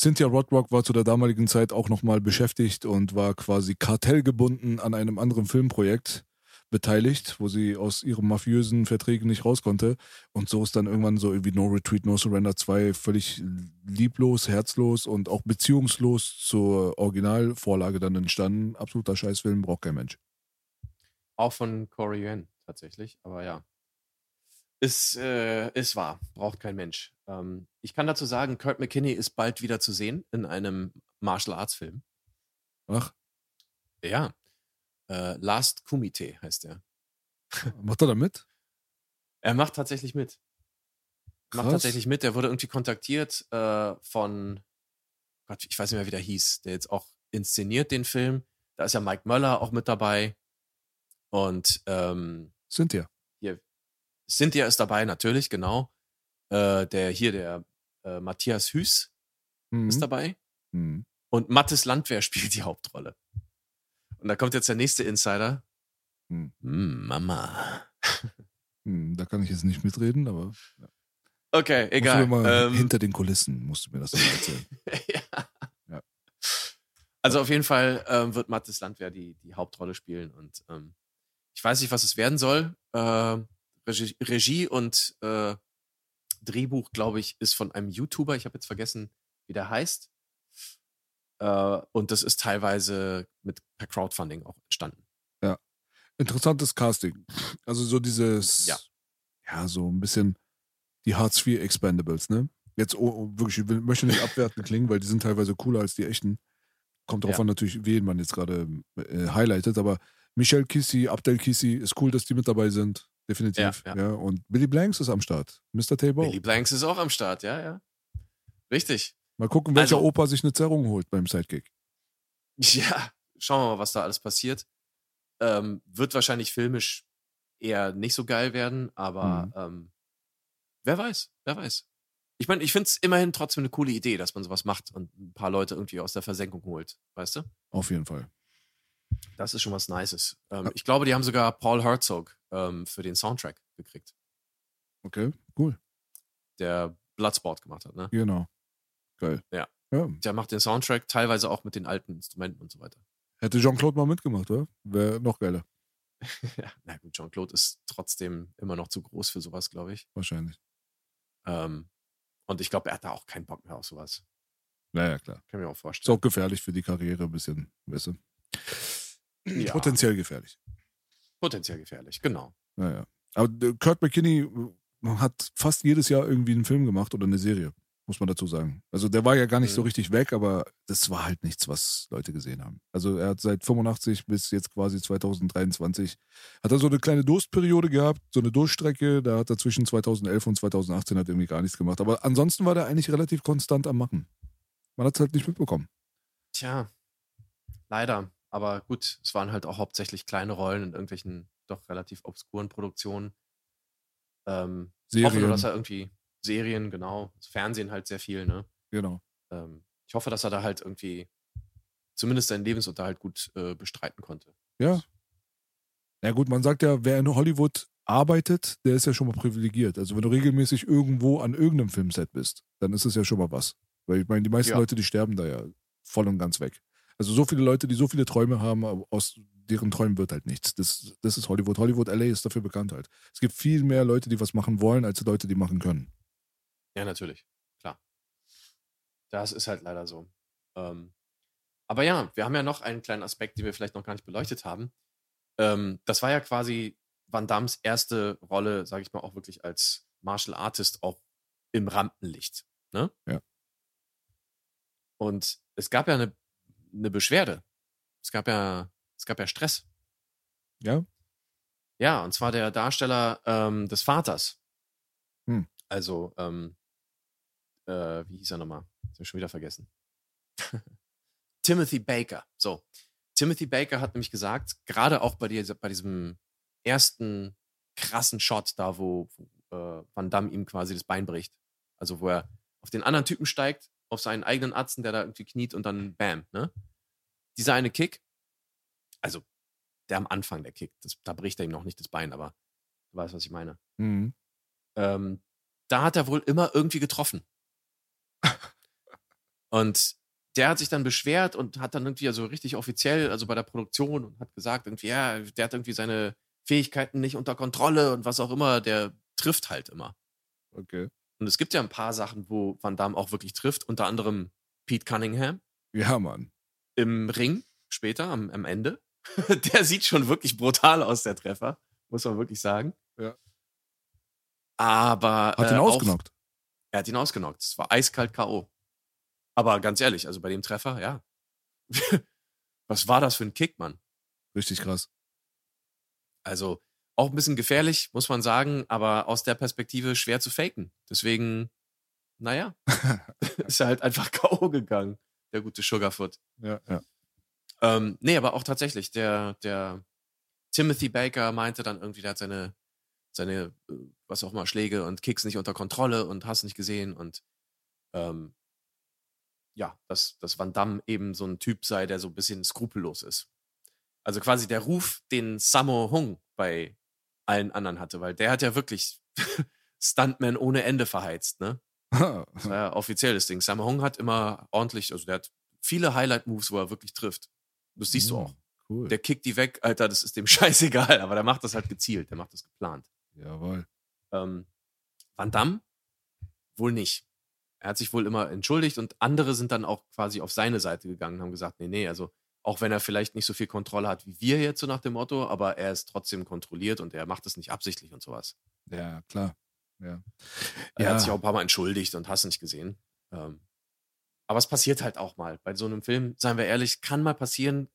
Cynthia Rothrock war zu der damaligen Zeit auch nochmal beschäftigt und war quasi kartellgebunden an einem anderen Filmprojekt beteiligt, wo sie aus ihren mafiösen Verträgen nicht raus konnte. Und so ist dann irgendwann so irgendwie No Retreat, No Surrender 2 völlig lieblos, herzlos und auch beziehungslos zur Originalvorlage dann entstanden. Absoluter Scheißfilm, braucht kein Mensch. Auch von Corey Yuen tatsächlich, aber ja. Ist, äh, ist wahr, braucht kein Mensch. Ähm, ich kann dazu sagen, Kurt McKinney ist bald wieder zu sehen in einem Martial Arts Film. Ach, Ja. Äh, Last Kumite heißt er. (laughs) macht er da mit? Er macht tatsächlich mit. Macht Krass. tatsächlich mit. Er wurde irgendwie kontaktiert äh, von, Gott, ich weiß nicht mehr, wie der hieß, der jetzt auch inszeniert den Film. Da ist ja Mike Möller auch mit dabei. Und ähm, Cynthia. Cynthia ist dabei, natürlich, genau. Äh, der hier, der äh, Matthias Hüß Mhm. ist dabei. Mhm. Und Mattes Landwehr (laughs) spielt die Hauptrolle. Und da kommt jetzt der nächste Insider. Hm. Hm, Mama. (laughs) Hm, Da kann ich jetzt nicht mitreden, aber Okay, musst egal. Ähm, hinter den Kulissen musst du mir das erzählen. (laughs) ja. Ja. Also auf jeden Fall ähm, wird Mattes Landwehr die, die Hauptrolle spielen und ähm, ich weiß nicht, was es werden soll. Äh, Regie, Regie und äh, Drehbuch, glaube ich, ist von einem YouTuber. Ich habe jetzt vergessen, wie der heißt. Äh, und das ist teilweise mit per Crowdfunding auch entstanden. Interessantes Casting. Also so dieses, Ja. ja, so ein bisschen die Hartz IV Expendables, ne? Jetzt oh, oh, wirklich, ich will, möchte nicht abwertend klingen, weil die sind teilweise cooler als die echten. Kommt drauf Ja. an natürlich, wen man jetzt gerade äh, highlightet, aber Michelle Kissy, Abdel Kissy, ist cool, dass die mit dabei sind. Definitiv. Ja, Ja, ja. Und Billy Blanks ist am Start. Mr. Tabo. Billy Blanks ist auch am Start, ja, ja. Richtig. Mal gucken, welcher Also- Opa sich eine Zerrung holt beim Sidekick. (laughs) Ja, schauen wir mal, was da alles passiert. Ähm, wird wahrscheinlich filmisch eher nicht so geil werden, aber Mhm. ähm, wer weiß, wer weiß. Ich meine, ich finde es immerhin trotzdem eine coole Idee, dass man sowas macht und ein paar Leute irgendwie aus der Versenkung holt, weißt du? Auf jeden Fall. Das ist schon was Nices. Ähm, Ja. Ich glaube, die haben sogar Paul Herzog ähm, für den Soundtrack gekriegt, Okay, cool. der Bloodsport gemacht hat. Ne? Genau. Geil. Ja. ja. Der macht den Soundtrack teilweise auch mit den alten Instrumenten und so weiter. Hätte Jean-Claude mal mitgemacht, oder? Wäre noch geiler. (laughs) ja, na gut, Jean-Claude ist trotzdem immer noch zu groß für sowas, glaube ich. Wahrscheinlich. Ähm, und ich glaube, er hat da auch keinen Bock mehr auf sowas. Naja, klar. Kann ich mir auch Ist vorstellen. auch gefährlich für die Karriere ein bisschen, weißt du? Ja. Potenziell gefährlich. Potenziell gefährlich, genau. Naja. Aber äh, Kurt McKinney äh, hat fast jedes Jahr irgendwie einen Film gemacht oder eine Serie, muss man dazu sagen. Also der war ja gar nicht so Mhm. richtig weg, aber das war halt nichts, was Leute gesehen haben. Also er hat seit 85 bis jetzt quasi 2023 hat er so eine kleine Durstperiode gehabt, so eine Durststrecke, da hat er zwischen 2011 und 2018 hat irgendwie gar nichts gemacht. Aber ansonsten war der eigentlich relativ konstant am Machen. Man hat es halt nicht mitbekommen. Tja, leider. Aber gut, es waren halt auch hauptsächlich kleine Rollen in irgendwelchen doch relativ obskuren Produktionen. Ähm, ich hoffe nur, Serien. dass er irgendwie Serien, genau, das Fernsehen halt sehr viel, ne? Genau. Ähm, ich hoffe, dass er da halt irgendwie zumindest seinen Lebensunterhalt gut äh, bestreiten konnte. Ja. Ja gut, man sagt ja, wer in Hollywood arbeitet, der ist ja schon mal privilegiert. Also wenn du regelmäßig irgendwo an irgendeinem Filmset bist, dann ist es ja schon mal was. Weil ich meine, die meisten Ja. Leute, die sterben da ja voll und ganz weg. Also so viele Leute, die so viele Träume haben, aber aus deren Träumen wird halt nichts. Das, das ist Hollywood. Hollywood LA ist dafür bekannt halt. Es gibt viel mehr Leute, die was machen wollen, als Leute, die machen können. Ja, natürlich, klar. Das ist halt leider so. Ähm, aber ja, wir haben ja noch einen kleinen Aspekt, den wir vielleicht noch gar nicht beleuchtet haben. Ähm, das war ja quasi Van Dams erste Rolle, sage ich mal, auch wirklich als Martial Artist auch im Rampenlicht. Ne? Ja. Und es gab ja eine, eine Beschwerde. Es gab ja, es gab ja Stress. Ja? Ja, und zwar der Darsteller ähm, des Vaters. Hm. Also, ähm, äh, wie hieß er nochmal? Das habe ich schon wieder vergessen. (laughs) Timothy Baker. So. Timothy Baker hat nämlich gesagt, gerade auch bei, dieser, bei diesem ersten krassen Shot da, wo äh, Van Damme ihm quasi das Bein bricht. Also wo er auf den anderen Typen steigt, auf seinen eigenen Atzen, der da irgendwie kniet und dann bam, ne? Dieser eine Kick, also der am Anfang der Kick, das, da bricht er ihm noch nicht das Bein, aber du weißt, was ich meine. Mhm. Ähm, da hat er wohl immer irgendwie getroffen. (laughs) und der hat sich dann beschwert und hat dann irgendwie also richtig offiziell, also bei der Produktion und hat gesagt, irgendwie, ja, der hat irgendwie seine Fähigkeiten nicht unter Kontrolle und was auch immer, der trifft halt immer. Okay. Und es gibt ja ein paar Sachen, wo Van Damme auch wirklich trifft, unter anderem Pete Cunningham Ja, Mann. im Ring später am, am Ende. (laughs) der sieht schon wirklich brutal aus, der Treffer, muss man wirklich sagen. Ja. Aber Hat ihn äh, auch- ausgenockt. Er hat ihn ausgenockt. Es war eiskalt K.O. Aber ganz ehrlich, also bei dem Treffer, ja. (laughs) Was war das für ein Kick, Mann? Richtig krass. Also auch ein bisschen gefährlich, muss man sagen, aber aus der Perspektive schwer zu faken. Deswegen, naja, (laughs) ist er halt einfach (laughs) K.O. gegangen, der gute Sugarfoot. Ja, ja. Ähm, nee, aber auch tatsächlich, der, der Timothy Baker meinte dann irgendwie, der hat seine, seine, äh, was auch immer, Schläge und Kicks nicht unter Kontrolle und hast nicht gesehen und ähm, ja, dass, dass Van Damme eben so ein Typ sei, der so ein bisschen skrupellos ist. Also quasi der Ruf, den Sammo Hung bei allen anderen hatte, weil der hat ja wirklich (laughs) Stuntman ohne Ende verheizt, ne? Das war (laughs) ja offizielles Ding. Sammo Hung hat immer ordentlich, also der hat viele Highlight-Moves, wo er wirklich trifft. Das siehst du auch. Cool. Der kickt die weg, Alter, das ist dem (laughs) scheißegal, aber der macht das halt gezielt, der macht das geplant. Jawohl. Ähm, Van Damme wohl nicht. Er hat sich wohl immer entschuldigt und andere sind dann auch quasi auf seine Seite gegangen und haben gesagt, nee, nee, also auch wenn er vielleicht nicht so viel Kontrolle hat wie wir jetzt so nach dem Motto, aber er ist trotzdem kontrolliert und er macht es nicht absichtlich und sowas. Ja, klar. Ja. Er Ja. hat sich auch ein paar Mal entschuldigt und hast nicht gesehen. Ähm, aber es passiert halt auch mal. Bei so einem Film, seien wir ehrlich, kann mal passieren,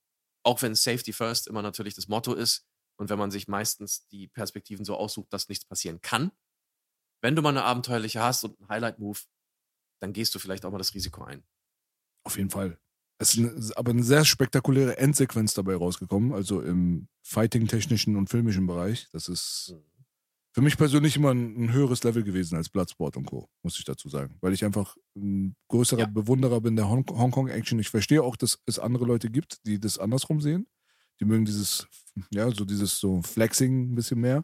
auch wenn Safety First immer natürlich das Motto ist und wenn man sich meistens die Perspektiven so aussucht, dass nichts passieren kann. Wenn du mal eine abenteuerliche hast und einen Highlight-Move, dann gehst du vielleicht auch mal das Risiko ein. Auf jeden Fall. Es ist aber eine sehr spektakuläre Endsequenz dabei rausgekommen, also im Fighting-technischen und filmischen Bereich. Das ist Mhm. für mich persönlich immer ein, ein höheres Level gewesen als Bloodsport und Co., muss ich dazu sagen. Weil ich einfach ein größerer Ja. Bewunderer bin der Hong- Hongkong-Action. Ich verstehe auch, dass es andere Leute gibt, die das andersrum sehen. Die mögen dieses, ja, so dieses so Flexing ein bisschen mehr.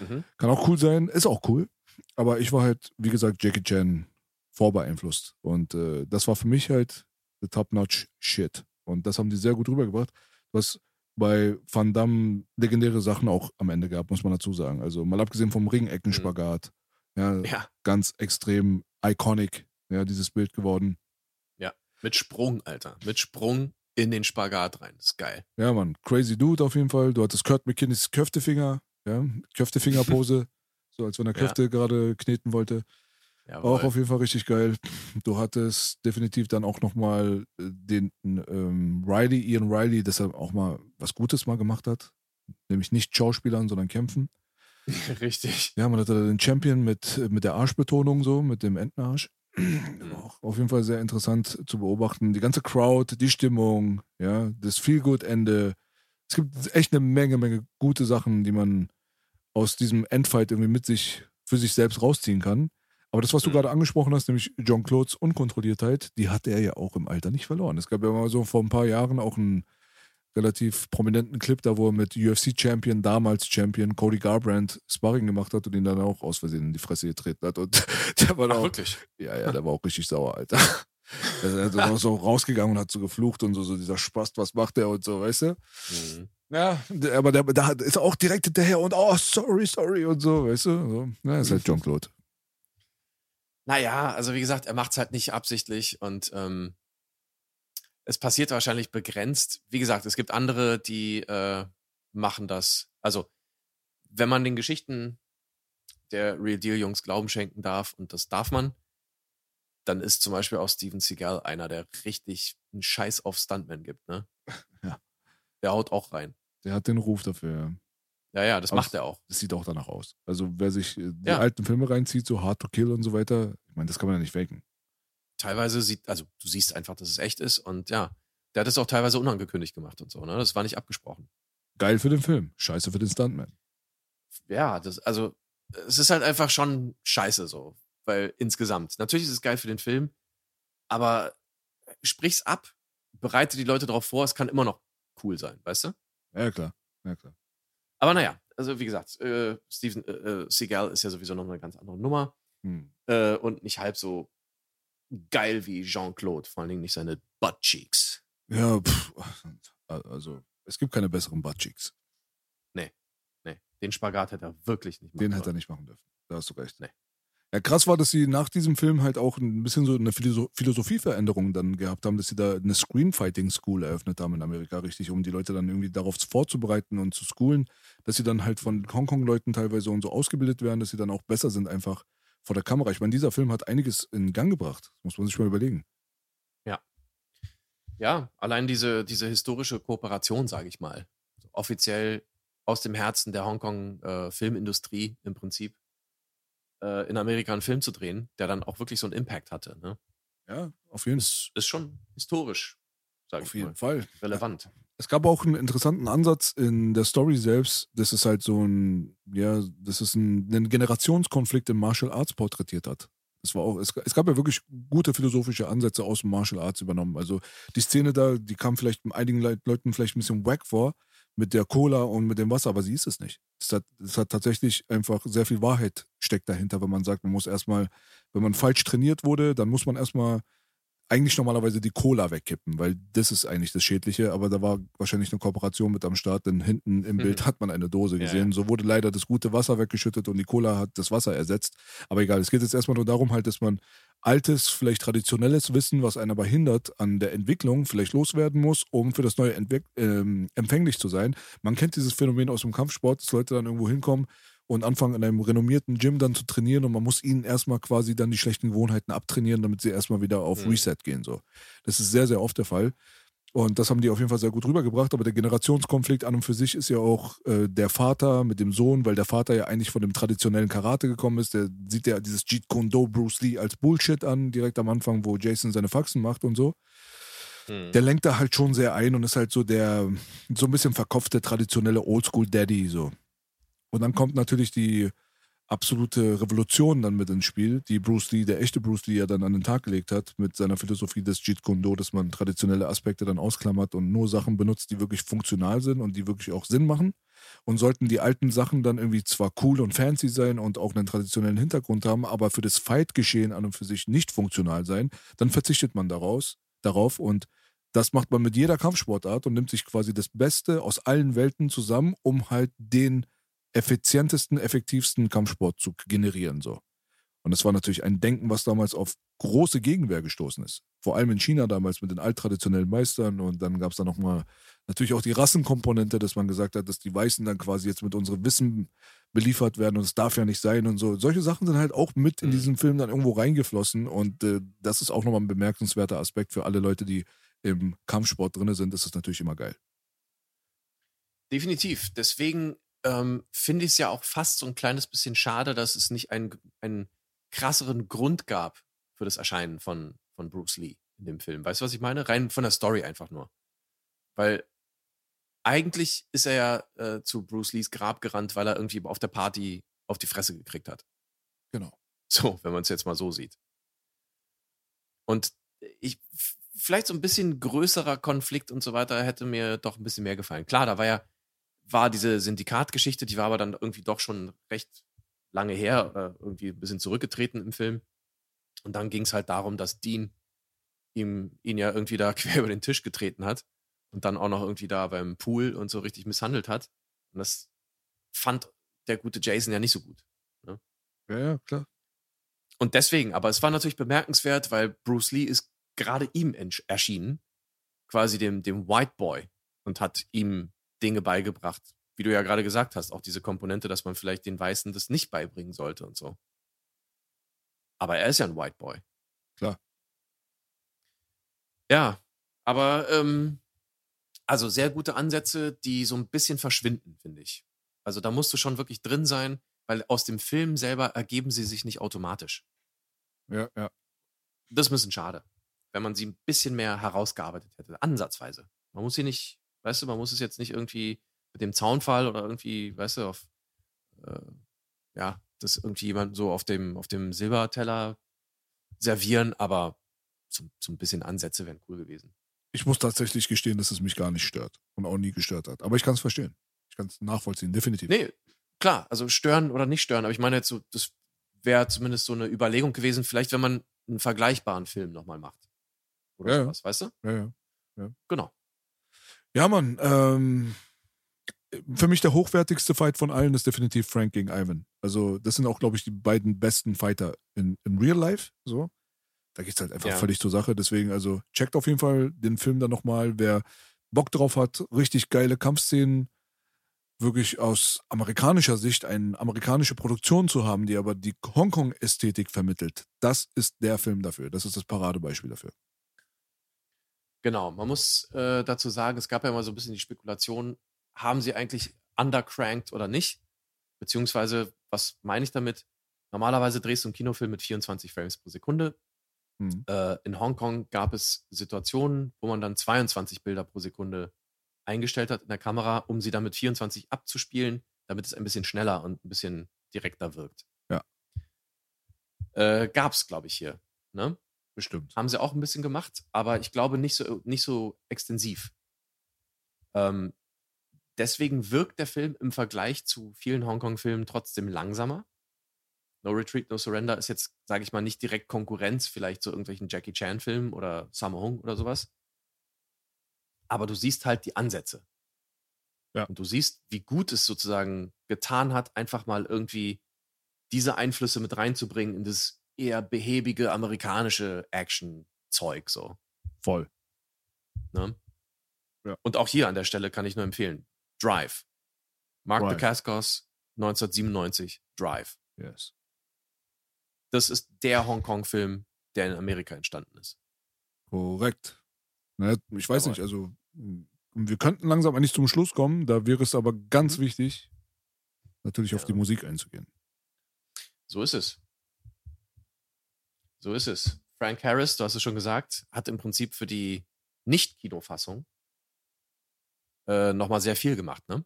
Mhm. Kann auch cool sein, ist auch cool. Aber ich war halt, wie gesagt, Jackie Chan vorbeeinflusst. Und äh, das war für mich halt the top-notch Shit. Und das haben die sehr gut rübergebracht. Was bei Van Damme legendäre Sachen auch am Ende gab, muss man dazu sagen. Also mal abgesehen vom Ringeckenspagat. Ja, Ja, ganz extrem iconic, ja, dieses Bild geworden. mit Sprung, Alter. Mit Sprung in den Spagat rein. Das ist geil. Ja, Mann, crazy Dude auf jeden Fall. Du hattest Kurt McKinneys Köftefinger, ja, Köftefingerpose, (laughs) so als wenn er Ja. Köfte gerade kneten wollte. Jawohl. Auch auf jeden Fall richtig geil. Du hattest definitiv dann auch nochmal den ähm, Riley, Ian Riley, dass er auch mal was Gutes mal gemacht hat. Nämlich nicht Schauspielern, sondern kämpfen. (laughs) Richtig. Ja, man hatte da den Champion mit, mit der Arschbetonung so, mit dem Entenarsch. War Auch auf jeden Fall sehr interessant zu beobachten. Die ganze Crowd, die Stimmung, ja, das Feel-Good-Ende. Es gibt echt eine Menge, Menge gute Sachen, die man aus diesem Endfight irgendwie mit sich, für sich selbst rausziehen kann. Aber das, was du Mhm. gerade angesprochen hast, nämlich John Clodes Unkontrolliertheit, die hat er ja auch im Alter nicht verloren. Es gab ja mal so vor ein paar Jahren auch einen relativ prominenten Clip, da wo er mit UFC-Champion, damals Champion Cody Garbrandt Sparring gemacht hat und ihn dann auch aus Versehen in die Fresse getreten hat. Und (laughs) der war Ach, auch, wirklich? ja, ja, der war auch richtig sauer, Alter. (laughs) Er ist auch so rausgegangen und hat so geflucht und so, so dieser Spast, was macht der und so, weißt du? Mhm. Ja, aber der, da ist er auch direkt hinterher und oh, sorry, sorry und so, weißt du? So. Ja, ist halt John Claude. Naja, also wie gesagt, er macht es halt nicht absichtlich und ähm, es passiert wahrscheinlich begrenzt. Wie gesagt, es gibt andere, die äh, machen das. Also, wenn man den Geschichten der Real Deal Jungs Glauben schenken darf, und das darf man, dann ist zum Beispiel auch Steven Seagal einer, der richtig einen Scheiß auf Stuntman gibt, ne? (laughs) Ja. Der haut auch rein. Der hat den Ruf dafür. Ja, ja, das Aber macht er auch. Das sieht auch danach aus. Also wer sich äh, die Ja. alten Filme reinzieht, so Hard to Kill und so weiter, ich meine, das kann man ja nicht faken. Teilweise sieht, also du siehst einfach, dass es echt ist und ja, der hat es auch teilweise unangekündigt gemacht und so, ne? Das war nicht abgesprochen. Geil für den Film, scheiße für den Stuntman. ja, das, also, es ist halt einfach schon scheiße so. Weil insgesamt, natürlich ist es geil für den Film, aber sprich's ab, bereite die Leute darauf vor, es kann immer noch cool sein, weißt du? Ja, klar. Ja, klar. Aber naja, also wie gesagt, äh, Steven äh, äh, Seagal ist ja sowieso noch eine ganz andere Nummer Hm. äh, und nicht halb so geil wie Jean-Claude, vor allen Dingen nicht seine Butt Cheeks. Ja, pff, also es gibt keine besseren Buttcheeks. Nee, den Spagat hätte er wirklich nicht machen Den hätte er nicht machen dürfen. Da hast du recht. Nee. Ja, krass war, dass sie nach diesem Film halt auch ein bisschen so eine Philosoph Philosophieveränderung dann gehabt haben, dass sie da eine Screenfighting School eröffnet haben in Amerika, richtig, um die Leute dann irgendwie darauf vorzubereiten und zu schoolen, dass sie dann halt von Hongkong-Leuten teilweise und so ausgebildet werden, dass sie dann auch besser sind einfach vor der Kamera. Ich meine, dieser Film hat einiges in Gang gebracht. Muss man sich mal überlegen. Ja, allein diese, diese historische Kooperation, sage ich mal. Offiziell aus dem Herzen der Hongkong-Filmindustrie im Prinzip äh, in Amerika einen Film zu drehen, der dann auch wirklich so einen Impact hatte. Ne? Ja, auf jeden, Ist, ist schon historisch, sage auf ich jeden mal. Fall. Relevant. Es gab auch einen interessanten Ansatz in der Story selbst. Das ist halt so ein, ja, das ist ein, ein Generationskonflikt im Martial Arts porträtiert hat. Es war auch, es, es gab ja wirklich gute philosophische Ansätze aus dem Martial Arts übernommen. Also die Szene da, die kam vielleicht einigen Le Leuten vielleicht ein bisschen wack vor mit der Cola und mit dem Wasser, aber sie ist es nicht. Es hat, es hat tatsächlich einfach sehr viel Wahrheit steckt dahinter, wenn man sagt, man muss erstmal, wenn man falsch trainiert wurde, dann muss man erstmal eigentlich normalerweise die Cola wegkippen, weil das ist eigentlich das Schädliche, aber da war wahrscheinlich eine Kooperation mit am Start, denn hinten im Mhm. Bild hat man eine Dose Ja, gesehen. ja. So wurde leider das gute Wasser weggeschüttet und die Cola hat das Wasser ersetzt. Aber egal, es geht jetzt erstmal nur darum halt, dass man altes, vielleicht traditionelles Wissen, was einen aber hindert an der Entwicklung, vielleicht loswerden muss, um für das Neue ähm, empfänglich zu sein. Man kennt dieses Phänomen aus dem Kampfsport, dass Leute dann irgendwo hinkommen und anfangen in einem renommierten Gym dann zu trainieren und man muss ihnen erstmal quasi dann die schlechten Gewohnheiten abtrainieren, damit sie erstmal wieder auf Mhm. Reset gehen. So. Das ist sehr, sehr oft der Fall. Und das haben die auf jeden Fall sehr gut rübergebracht. Aber der Generationskonflikt an und für sich ist ja auch äh, der Vater mit dem Sohn, weil der Vater ja eigentlich von dem traditionellen Karate gekommen ist. Der sieht ja dieses Jeet Kune Do Bruce Lee als Bullshit an, direkt am Anfang, wo Jason seine Faxen macht und so. Hm. Der lenkt da halt schon sehr ein und ist halt so der, so ein bisschen verkopfte, traditionelle Oldschool-Daddy, so. Und dann kommt natürlich die absolute Revolution dann mit ins Spiel, die Bruce Lee, der echte Bruce Lee ja dann an den Tag gelegt hat, mit seiner Philosophie des Jeet Kune Do, dass man traditionelle Aspekte dann ausklammert und nur Sachen benutzt, die wirklich funktional sind und die wirklich auch Sinn machen. Und sollten die alten Sachen dann irgendwie zwar cool und fancy sein und auch einen traditionellen Hintergrund haben, aber für das Fight-Geschehen an und für sich nicht funktional sein, dann verzichtet man daraus, darauf und das macht man mit jeder Kampfsportart und nimmt sich quasi das Beste aus allen Welten zusammen, um halt den effizientesten, effektivsten Kampfsport zu generieren. So. Und das war natürlich ein Denken, was damals auf große Gegenwehr gestoßen ist. Vor allem in China damals mit den alttraditionellen Meistern. Und dann gab es da nochmal natürlich auch die Rassenkomponente, dass man gesagt hat, dass die Weißen dann quasi jetzt mit unserem Wissen beliefert werden und es darf ja nicht sein und so. Solche Sachen sind halt auch mit in Mhm. diesen Film dann irgendwo reingeflossen. Und äh, das ist auch nochmal ein bemerkenswerter Aspekt für alle Leute, die im Kampfsport drin sind. Das ist natürlich immer geil. Definitiv. Deswegen ähm, finde ich es ja auch fast so ein kleines bisschen schade, dass es nicht einen, einen krasseren Grund gab für das Erscheinen von, von Bruce Lee in dem Film. Weißt du, was ich meine? Rein von der Story einfach nur. Weil eigentlich ist er ja äh, zu Bruce Lees Grab gerannt, weil er irgendwie auf der Party auf die Fresse gekriegt hat. Genau. (laughs) So, wenn man es jetzt mal so sieht. Und ich, vielleicht so ein bisschen größerer Konflikt und so weiter hätte mir doch ein bisschen mehr gefallen. Klar, da war ja, war diese Syndikatgeschichte, die war aber dann irgendwie doch schon recht lange her, äh, irgendwie ein bisschen zurückgetreten im Film. Und dann ging es halt darum, dass Dean ihm, ihn ja irgendwie da (laughs) quer über den Tisch getreten hat und dann auch noch irgendwie da beim Pool und so richtig misshandelt hat. Und das fand der gute Jason ja nicht so gut. Ja, ja, klar. Und deswegen, aber es war natürlich bemerkenswert, weil Bruce Lee ist gerade ihm erschienen quasi dem, dem White Boy und hat ihm Dinge beigebracht, wie du ja gerade gesagt hast, auch diese Komponente, dass man vielleicht den Weißen das nicht beibringen sollte und so. Aber er ist ja ein White Boy. Klar. Ja, aber ähm, also sehr gute Ansätze, die so ein bisschen verschwinden, finde ich. Also da musst du schon wirklich drin sein, weil aus dem Film selber ergeben sie sich nicht automatisch. Ja, ja. Das ist ein bisschen schade, wenn man sie ein bisschen mehr herausgearbeitet hätte, ansatzweise. Man muss sie nicht, weißt du, man muss es jetzt nicht irgendwie mit dem Zaunfall oder irgendwie, weißt du, auf, äh, ja, das irgendwie jemand so auf dem, auf dem Silberteller servieren, aber so, so ein bisschen Ansätze wären cool gewesen. Ich muss tatsächlich gestehen, dass es mich gar nicht stört und auch nie gestört hat. Aber ich kann es verstehen. Ich kann es nachvollziehen, definitiv. Nee, klar, also stören oder nicht stören, aber ich meine jetzt so, das wäre zumindest so eine Überlegung gewesen, vielleicht wenn man einen vergleichbaren Film nochmal macht. Oder Ja, ja. sowas, weißt du? Ja, ja. Genau. Ja, Mann. Ähm, für mich der hochwertigste Fight von allen ist definitiv Frank gegen Ivan. Also, das sind auch, glaube ich, die beiden besten Fighter in, in Real Life. So. Da geht's halt einfach Ja. völlig zur Sache. Deswegen, also, checkt auf jeden Fall den Film dann nochmal. Wer Bock drauf hat, richtig geile Kampfszenen, wirklich aus amerikanischer Sicht eine amerikanische Produktion zu haben, die aber die Hongkong-Ästhetik vermittelt. Das ist der Film dafür. Das ist das Paradebeispiel dafür. Genau, man muss äh, dazu sagen, es gab ja immer so ein bisschen die Spekulation, haben sie eigentlich undercranked oder nicht? Beziehungsweise, was meine ich damit? Normalerweise drehst du einen Kinofilm mit 24 Frames pro Sekunde. Hm. Äh, in Hongkong gab es Situationen, wo man dann 22 Bilder pro Sekunde eingestellt hat in der Kamera, um sie dann mit 24 abzuspielen, damit es ein bisschen schneller und ein bisschen direkter wirkt. Ja. Äh, gab es, glaube ich, hier. Ne? Bestimmt. Haben sie auch ein bisschen gemacht, aber ich glaube nicht so, nicht so extensiv. Ähm, deswegen wirkt der Film im Vergleich zu vielen Hongkong-Filmen trotzdem langsamer. No Retreat, No Surrender ist jetzt, sage ich mal, nicht direkt Konkurrenz vielleicht zu irgendwelchen Jackie Chan-Filmen oder Sammo Hung oder sowas. Aber du siehst halt die Ansätze. Ja. Und du siehst, wie gut es sozusagen getan hat, einfach mal irgendwie diese Einflüsse mit reinzubringen in das eher behäbige amerikanische Action-Zeug so. Voll. Ne? Ja. Und auch hier an der Stelle kann ich nur empfehlen. Drive. Mark Drive. Dacascos, 1997, Drive. Yes. Das ist der Hongkong-Film, der in Amerika entstanden ist. Korrekt. Ne, ich weiß Jawohl. nicht, also mh, wir könnten langsam eigentlich zum Schluss kommen. Da wäre es aber ganz Mhm. wichtig, natürlich auf Ja. die Musik einzugehen. So ist es. So ist es. Frank Harris, du hast es schon gesagt, hat im Prinzip für die Nicht-Kinofassung äh, nochmal sehr viel gemacht, ne?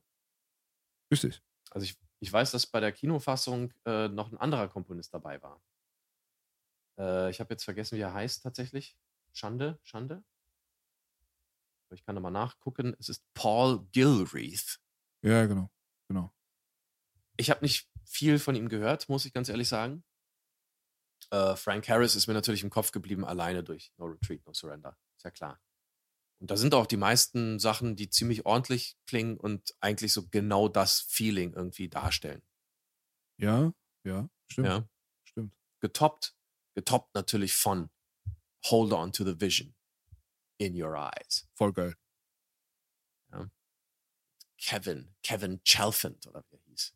Richtig. Also ich, ich weiß, dass bei der Kinofassung äh, noch ein anderer Komponist dabei war. Äh, ich habe jetzt vergessen, wie er heißt tatsächlich. Schande, Schande. Aber Ich kann nochmal nachgucken. Es ist Paul Gilreath. Ja, genau. Genau. Ich habe nicht viel von ihm gehört, muss ich ganz ehrlich sagen. Äh, Frank Harris ist mir natürlich im Kopf geblieben, alleine durch No Retreat, No Surrender. Ist ja klar. Und da sind auch die meisten Sachen, die ziemlich ordentlich klingen und eigentlich so genau das Feeling irgendwie darstellen. Ja, ja, stimmt. Ja. Stimmt. getoppt, getoppt natürlich von Hold on to the vision in your eyes. Voll geil. Kevin, Kevin Chalfant oder wie er hieß,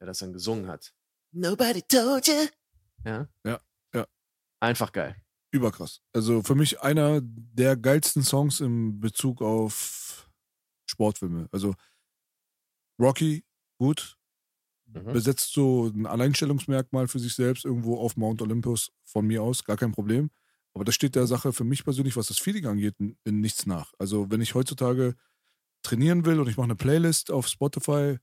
der das dann gesungen hat. Nobody told you. Ja. Ja, ja. Einfach geil. Überkrass. Also für mich einer der geilsten Songs im Bezug auf Sportfilme. Also Rocky, gut, Mhm. besetzt so ein Alleinstellungsmerkmal für sich selbst irgendwo auf Mount Olympus von mir aus, gar kein Problem. Aber das steht der Sache für mich persönlich, was das Feeling angeht, in, in nichts nach. Also wenn ich heutzutage trainieren will und ich mache eine Playlist auf Spotify,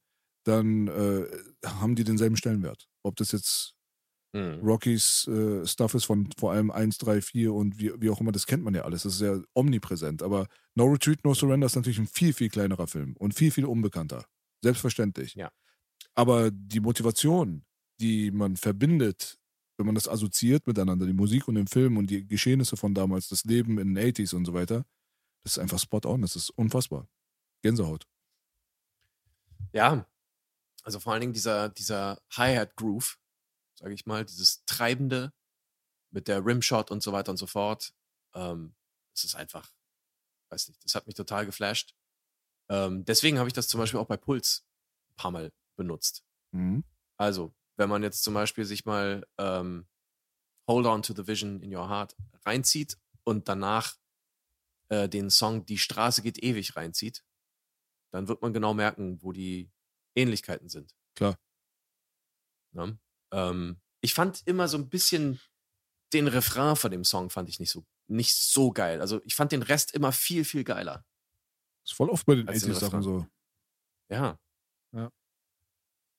dann äh, haben die denselben Stellenwert. Ob das jetzt Mhm. Rockys äh, Stuff ist von vor allem 1, 3, 4 und wie, wie auch immer, das kennt man ja alles. Das ist ja omnipräsent. Aber No Retreat, No Surrender ist natürlich ein viel, viel kleinerer Film und viel, viel unbekannter. Selbstverständlich. Ja. Aber die Motivation, die man verbindet, wenn man das assoziiert miteinander, die Musik und den Film und die Geschehnisse von damals, das Leben in den 80s und so weiter, das ist einfach spot on. Das ist unfassbar. Gänsehaut. Ja. Also vor allen Dingen dieser, dieser Hi-Hat-Groove, sage ich mal, dieses Treibende mit der Rimshot und so weiter und so fort. Ähm, es ist einfach, weiß nicht, das hat mich total geflasht. Ähm, deswegen habe ich das zum Beispiel auch bei Puls ein paar Mal benutzt. Mhm. Also, wenn man jetzt zum Beispiel sich mal ähm, Hold On to the Vision in Your Heart reinzieht und danach äh, den Song Die Straße geht ewig reinzieht, dann wird man genau merken, wo die Ähnlichkeiten sind. Klar. Ne? Ähm, ich fand immer so ein bisschen den Refrain von dem Song fand ich nicht so nicht so geil. Also ich fand den Rest immer viel viel geiler. Ist voll oft bei den Als den 80s-Sachen Refrain. so. Ja. Ja.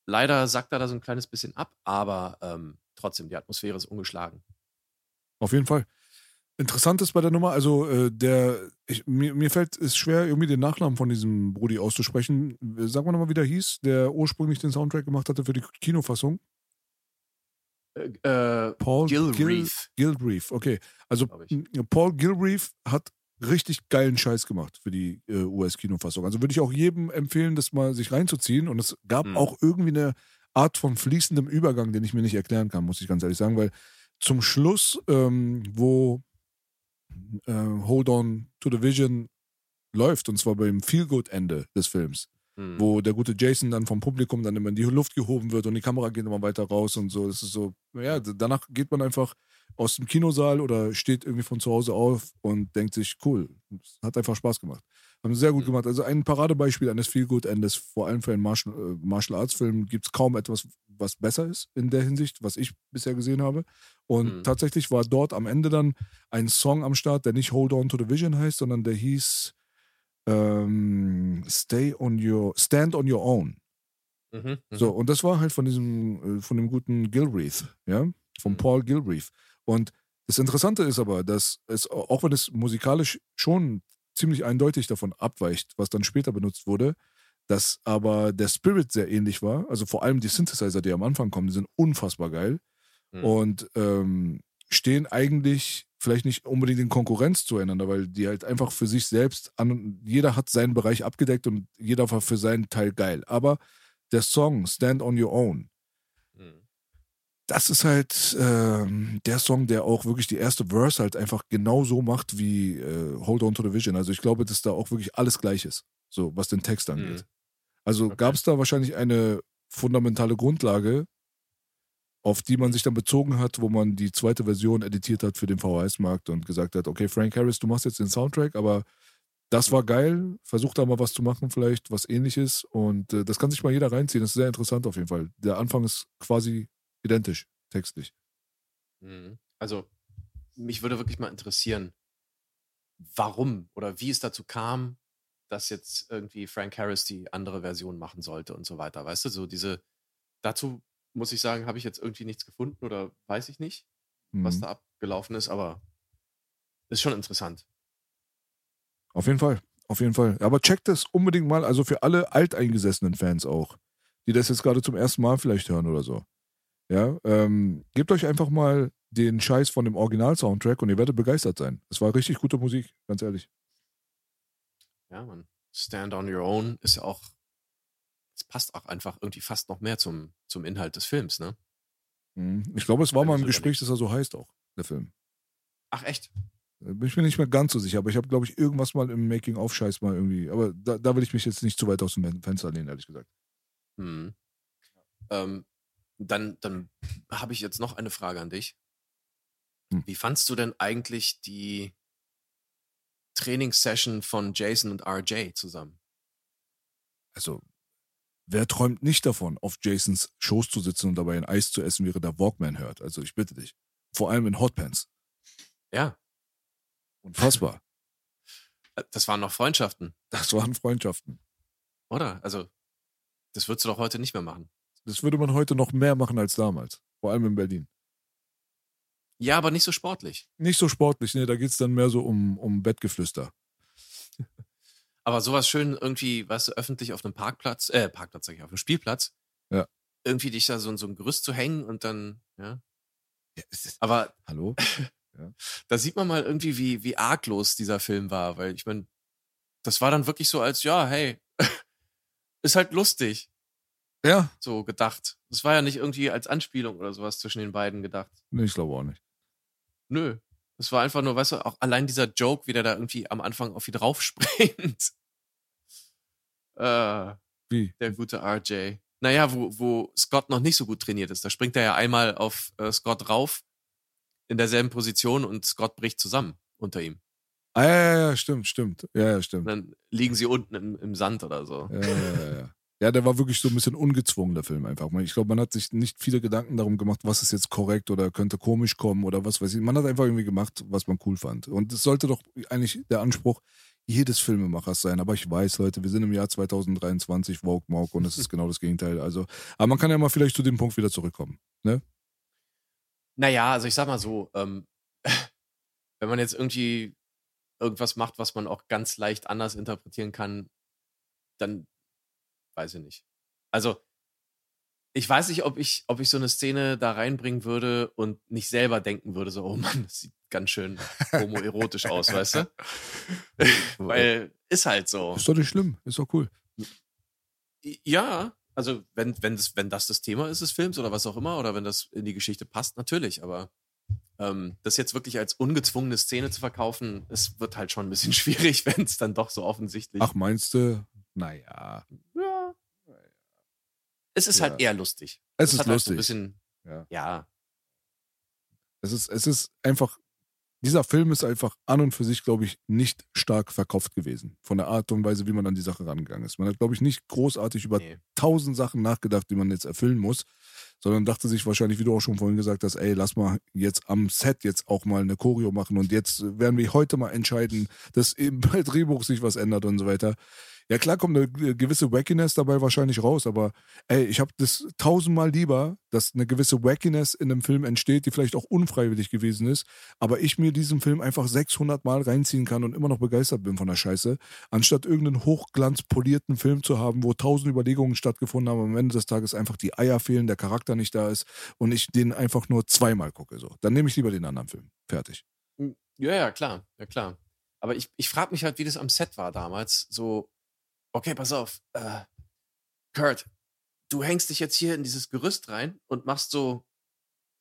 Leider sackt er da so ein kleines bisschen ab, aber ähm, trotzdem die Atmosphäre ist ungeschlagen. Auf jeden Fall. Interessant ist bei der Nummer, also äh, der, ich, mir, mir fällt es schwer, irgendwie den Nachnamen von diesem Brudi auszusprechen. Sag mal nochmal, wie der hieß, der ursprünglich den Soundtrack gemacht hatte für die Kinofassung. Äh, äh, Paul Gilreath. Gil, Gilreath, okay. Also Paul Gilreath hat richtig geilen Scheiß gemacht für die äh, US-Kinofassung. Also würde ich auch jedem empfehlen, das mal sich reinzuziehen. Und es gab Mhm. auch irgendwie eine Art von fließendem Übergang, den ich mir nicht erklären kann, muss ich ganz ehrlich sagen, weil zum Schluss, ähm, wo äh, Hold On to the Vision läuft, und zwar beim Feel-Good-Ende des Films, Hm. wo der gute Jason dann vom Publikum dann immer in die Luft gehoben wird und die Kamera geht immer weiter raus und so. Das ist so, ja, danach geht man einfach aus dem Kinosaal oder steht irgendwie von zu Hause auf und denkt sich, cool, hat einfach Spaß gemacht. Haben sehr gut Mhm. gemacht. Also ein Paradebeispiel eines Feel-Good-Endes, vor allem für einen Martial, äh, Martial Arts-Film, gibt es kaum etwas, was besser ist in der Hinsicht, was ich bisher gesehen habe. Und Mhm. tatsächlich war dort am Ende dann ein Song am Start, der nicht Hold On to the Vision heißt, sondern der hieß ähm, Stay on your, Stand on Your Own. Mhm. Mhm. So, und das war halt von diesem, äh, von dem guten Gilreath, ja, von Mhm. Paul Gilreath. Und das Interessante ist aber, dass es, auch wenn es musikalisch schon ziemlich eindeutig davon abweicht, was dann später benutzt wurde, dass aber der Spirit sehr ähnlich war. Also vor allem die Synthesizer, die am Anfang kommen, die sind unfassbar geil Mhm. und ähm, stehen eigentlich vielleicht nicht unbedingt in Konkurrenz zueinander, weil die halt einfach für sich selbst an, jeder hat seinen Bereich abgedeckt und jeder war für seinen Teil geil. Aber der Song Stand on Your Own, Mhm. das ist halt ähm, der Song, der auch wirklich die erste Verse halt einfach genau so macht wie äh, Hold On to the Vision. Also ich glaube, dass da auch wirklich alles gleich ist, so was den Text angeht. Mhm. Also Okay. gab es da wahrscheinlich eine fundamentale Grundlage, auf die man sich dann bezogen hat, wo man die zweite Version editiert hat für den VHS-Markt und gesagt hat, okay, Frank Harris, du machst jetzt den Soundtrack, aber das war geil, versuch da mal was zu machen, vielleicht was ähnliches und äh, das kann sich mal jeder reinziehen, das ist sehr interessant auf jeden Fall. Der Anfang ist quasi identisch, textlich. Mhm. Also, mich würde wirklich mal interessieren, warum oder wie es dazu kam, dass jetzt irgendwie Frank Harris die andere Version machen sollte und so weiter. Weißt du, so diese, dazu muss ich sagen, habe ich jetzt irgendwie nichts gefunden oder weiß ich nicht, was Mhm. da abgelaufen ist, aber ist schon interessant. Auf jeden Fall, auf jeden Fall. Aber checkt das unbedingt mal, also für alle alteingesessenen Fans auch, die das jetzt gerade zum ersten Mal vielleicht hören oder so. Ja, ähm, gebt euch einfach mal den Scheiß von dem Original-Soundtrack und ihr werdet begeistert sein. Es war richtig gute Musik, ganz ehrlich. Ja, man. Stand on your own ist ja auch, es passt auch einfach irgendwie fast noch mehr zum, zum Inhalt des Films, ne? Mhm. Ich glaube, es war mal im Gespräch, dass er so heißt auch, der Film. Ach, echt? Bin ich mir nicht mehr ganz so sicher, aber ich habe, glaube ich, irgendwas mal im Making-of-Scheiß mal irgendwie. Aber da, da will ich mich jetzt nicht zu weit aus dem Fenster lehnen, ehrlich gesagt. Hm. Ähm, dann dann habe ich jetzt noch eine Frage an dich. Hm. Wie fandst du denn eigentlich die Trainingssession von Jason und RJ zusammen? Also, wer träumt nicht davon, auf Jasons Schoß zu sitzen und dabei ein Eis zu essen, während der Walkman hört? Also, ich bitte dich. Vor allem in Hotpants. Ja, Unfassbar. (laughs) äh, das waren noch Freundschaften, Das waren Freundschaften. oder? Also, das würdest du doch heute nicht mehr machen. Das würde man heute noch mehr machen als damals. Vor allem in Berlin. Ja, aber nicht so sportlich. Nicht so sportlich, ne? Da geht es dann mehr so um, um Bettgeflüster. Aber sowas schön irgendwie, weißt du, öffentlich auf einem Parkplatz, äh, Parkplatz sag ich, auf einem Spielplatz. Ja. Irgendwie dich da so in so ein Gerüst zu hängen und dann, ja. Ja, es ist- Aber Hallo? (laughs) da sieht man mal irgendwie, wie, wie arglos dieser Film war, weil ich meine, das war dann wirklich so als, ja, hey, (laughs) ist halt lustig, Ja, so gedacht. Das war ja nicht irgendwie als Anspielung oder sowas zwischen den beiden gedacht. nee, ich glaube auch nicht. Nö. Das war einfach nur, weißt du, auch allein dieser Joke, wie der da irgendwie am Anfang auf ihn draufspringt. (laughs) Äh, Wie? der gute RJ. Naja, wo, wo Scott noch nicht so gut trainiert ist. Da springt er ja einmal auf äh, Scott rauf in derselben Position und Scott bricht zusammen unter ihm. Ah, ja, ja, ja, stimmt, stimmt. Ja, ja, Und stimmt. dann liegen sie unten im, im Sand oder so. Ja, ja, ja, ja. Ja, der war wirklich so ein bisschen ungezwungen, der Film einfach. Ich glaube, man hat sich nicht viele Gedanken darum gemacht, was ist jetzt korrekt oder könnte komisch kommen oder was weiß ich. Man hat einfach irgendwie gemacht, was man cool fand. Und es sollte doch eigentlich der Anspruch jedes Filmemachers sein. Aber ich weiß, Leute, wir sind im Jahr 2023, Vogue Mock, und es ist genau das Gegenteil. Also, aber man kann ja mal vielleicht zu dem Punkt wieder zurückkommen. Ne? Naja, also ich sag mal so, ähm, (laughs) wenn man jetzt irgendwie irgendwas macht, was man auch ganz leicht anders interpretieren kann, dann weiß ich nicht. Also, ich weiß nicht, ob ich, ob ich so eine Szene da reinbringen würde und nicht selber denken würde, so, oh Mann, das sieht ganz schön homoerotisch aus, weißt du? (laughs) Weil ist halt so. Ist doch nicht schlimm, ist doch cool. Ja, also wenn, wenn, das, wenn das das Thema ist des Films oder was auch immer, oder wenn das in die Geschichte passt, natürlich, aber ähm, das jetzt wirklich als ungezwungene Szene zu verkaufen, es wird halt schon ein bisschen (laughs) schwierig, wenn es dann doch so offensichtlich Ach, meinst du? Naja. ja. Es ist Ja. halt eher lustig. Es ist hat halt so ein lustig. bisschen, Ja. ja, Es ist, es ist einfach, dieser Film ist einfach an und für sich, glaube ich, nicht stark verkauft gewesen. Von der Art und Weise, wie man an die Sache rangegangen ist. Man hat, glaube ich, nicht großartig über nee. tausend Sachen nachgedacht, die man jetzt erfüllen muss, sondern dachte sich wahrscheinlich, wie du auch schon vorhin gesagt hast, ey, lass mal jetzt am Set jetzt auch mal eine Choreo machen und jetzt werden wir heute mal entscheiden, dass im (laughs) Drehbuch sich was ändert und so weiter. Ja klar kommt eine gewisse Wackiness dabei wahrscheinlich raus, aber ey, ich habe das tausendmal lieber, dass eine gewisse Wackiness in einem Film entsteht, die vielleicht auch unfreiwillig gewesen ist, aber ich mir diesen Film einfach 600 Mal reinziehen kann und immer noch begeistert bin von der Scheiße, anstatt irgendeinen hochglanzpolierten Film zu haben, wo tausend Überlegungen stattgefunden haben, am Ende des Tages einfach die Eier fehlen, der Charakter nicht da ist und ich den einfach nur zweimal gucke. So. Dann nehme ich lieber den anderen Film. Fertig. Ja, ja, klar, ja klar. Aber ich, ich frage mich halt, wie das am Set war damals. So, okay, pass auf, äh, Kurt, du hängst dich jetzt hier in dieses Gerüst rein und machst so,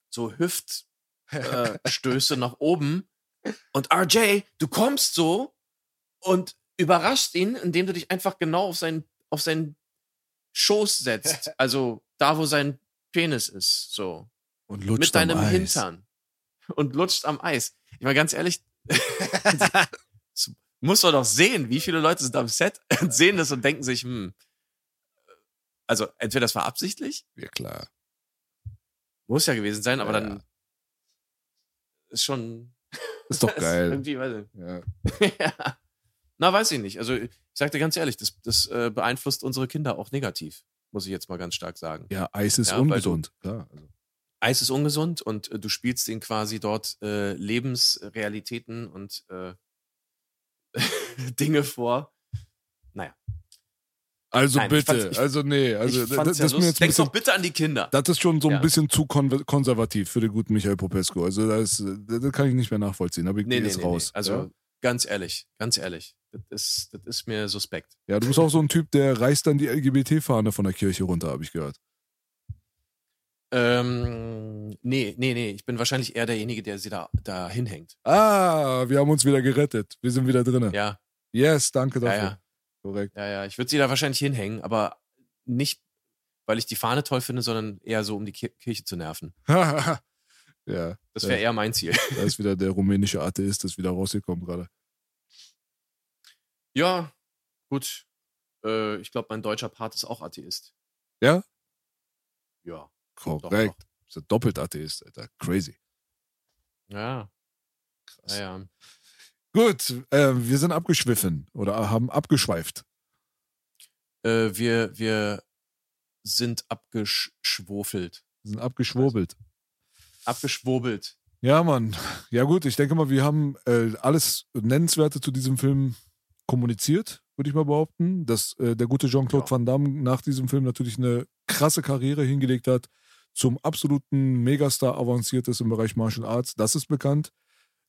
so Hüftstöße äh, (laughs) Stöße nach oben. Und RJ, du kommst so und überraschst ihn, indem du dich einfach genau auf seinen, auf seinen Schoß setzt. (laughs) Also da, wo sein Penis ist, so Und lutscht mit deinem am Eis. Hintern und lutscht am Eis. Ich meine, ganz ehrlich, (laughs) muss man doch sehen, wie viele Leute sind am Set (laughs) und sehen das und denken sich, hm, also entweder das war absichtlich, Ja, klar. muss ja gewesen sein, aber Ja, dann ist schon (laughs) Ist doch geil. (laughs) irgendwie, weiß Ja. ich. ja. Na, weiß ich nicht. Also ich sag dir ganz ehrlich, das, das äh, beeinflusst unsere Kinder auch negativ, muss ich jetzt mal ganz stark sagen. ja, Eis ist Ja, weil du- ungesund. Klar. Also. Eis ist ungesund und äh, du spielst ihnen quasi dort äh, Lebensrealitäten und äh, (laughs) Dinge vor. Naja, Also Nein, bitte, also nee, also das, ja mir jetzt Denk bisschen, doch bitte an die Kinder. das ist schon so ein Ja. bisschen zu kon konservativ für den guten Michael Popescu. Also das, das kann ich nicht mehr nachvollziehen. Aber ich nee, nee, nee, raus. nee. Also ja? ganz ehrlich, ganz ehrlich, das ist, das ist mir suspekt. ja, du bist auch so ein Typ, der reißt dann die LGBT-Fahne von der Kirche runter, habe ich gehört. Ähm, nee, nee, nee, ich bin wahrscheinlich eher derjenige, der sie da, da hinhängt. Ah, wir haben uns wieder gerettet. Wir sind wieder drinne. Ja, Yes, danke ja, dafür. ja, Korrekt. ja, ja. Ich würde sie da wahrscheinlich hinhängen, aber nicht, weil ich die Fahne toll finde, sondern eher so, um die Ki Kirche zu nerven. (laughs) ja, Das wäre eher mein Ziel. da ist wieder der rumänische Atheist, ist wieder rausgekommen gerade. Ja, gut. Äh, ich glaube, mein deutscher Part ist auch Atheist. Ja? Ja. Korrekt. Ist ein doppelt Atheist, Alter. Crazy. Ja. Krass. Ja, ja. Gut, äh, wir sind abgeschwiffen oder haben abgeschweift. Äh, wir, wir sind abgeschwofelt. Wir sind abgeschwurbelt. Abgeschwurbelt. Ja, Mann. Ja gut, ich denke mal, wir haben äh, alles Nennenswerte zu diesem Film kommuniziert, würde ich mal behaupten. Dass äh, der gute Jean-Claude Ja. Van Damme nach diesem Film natürlich eine krasse Karriere hingelegt hat, zum absoluten Megastar avanciert ist im Bereich Martial Arts. Das ist bekannt.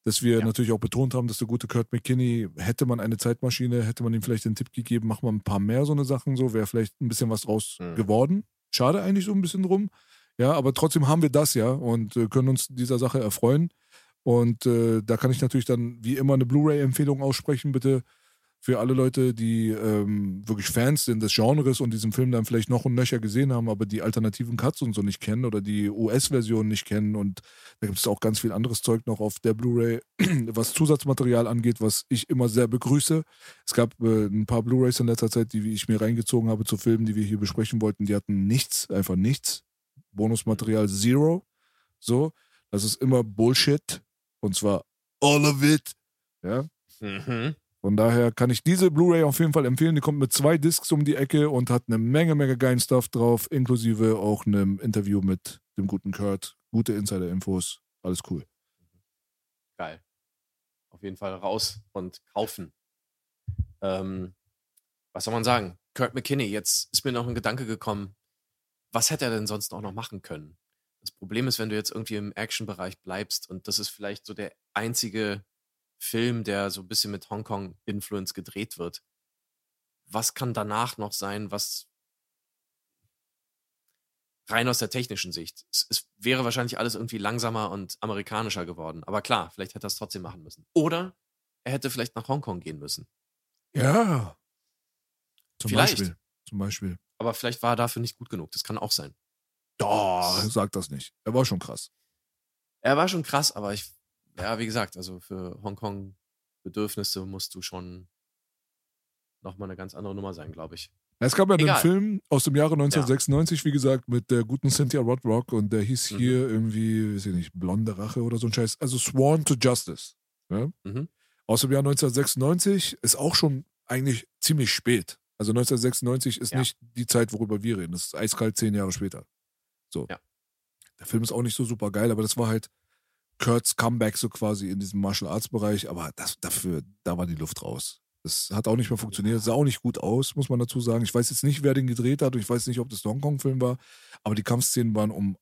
Dass wir Ja. natürlich auch betont haben, dass der gute Kurt McKinney, hätte man eine Zeitmaschine, hätte man ihm vielleicht den Tipp gegeben, mach mal ein paar mehr so eine Sachen, so wäre vielleicht ein bisschen was draus Mhm. geworden. Schade eigentlich so ein bisschen drum. Ja, aber trotzdem haben wir das ja und äh, können uns dieser Sache erfreuen. Und äh, da kann ich natürlich dann wie immer eine Blu-ray-Empfehlung aussprechen, bitte für alle Leute, die ähm, wirklich Fans sind des Genres und diesen Film dann vielleicht noch und nöcher gesehen haben, aber die alternativen Cuts und so nicht kennen oder die US-Version nicht kennen. Und da gibt es auch ganz viel anderes Zeug noch auf der Blu-ray, (clears throat) was Zusatzmaterial angeht, was ich immer sehr begrüße. Es gab äh, ein paar Blu-rays in letzter Zeit, die ich mir reingezogen habe zu Filmen, die wir hier besprechen wollten. Die hatten nichts, einfach nichts. Bonusmaterial Zero. So, das ist immer Bullshit. Und zwar all of it. Ja. Mhm. Von daher kann ich diese Blu-ray auf jeden Fall empfehlen. Die kommt mit zwei Discs um die Ecke und hat eine Menge, Menge geilen Stuff drauf, inklusive auch einem Interview mit dem guten Kurt. Gute Insider-Infos. Alles cool. Geil. Auf jeden Fall raus und kaufen. Ähm, was soll man sagen? Kurt McKinney, jetzt ist mir noch ein Gedanke gekommen. Was hätte er denn sonst auch noch machen können? Das Problem ist, wenn du jetzt irgendwie im Action-Bereich bleibst und das ist vielleicht so der einzige Film, der so ein bisschen mit Hongkong-Influence gedreht wird. Was kann danach noch sein, was rein aus der technischen Sicht? Es, es wäre wahrscheinlich alles irgendwie langsamer und amerikanischer geworden. Aber klar, vielleicht hätte er es trotzdem machen müssen. Oder er hätte vielleicht nach Hongkong gehen müssen. Ja. Zum Vielleicht. Beispiel. Zum Beispiel. Aber vielleicht war er dafür nicht gut genug. Das kann auch sein. Doch, sag das nicht. Er war schon krass. Er war schon krass, aber ich, ja, wie gesagt, also für Hongkong-Bedürfnisse musst du schon nochmal eine ganz andere Nummer sein, glaube ich. Es gab ja einen. Film aus dem Jahre 1996, wie gesagt, mit der guten Cynthia Rodrock und der hieß Mhm. hier irgendwie, weiß ich nicht, Blonde Rache oder so ein Scheiß. Also Sworn to Justice. Ja? Mhm. Aus dem Jahr 1996 ist auch schon eigentlich ziemlich spät. Also 1996 ist Ja. nicht die Zeit, worüber wir reden. Das ist eiskalt zehn Jahre später. So. Ja. Der Film ist auch nicht so super geil, aber das war halt Kurt's Comeback so quasi in diesem Martial Arts Bereich. Aber das, dafür, da war die Luft raus. Das hat auch nicht mehr funktioniert. Sah auch nicht gut aus, muss man dazu sagen. Ich weiß jetzt nicht, wer den gedreht hat und ich weiß nicht, ob das ein Hongkong-Film war. Aber die Kampfszenen waren um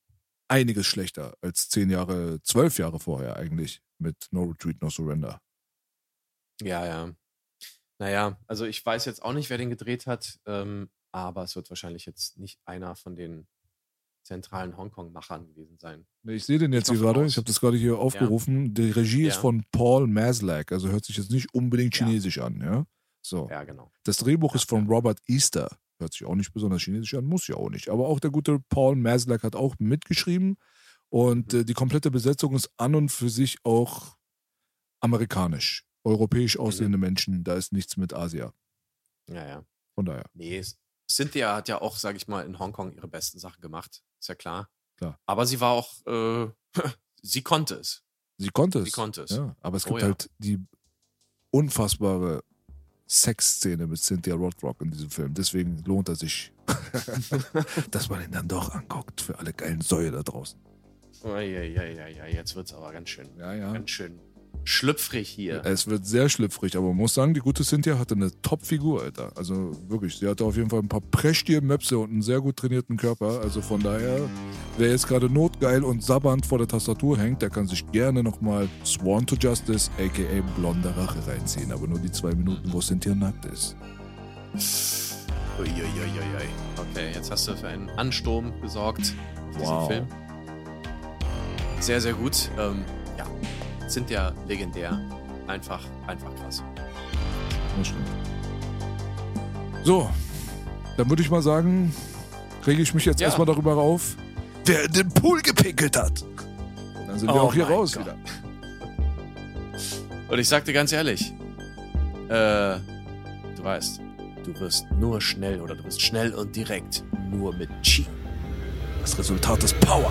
einiges schlechter als zehn Jahre, zwölf Jahre vorher eigentlich mit No Retreat, No Surrender. Ja, ja. Naja, also ich weiß jetzt auch nicht, wer den gedreht hat, ähm, aber es wird wahrscheinlich jetzt nicht einer von den zentralen Hongkong-Machern gewesen sein. Ich sehe den jetzt hier gerade, ich habe das gerade hier aufgerufen. Die Regie ist Ja. von Paul Maslak, also hört sich jetzt nicht unbedingt Ja. chinesisch an, ja? So. Ja, genau. Das Drehbuch Ja, ist von ja. Robert Easter. Hört sich auch nicht besonders chinesisch an, muss ja auch nicht. Aber auch der gute Paul Maslak hat auch mitgeschrieben. Und Mhm. äh, die komplette Besetzung ist an und für sich auch amerikanisch. Europäisch Mhm. aussehende Menschen, da ist nichts mit Asia. Ja, ja. Von daher. Nee, S- Cynthia hat ja auch, sag ich mal, in Hongkong ihre besten Sachen gemacht. Ist ja klar. Klar. Aber sie war auch, äh, (laughs) sie konnte es. Sie konnte es. Sie konnte es. Ja, aber es Oh gibt ja. halt die unfassbare Sexszene mit Cynthia Rothrock in diesem Film. Deswegen lohnt er sich, (laughs) dass man ihn dann doch anguckt für alle geilen Säue da draußen. Ja, ja, ja, ja, ja, jetzt wird's aber ganz schön, Ja, ja. ganz schön schlüpfrig hier. Es wird sehr schlüpfrig, aber man muss sagen, die gute Cynthia hatte eine Top-Figur, Alter. Also wirklich, sie hatte auf jeden Fall ein paar prächtige Möpse und einen sehr gut trainierten Körper. Also von daher, wer jetzt gerade notgeil und sabbernd vor der Tastatur hängt, der kann sich gerne nochmal Sworn to Justice, aka Blonde Rache reinziehen. Aber nur die zwei Minuten, wo Cynthia nackt ist. Uiuiuiui. Okay, jetzt hast du für einen Ansturm gesorgt Wow. Film. Sehr, sehr gut. Ähm, sind ja legendär. Einfach, einfach krass. Das stimmt. So, dann würde ich mal sagen, rege ich mich jetzt Ja. erstmal darüber auf, wer in den Pool gepinkelt hat. Dann sind wir Oh auch hier raus Gott. wieder. Und ich sag dir ganz ehrlich, äh, du weißt, du wirst nur schnell oder du wirst schnell und direkt nur mit Chi. Das Resultat ist Power.